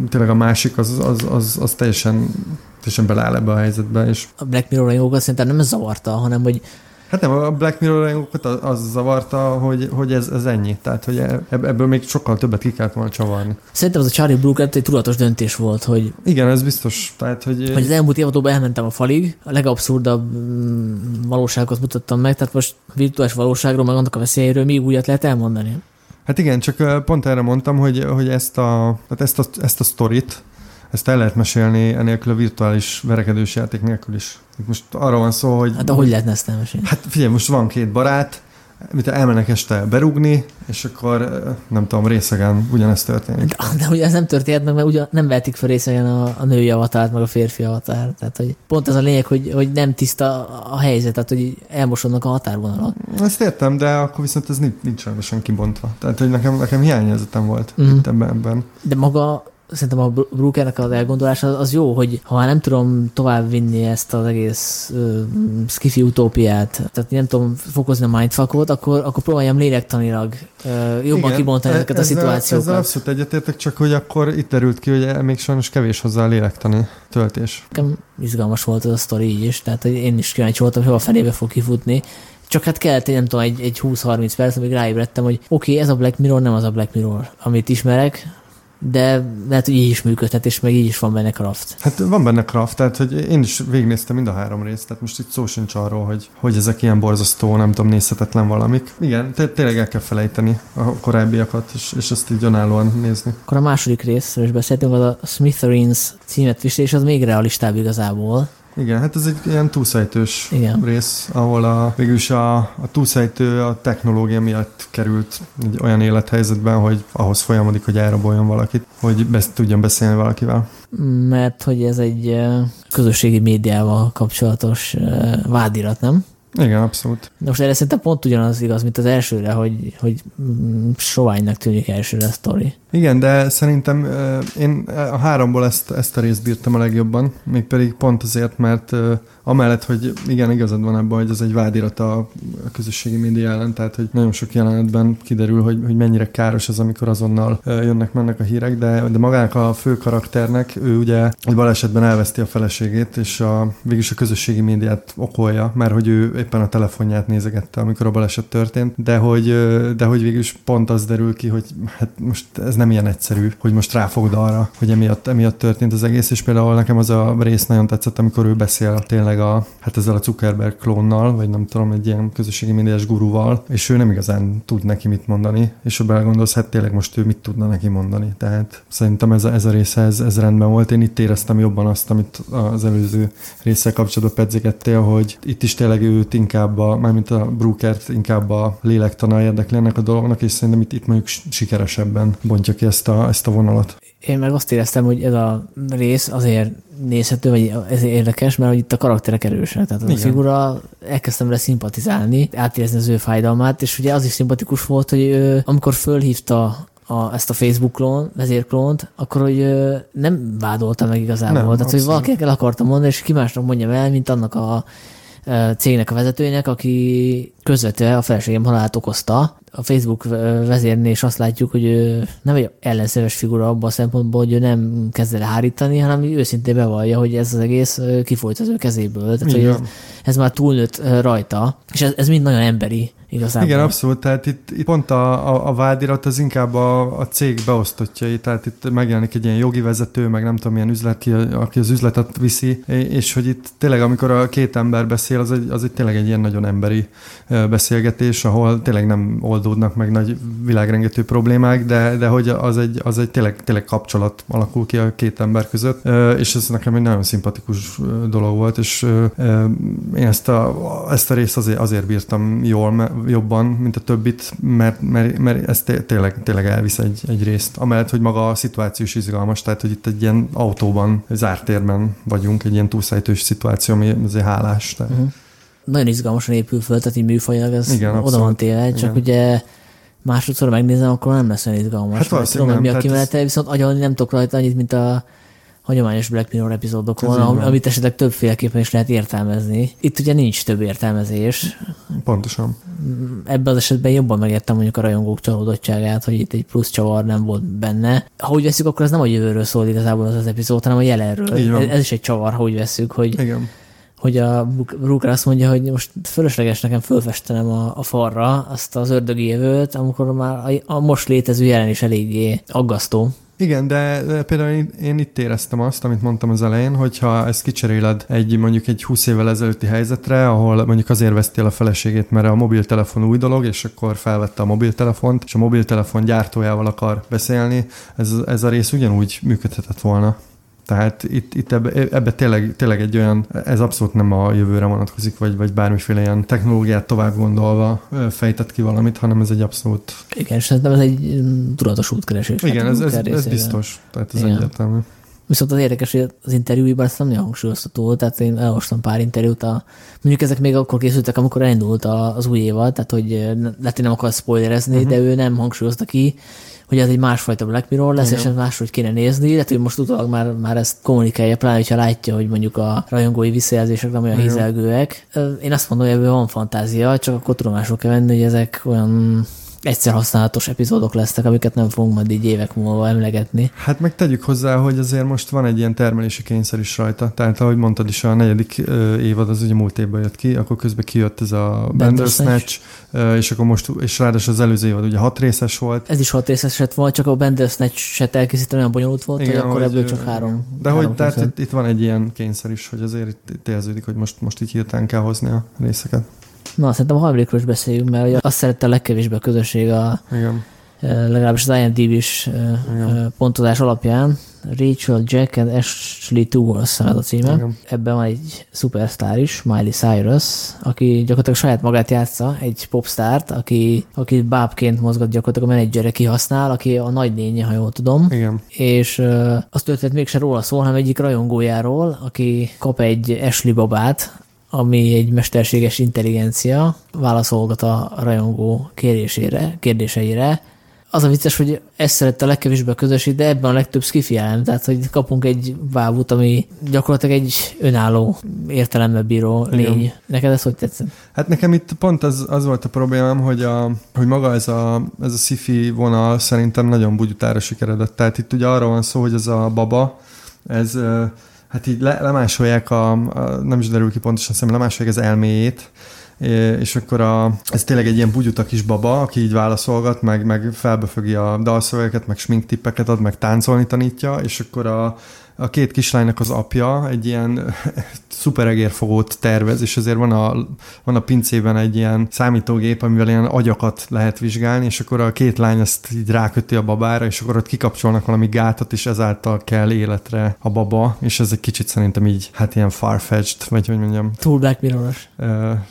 tényleg a másik az, az, az, az teljesen teljesen beleáll ebbe a helyzetbe. És... A Black Mirror szerintem nem zavarta, hanem hogy Hát nem, a Black Mirror rajongókat az zavarta, hogy, hogy ez, ez ennyi. Tehát, hogy e, ebből még sokkal többet ki kellett volna csavarni. Szerintem az a Charlie Brooker egy tudatos döntés volt, hogy... Igen, ez biztos. Tehát, hogy... Hogy az elmúlt évadóban elmentem a falig, a legabszurdabb mm, valóságot mutattam meg, tehát most virtuális valóságról, meg annak a veszélyéről még újat lehet elmondani. Hát igen, csak pont erre mondtam, hogy, hogy ezt a, tehát ezt a, ezt a sztorit, ezt el lehet mesélni enélkül a virtuális verekedős játék nélkül is. Most arról van szó, hogy... Hát ahogy lehetne ezt elmesélni? Hát figyelj, most van két barát, mit elmennek este berúgni, és akkor nem tudom, részegen ugyanezt történik. De, de ugye ez nem történt meg, mert ugye nem vetik fel részegen a, a női avatárt, meg a férfi avatár. Tehát, hogy pont ez a lényeg, hogy, hogy nem tiszta a helyzet, tehát, hogy elmosodnak a határvonalak. Ezt értem, de akkor viszont ez nincs, nincs rendesen kibontva. Tehát, hogy nekem, nekem hiányérzetem volt mm. itt ebben, ebben. De maga szerintem a Brookernek az elgondolása az jó, hogy ha nem tudom tovább vinni ezt az egész uh, skifi utópiát, tehát nem tudom fokozni a mindfuckot, akkor, akkor próbáljam lélektanilag uh, jobban Igen, kibontani e- ezeket a szituációkat. Ezzel abszolút egyetértek, csak hogy akkor itt derült ki, hogy még sajnos kevés hozzá a lélektani töltés. Nekem izgalmas volt ez a sztori így is, tehát én is kíváncsi voltam, hogy hova felébe fog kifutni, csak hát kellett, nem tudom, egy, egy 20-30 perc, amíg ráébredtem, hogy oké, okay, ez a Black Mirror nem az a Black Mirror, amit ismerek, de lehet, hogy így is működhet, és meg így is van benne craft. Hát van benne craft, tehát hogy én is végignéztem mind a három részt, tehát most itt szó sincs arról, hogy, hogy ezek ilyen borzasztó, nem tudom, nézhetetlen valamik. Igen, tényleg el kell felejteni a korábbiakat, és, és ezt így önállóan nézni. Akkor a második részről is beszéltünk, az a Smithereens címet visel, és az még realistább igazából. Igen, hát ez egy ilyen túlszejtős Igen. rész, ahol a, végülis a, a túlszejtő a technológia miatt került egy olyan élethelyzetben, hogy ahhoz folyamodik, hogy elraboljon valakit, hogy besz, tudjon beszélni valakivel. Mert hogy ez egy közösségi médiával kapcsolatos vádirat, nem? Igen, abszolút. De most erre szerintem pont ugyanaz igaz, mint az elsőre, hogy, hogy soványnak tűnik elsőre a sztori. Igen, de szerintem én a háromból ezt, ezt a részt bírtam a legjobban, mégpedig pont azért, mert amellett, hogy igen, igazad van abban, hogy ez egy vádirat a, a közösségi média ellen, tehát hogy nagyon sok jelenetben kiderül, hogy, hogy mennyire káros az, amikor azonnal uh, jönnek-mennek a hírek, de, de magának a fő karakternek, ő ugye egy balesetben elveszti a feleségét, és a, végülis a közösségi médiát okolja, mert hogy ő éppen a telefonját nézegette, amikor a baleset történt, de hogy, de hogy végülis pont az derül ki, hogy hát most ez nem ilyen egyszerű, hogy most ráfogd arra, hogy emiatt, emiatt történt az egész, és például nekem az a rész nagyon tetszett, amikor ő beszél tényleg a, hát ezzel a Zuckerberg klónnal, vagy nem tudom, egy ilyen közösségi médiás guruval, és ő nem igazán tud neki mit mondani, és ha belegondolsz, hát tényleg most ő mit tudna neki mondani. Tehát szerintem ez a, ez a része, ez, ez rendben volt. Én itt éreztem jobban azt, amit az előző része kapcsolatban pedzegettél, hogy itt is tényleg őt inkább, a, mármint a Brookert inkább a lélektana érdekli ennek a dolognak, és szerintem itt, itt mondjuk sikeresebben bontja ki ezt a, ezt a vonalat. Én meg azt éreztem, hogy ez a rész azért nézhető, vagy ez érdekes, mert hogy itt a karakterek erősek. Tehát az a figura elkezdtem vele szimpatizálni, átérezni az ő fájdalmát, és ugye az is szimpatikus volt, hogy ő, amikor fölhívta a, ezt a Facebook klón, vezérklónt, akkor hogy ö, nem vádolta meg igazából. Nem, Tehát, hogy valakinek el akartam mondani, és ki másnak mondjam el, mint annak a cégnek a vezetőjének, aki közvetve a feleségem halálát okozta. A Facebook vezérnél is azt látjuk, hogy ő nem egy ellenszeres figura abban a szempontból, hogy ő nem kezd el hárítani, hanem őszintén bevallja, hogy ez az egész kifolyt az ő kezéből. Tehát, hogy ez, ez már túlnőtt rajta, és ez, ez mind nagyon emberi igazából. Igen, abszolút, tehát itt, itt pont a, a, a vádirat az inkább a, a cég beosztottjai, tehát itt megjelenik egy ilyen jogi vezető, meg nem tudom, milyen üzlet, ki, aki az üzletet viszi, és hogy itt tényleg, amikor a két ember beszél, az egy, az egy tényleg egy ilyen nagyon emberi beszélgetés, ahol tényleg nem oldódnak meg nagy világrengető problémák, de, de hogy az egy, az egy tényleg, tényleg kapcsolat alakul ki a két ember között, és ez nekem egy nagyon szimpatikus dolog volt, és én ezt a, ezt a részt azért, azért bírtam jól, jobban, mint a többit, mert, mert, mert ez tényleg, tényleg elvisz egy, egy részt. Amellett, hogy maga a szituáció is izgalmas, tehát hogy itt egy ilyen autóban, zárt térben vagyunk, egy ilyen túlszájtős szituáció, ami azért hálás. Tehát. Uh-huh. Nagyon izgalmasan épül föl, tehát így műfajilag ez Igen, oda van téve, csak Igen. ugye másodszor megnézem, akkor nem lesz olyan izgalmas. Hát valószínűleg tudom, mi a kimenete, viszont agyalni nem tudok rajta annyit, mint a hagyományos Black Mirror epizódokon, am, amit esetleg többféleképpen is lehet értelmezni. Itt ugye nincs több értelmezés. Pontosan. Ebben az esetben jobban megértem mondjuk a rajongók csalódottságát, hogy itt egy plusz csavar nem volt benne. Ha úgy veszük, akkor ez nem a jövőről szól igazából az az epizód, hanem a jelenről. Ez, ez is egy csavar, ha úgy veszük, hogy Igen hogy a Brooker azt mondja, hogy most fölösleges nekem fölfestenem a, a falra azt az ördögi jövőt, amikor már a, a most létező jelen is eléggé aggasztó. Igen, de például én, itt éreztem azt, amit mondtam az elején, hogyha ezt kicseréled egy mondjuk egy 20 évvel ezelőtti helyzetre, ahol mondjuk azért vesztél a feleségét, mert a mobiltelefon új dolog, és akkor felvette a mobiltelefont, és a mobiltelefon gyártójával akar beszélni, ez, ez a rész ugyanúgy működhetett volna. Tehát itt, itt ebbe, ebbe tényleg, tényleg egy olyan, ez abszolút nem a jövőre vonatkozik, vagy, vagy bármiféle ilyen technológiát tovább gondolva fejtett ki valamit, hanem ez egy abszolút... Igen, szerintem ez egy tudatos útkeresés. Igen, hát ez, ez, ez biztos. Tehát ez Igen. egyértelmű. Viszont az érdekes, hogy az interjúiban ezt nem nagyon hangsúlyoztató, tehát én elolvastam pár interjút, a, mondjuk ezek még akkor készültek, amikor elindult az új évad, tehát hogy lehet, hogy nem akar spoilerezni, uh-huh. de ő nem hangsúlyozta ki, hogy ez egy másfajta Black Mirror lesz, Igen. és ezt máshogy kéne nézni, de hogy most utólag már, már ezt kommunikálja, pláne, hogyha látja, hogy mondjuk a rajongói visszajelzések nem olyan hízelgőek. Én azt mondom, hogy ebből van fantázia, csak akkor tudomásul kell venni, hogy ezek olyan egyszer használatos epizódok lesznek, amiket nem fogunk majd így évek múlva emlegetni. Hát meg tegyük hozzá, hogy azért most van egy ilyen termelési kényszer is rajta. Tehát ahogy mondtad is, a negyedik évad az ugye múlt évben jött ki, akkor közben kijött ez a Bandersnatch, és akkor most, és ráadásul az előző évad ugye hat részes volt. Ez is hat részes lett volna, csak a Bandersnatch-et elkészíteni olyan bonyolult volt, Igen, hogy akkor ebből csak három. De három hogy tehát itt, itt, van egy ilyen kényszer is, hogy azért itt, itt érződik, hogy most, most így hirtelen kell hozni a részeket. Na, szerintem a harmadikról is beszéljünk, mert azt szerette a legkevésbé a közösség a, Igen. legalábbis az IMDb is Igen. pontozás alapján. Rachel Jack and Ashley Tool az a címe. Igen. Ebben van egy szupersztár is, Miley Cyrus, aki gyakorlatilag saját magát játsza, egy popstárt, aki, aki bábként mozgat gyakorlatilag a menedzsere kihasznál, aki a nagynénye, ha jól tudom. Igen. És uh, azt történt mégsem róla szól, hanem egyik rajongójáról, aki kap egy Ashley babát, ami egy mesterséges intelligencia válaszolgat a rajongó kérésére, kérdéseire, az a vicces, hogy ezt szerette a legkevésbé a közösség, de ebben a legtöbb skifi elem, tehát hogy kapunk egy bábút, ami gyakorlatilag egy önálló értelemmel bíró lény. Igen. Neked ez hogy tetszett? Hát nekem itt pont az, az volt a problémám, hogy, a, hogy maga ez a, ez a sci vonal szerintem nagyon bugyutára sikeredett. Tehát itt ugye arról van szó, hogy ez a baba, ez hát így le, lemásolják a, a, nem is derül ki pontosan, szerintem lemásolják az elméjét, és akkor a, ez tényleg egy ilyen bugyuta kis baba, aki így válaszolgat, meg, meg felbefögi a dalszövegeket, meg sminktippeket ad, meg táncolni tanítja, és akkor a, a két kislánynak az apja egy ilyen <laughs> szuperegérfogót tervez, és azért van a, van a pincében egy ilyen számítógép, amivel ilyen agyakat lehet vizsgálni, és akkor a két lány ezt így ráköti a babára, és akkor ott kikapcsolnak valami gátat, és ezáltal kell életre a baba, és ez egy kicsit szerintem így, hát ilyen farfetched, vagy hogy mondjam. Túl Black Mirror-os.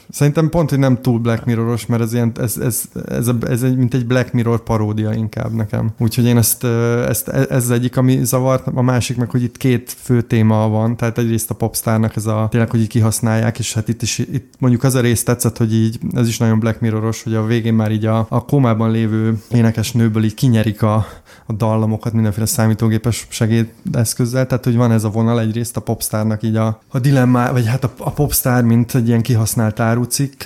Szerintem pont, hogy nem túl Black Mirror-os, mert ez, ilyen, ez, ez, ez, ez, egy, mint egy Black Mirror paródia inkább nekem. Úgyhogy én ezt, ezt ez, ez egyik, ami zavart, a másik meg, hogy itt két fő téma van, tehát egyrészt a popstárnak ez a tényleg, hogy így kihasználják, és hát itt is, itt mondjuk az a rész tetszett, hogy így, ez is nagyon Black Mirroros, hogy a végén már így a, a kómában lévő énekes nőből így kinyerik a, a dallamokat mindenféle számítógépes segédeszközzel, tehát hogy van ez a vonal egyrészt a popstárnak így a, a dilemmá, vagy hát a, a popstar, mint egy ilyen kihasznált árucikk,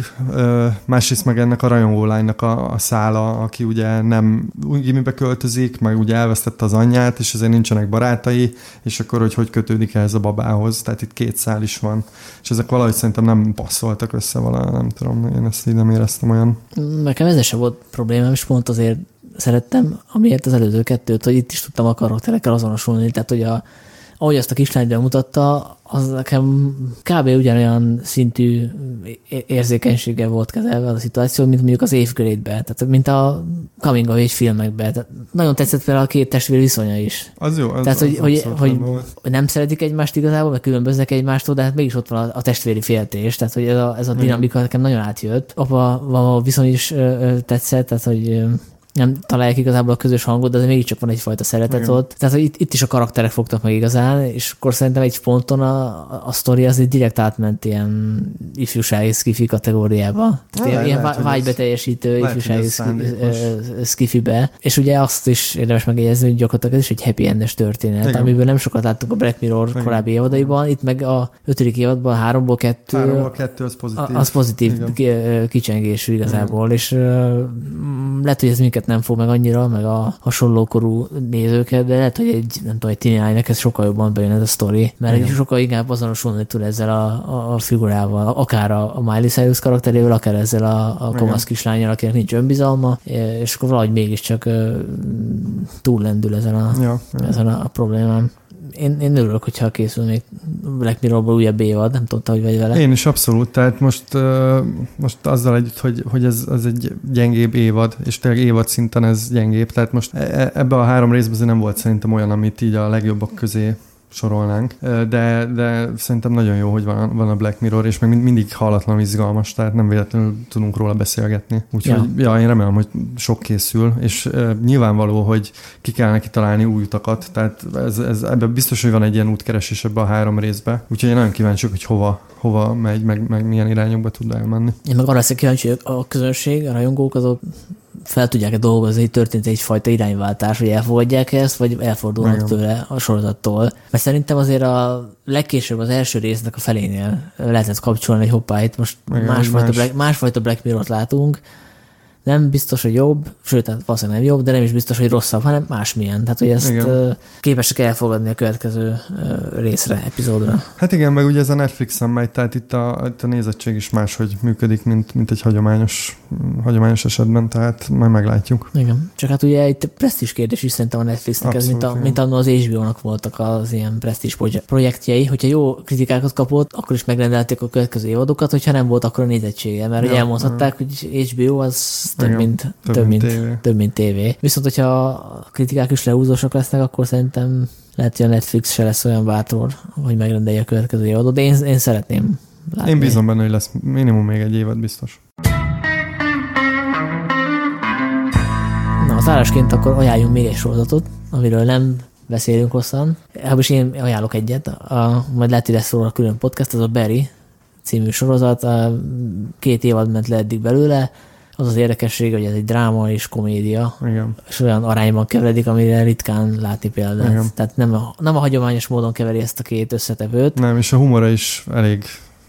másrészt meg ennek a rajongólánynak a, a szála, aki ugye nem gimibe költözik, meg ugye elvesztette az anyját, és ezért nincsenek barátai, és akkor hogy hogy kötődik ez a babához, tehát itt két szál is van, és ezek valahogy szerintem nem passzoltak össze vala, nem tudom, én ezt így nem éreztem olyan. Nekem ez sem volt problémám, és pont azért szerettem, amiért az előző kettőt, hogy itt is tudtam a karakterekkel azonosulni, tehát hogy a, ahogy azt a kislány bemutatta, az nekem kb. ugyanolyan szintű érzékenysége volt kezelve az a szituáció, mint mondjuk az Grade-be, tehát mint a Coming of Age filmekbe. Tehát nagyon tetszett vele a két testvér viszonya is. Az jó. Az, tehát, hogy, hogy, hogy, hogy, nem szeretik egymást igazából, meg különböznek egymástól, de hát mégis ott van a, a testvéri féltés, tehát hogy ez a, ez a dinamika nekem nagyon átjött. Apa, a viszony is ö, ö, tetszett, tehát hogy nem találják igazából a közös hangot, de azért mégiscsak van egyfajta szeretet Igen. ott. Tehát hogy itt, itt is a karakterek fogtak meg igazán, és akkor szerintem egy ponton a, a sztori az egy direkt átment ilyen ifjúsági skifi kategóriába. Tehát ilyen, ilyen vágybeteljesítő ifjúsági skifibe. És ugye azt is érdemes megjegyezni, hogy gyakorlatilag ez is egy happy endes történet, Igen. amiből nem sokat láttuk a Black Mirror Igen. korábbi évadaiban. Itt meg a ötödik évadban háromból kettő, háromból kettő az pozitív, az pozitív Igen. kicsengésű igazából, Igen. és uh, lehet, hogy ez minket nem fog meg annyira, meg a hasonlókorú nézőket, de lehet, hogy egy, nem tudom, egy teenánynak ez sokkal jobban bejön ez a sztori, mert egy sokkal inkább azonosulni tud ezzel a, a, a figurával, akár a, a Miley Cyrus karakterével, akár ezzel a, a kamasz kislányjal, akinek nincs önbizalma, és akkor valahogy mégiscsak túllendül ezen a, ja, ezen a, problémám én, én örülök, hogyha készül még Black Mirrorból újabb évad, nem tudta, hogy vagy vele. Én is abszolút, tehát most, most azzal együtt, hogy, hogy ez, ez egy gyengébb évad, és tényleg évad szinten ez gyengébb, tehát most e, e, ebbe a három részben nem volt szerintem olyan, amit így a legjobbak közé sorolnánk, de, de szerintem nagyon jó, hogy van, van a Black Mirror, és meg mindig hallatlan izgalmas, tehát nem véletlenül tudunk róla beszélgetni. Úgyhogy ja. ja, én remélem, hogy sok készül, és uh, nyilvánvaló, hogy ki kell neki találni új utakat, tehát ez, ez, ebben biztos, hogy van egy ilyen útkeresés ebbe a három részbe, úgyhogy én nagyon kíváncsi hogy hova, hova megy, meg, meg milyen irányokba tud elmenni. Én meg arra leszek kíváncsi, hogy a közönség, a rajongók azok fel tudják-e dolgozni, hogy történt egyfajta irányváltás, hogy elfogadják ezt, vagy elfordulnak tőle a sorozattól. Mert szerintem azért a legkésőbb az első résznek a felénél lehetett kapcsolni, hogy hoppá, itt most Igen, másfajta, más. Black, másfajta Black Mirror-t látunk, nem biztos, hogy jobb, sőt, hát valószínűleg nem jobb, de nem is biztos, hogy rosszabb, hanem másmilyen. Tehát, hogy ezt igen. képesek elfogadni a következő részre, epizódra. Hát igen, meg ugye ez a Netflixen megy, tehát itt a, itt a nézettség is máshogy működik, mint, mint egy hagyományos, hagyományos esetben, tehát majd meglátjuk. Igen. Csak hát ugye itt presztis kérdés is szerintem a Netflixnek, Abszolút, ez mint, a, mint annól az HBO-nak voltak az ilyen presztis projektjei, hogyha jó kritikákat kapott, akkor is megrendelték a következő évadokat, hogyha nem volt, akkor a nézettsége, mert ja, elmondhatták, hogy HBO az több, Igen, mint, több, több, mint, tévé. több, mint tévé. Viszont, hogyha a kritikák is leúzósak lesznek, akkor szerintem lehet, hogy a Netflix se lesz olyan bátor, hogy megrendelje a következő évadot, de én, én szeretném látni. Én bízom benne, hogy lesz minimum még egy évad biztos. Na, az állásként akkor ajánljunk még egy sorozatot, amiről nem beszélünk hosszan. Hát most én ajánlok egyet, a, majd lehet, hogy lesz róla külön podcast, az a Barry című sorozat, két évad ment le eddig belőle, az az érdekesség, hogy ez egy dráma és komédia, Igen. és olyan arányban keveredik, amire ritkán látni példát. Igen. Tehát nem a, nem a hagyományos módon keveri ezt a két összetevőt. Nem, és a humora is elég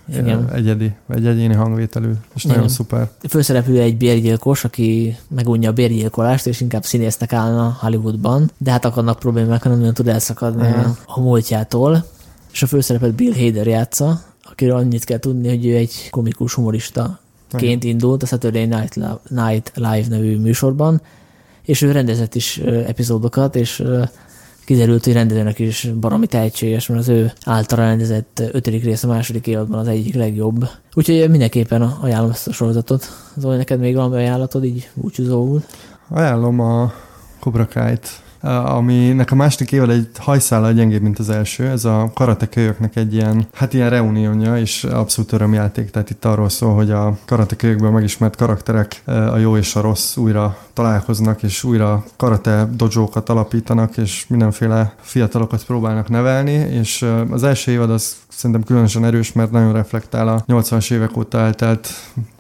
Igen. egyedi, egy egyéni hangvételű, és Igen. nagyon szuper. Főszereplő egy bérgyilkos, aki megunja a bérgyilkolást, és inkább színésznek állna Hollywoodban, de hát akarnak problémák, nem nagyon tud elszakadni Igen. a, a múltjától. És a főszerepet Bill Hader játsza, akiről annyit kell tudni, hogy ő egy komikus humorista ként indult a Saturday Night Live, Night Live nevű műsorban, és ő rendezett is epizódokat, és kiderült, hogy rendezőnek is baromi tehetséges, mert az ő által rendezett ötödik rész a második évadban az egyik legjobb. Úgyhogy mindenképpen ajánlom ezt a sorozatot. Zoli, neked még valami ajánlatod így búcsúzóul? Ajánlom a Cobra Kai-t, aminek a második évad egy hajszállal gyengébb, mint az első. Ez a karate kölyöknek egy ilyen, hát ilyen reuniónja, és abszolút örömjáték. Tehát itt arról szól, hogy a karate kölyökből megismert karakterek, a jó és a rossz újra találkoznak, és újra karate dojókat alapítanak, és mindenféle fiatalokat próbálnak nevelni, és az első évad az szerintem különösen erős, mert nagyon reflektál a 80-as évek óta eltelt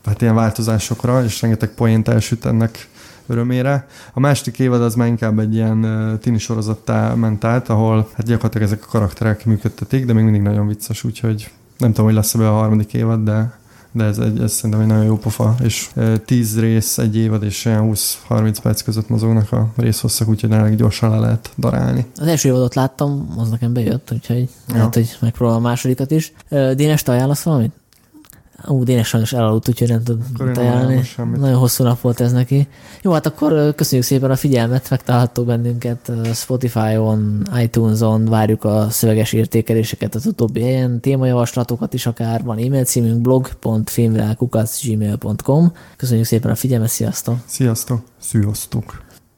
hát ilyen változásokra, és rengeteg poént elsüt ennek örömére. A második évad az már inkább egy ilyen tini sorozattá ment át, ahol hát gyakorlatilag ezek a karakterek működtetik, de még mindig nagyon vicces, úgyhogy nem tudom, hogy lesz-e be a harmadik évad, de de ez, egy, ez szerintem egy nagyon jó pofa, és uh, 10 rész egy évad, és olyan 20-30 perc között mozognak a részhosszak, úgyhogy elég gyorsan le lehet darálni. Az első évadot láttam, az nekem bejött, úgyhogy Ja. lehet, hogy megpróbálom a másodikat is. Dénes, te ajánlasz valamit? Ú, Dénes sajnos elaludt, úgyhogy nem tud Akkor én nem ajánlani. Nagyon hosszú nap volt ez neki. Jó, hát akkor köszönjük szépen a figyelmet, megtalálható bennünket Spotify-on, iTunes-on, várjuk a szöveges értékeléseket az utóbbi helyen, témajavaslatokat is akár, van e-mail címünk blog.filmvilágkukac.gmail.com Köszönjük szépen a figyelmet, sziasztok! Sziasztok! Sziasztok!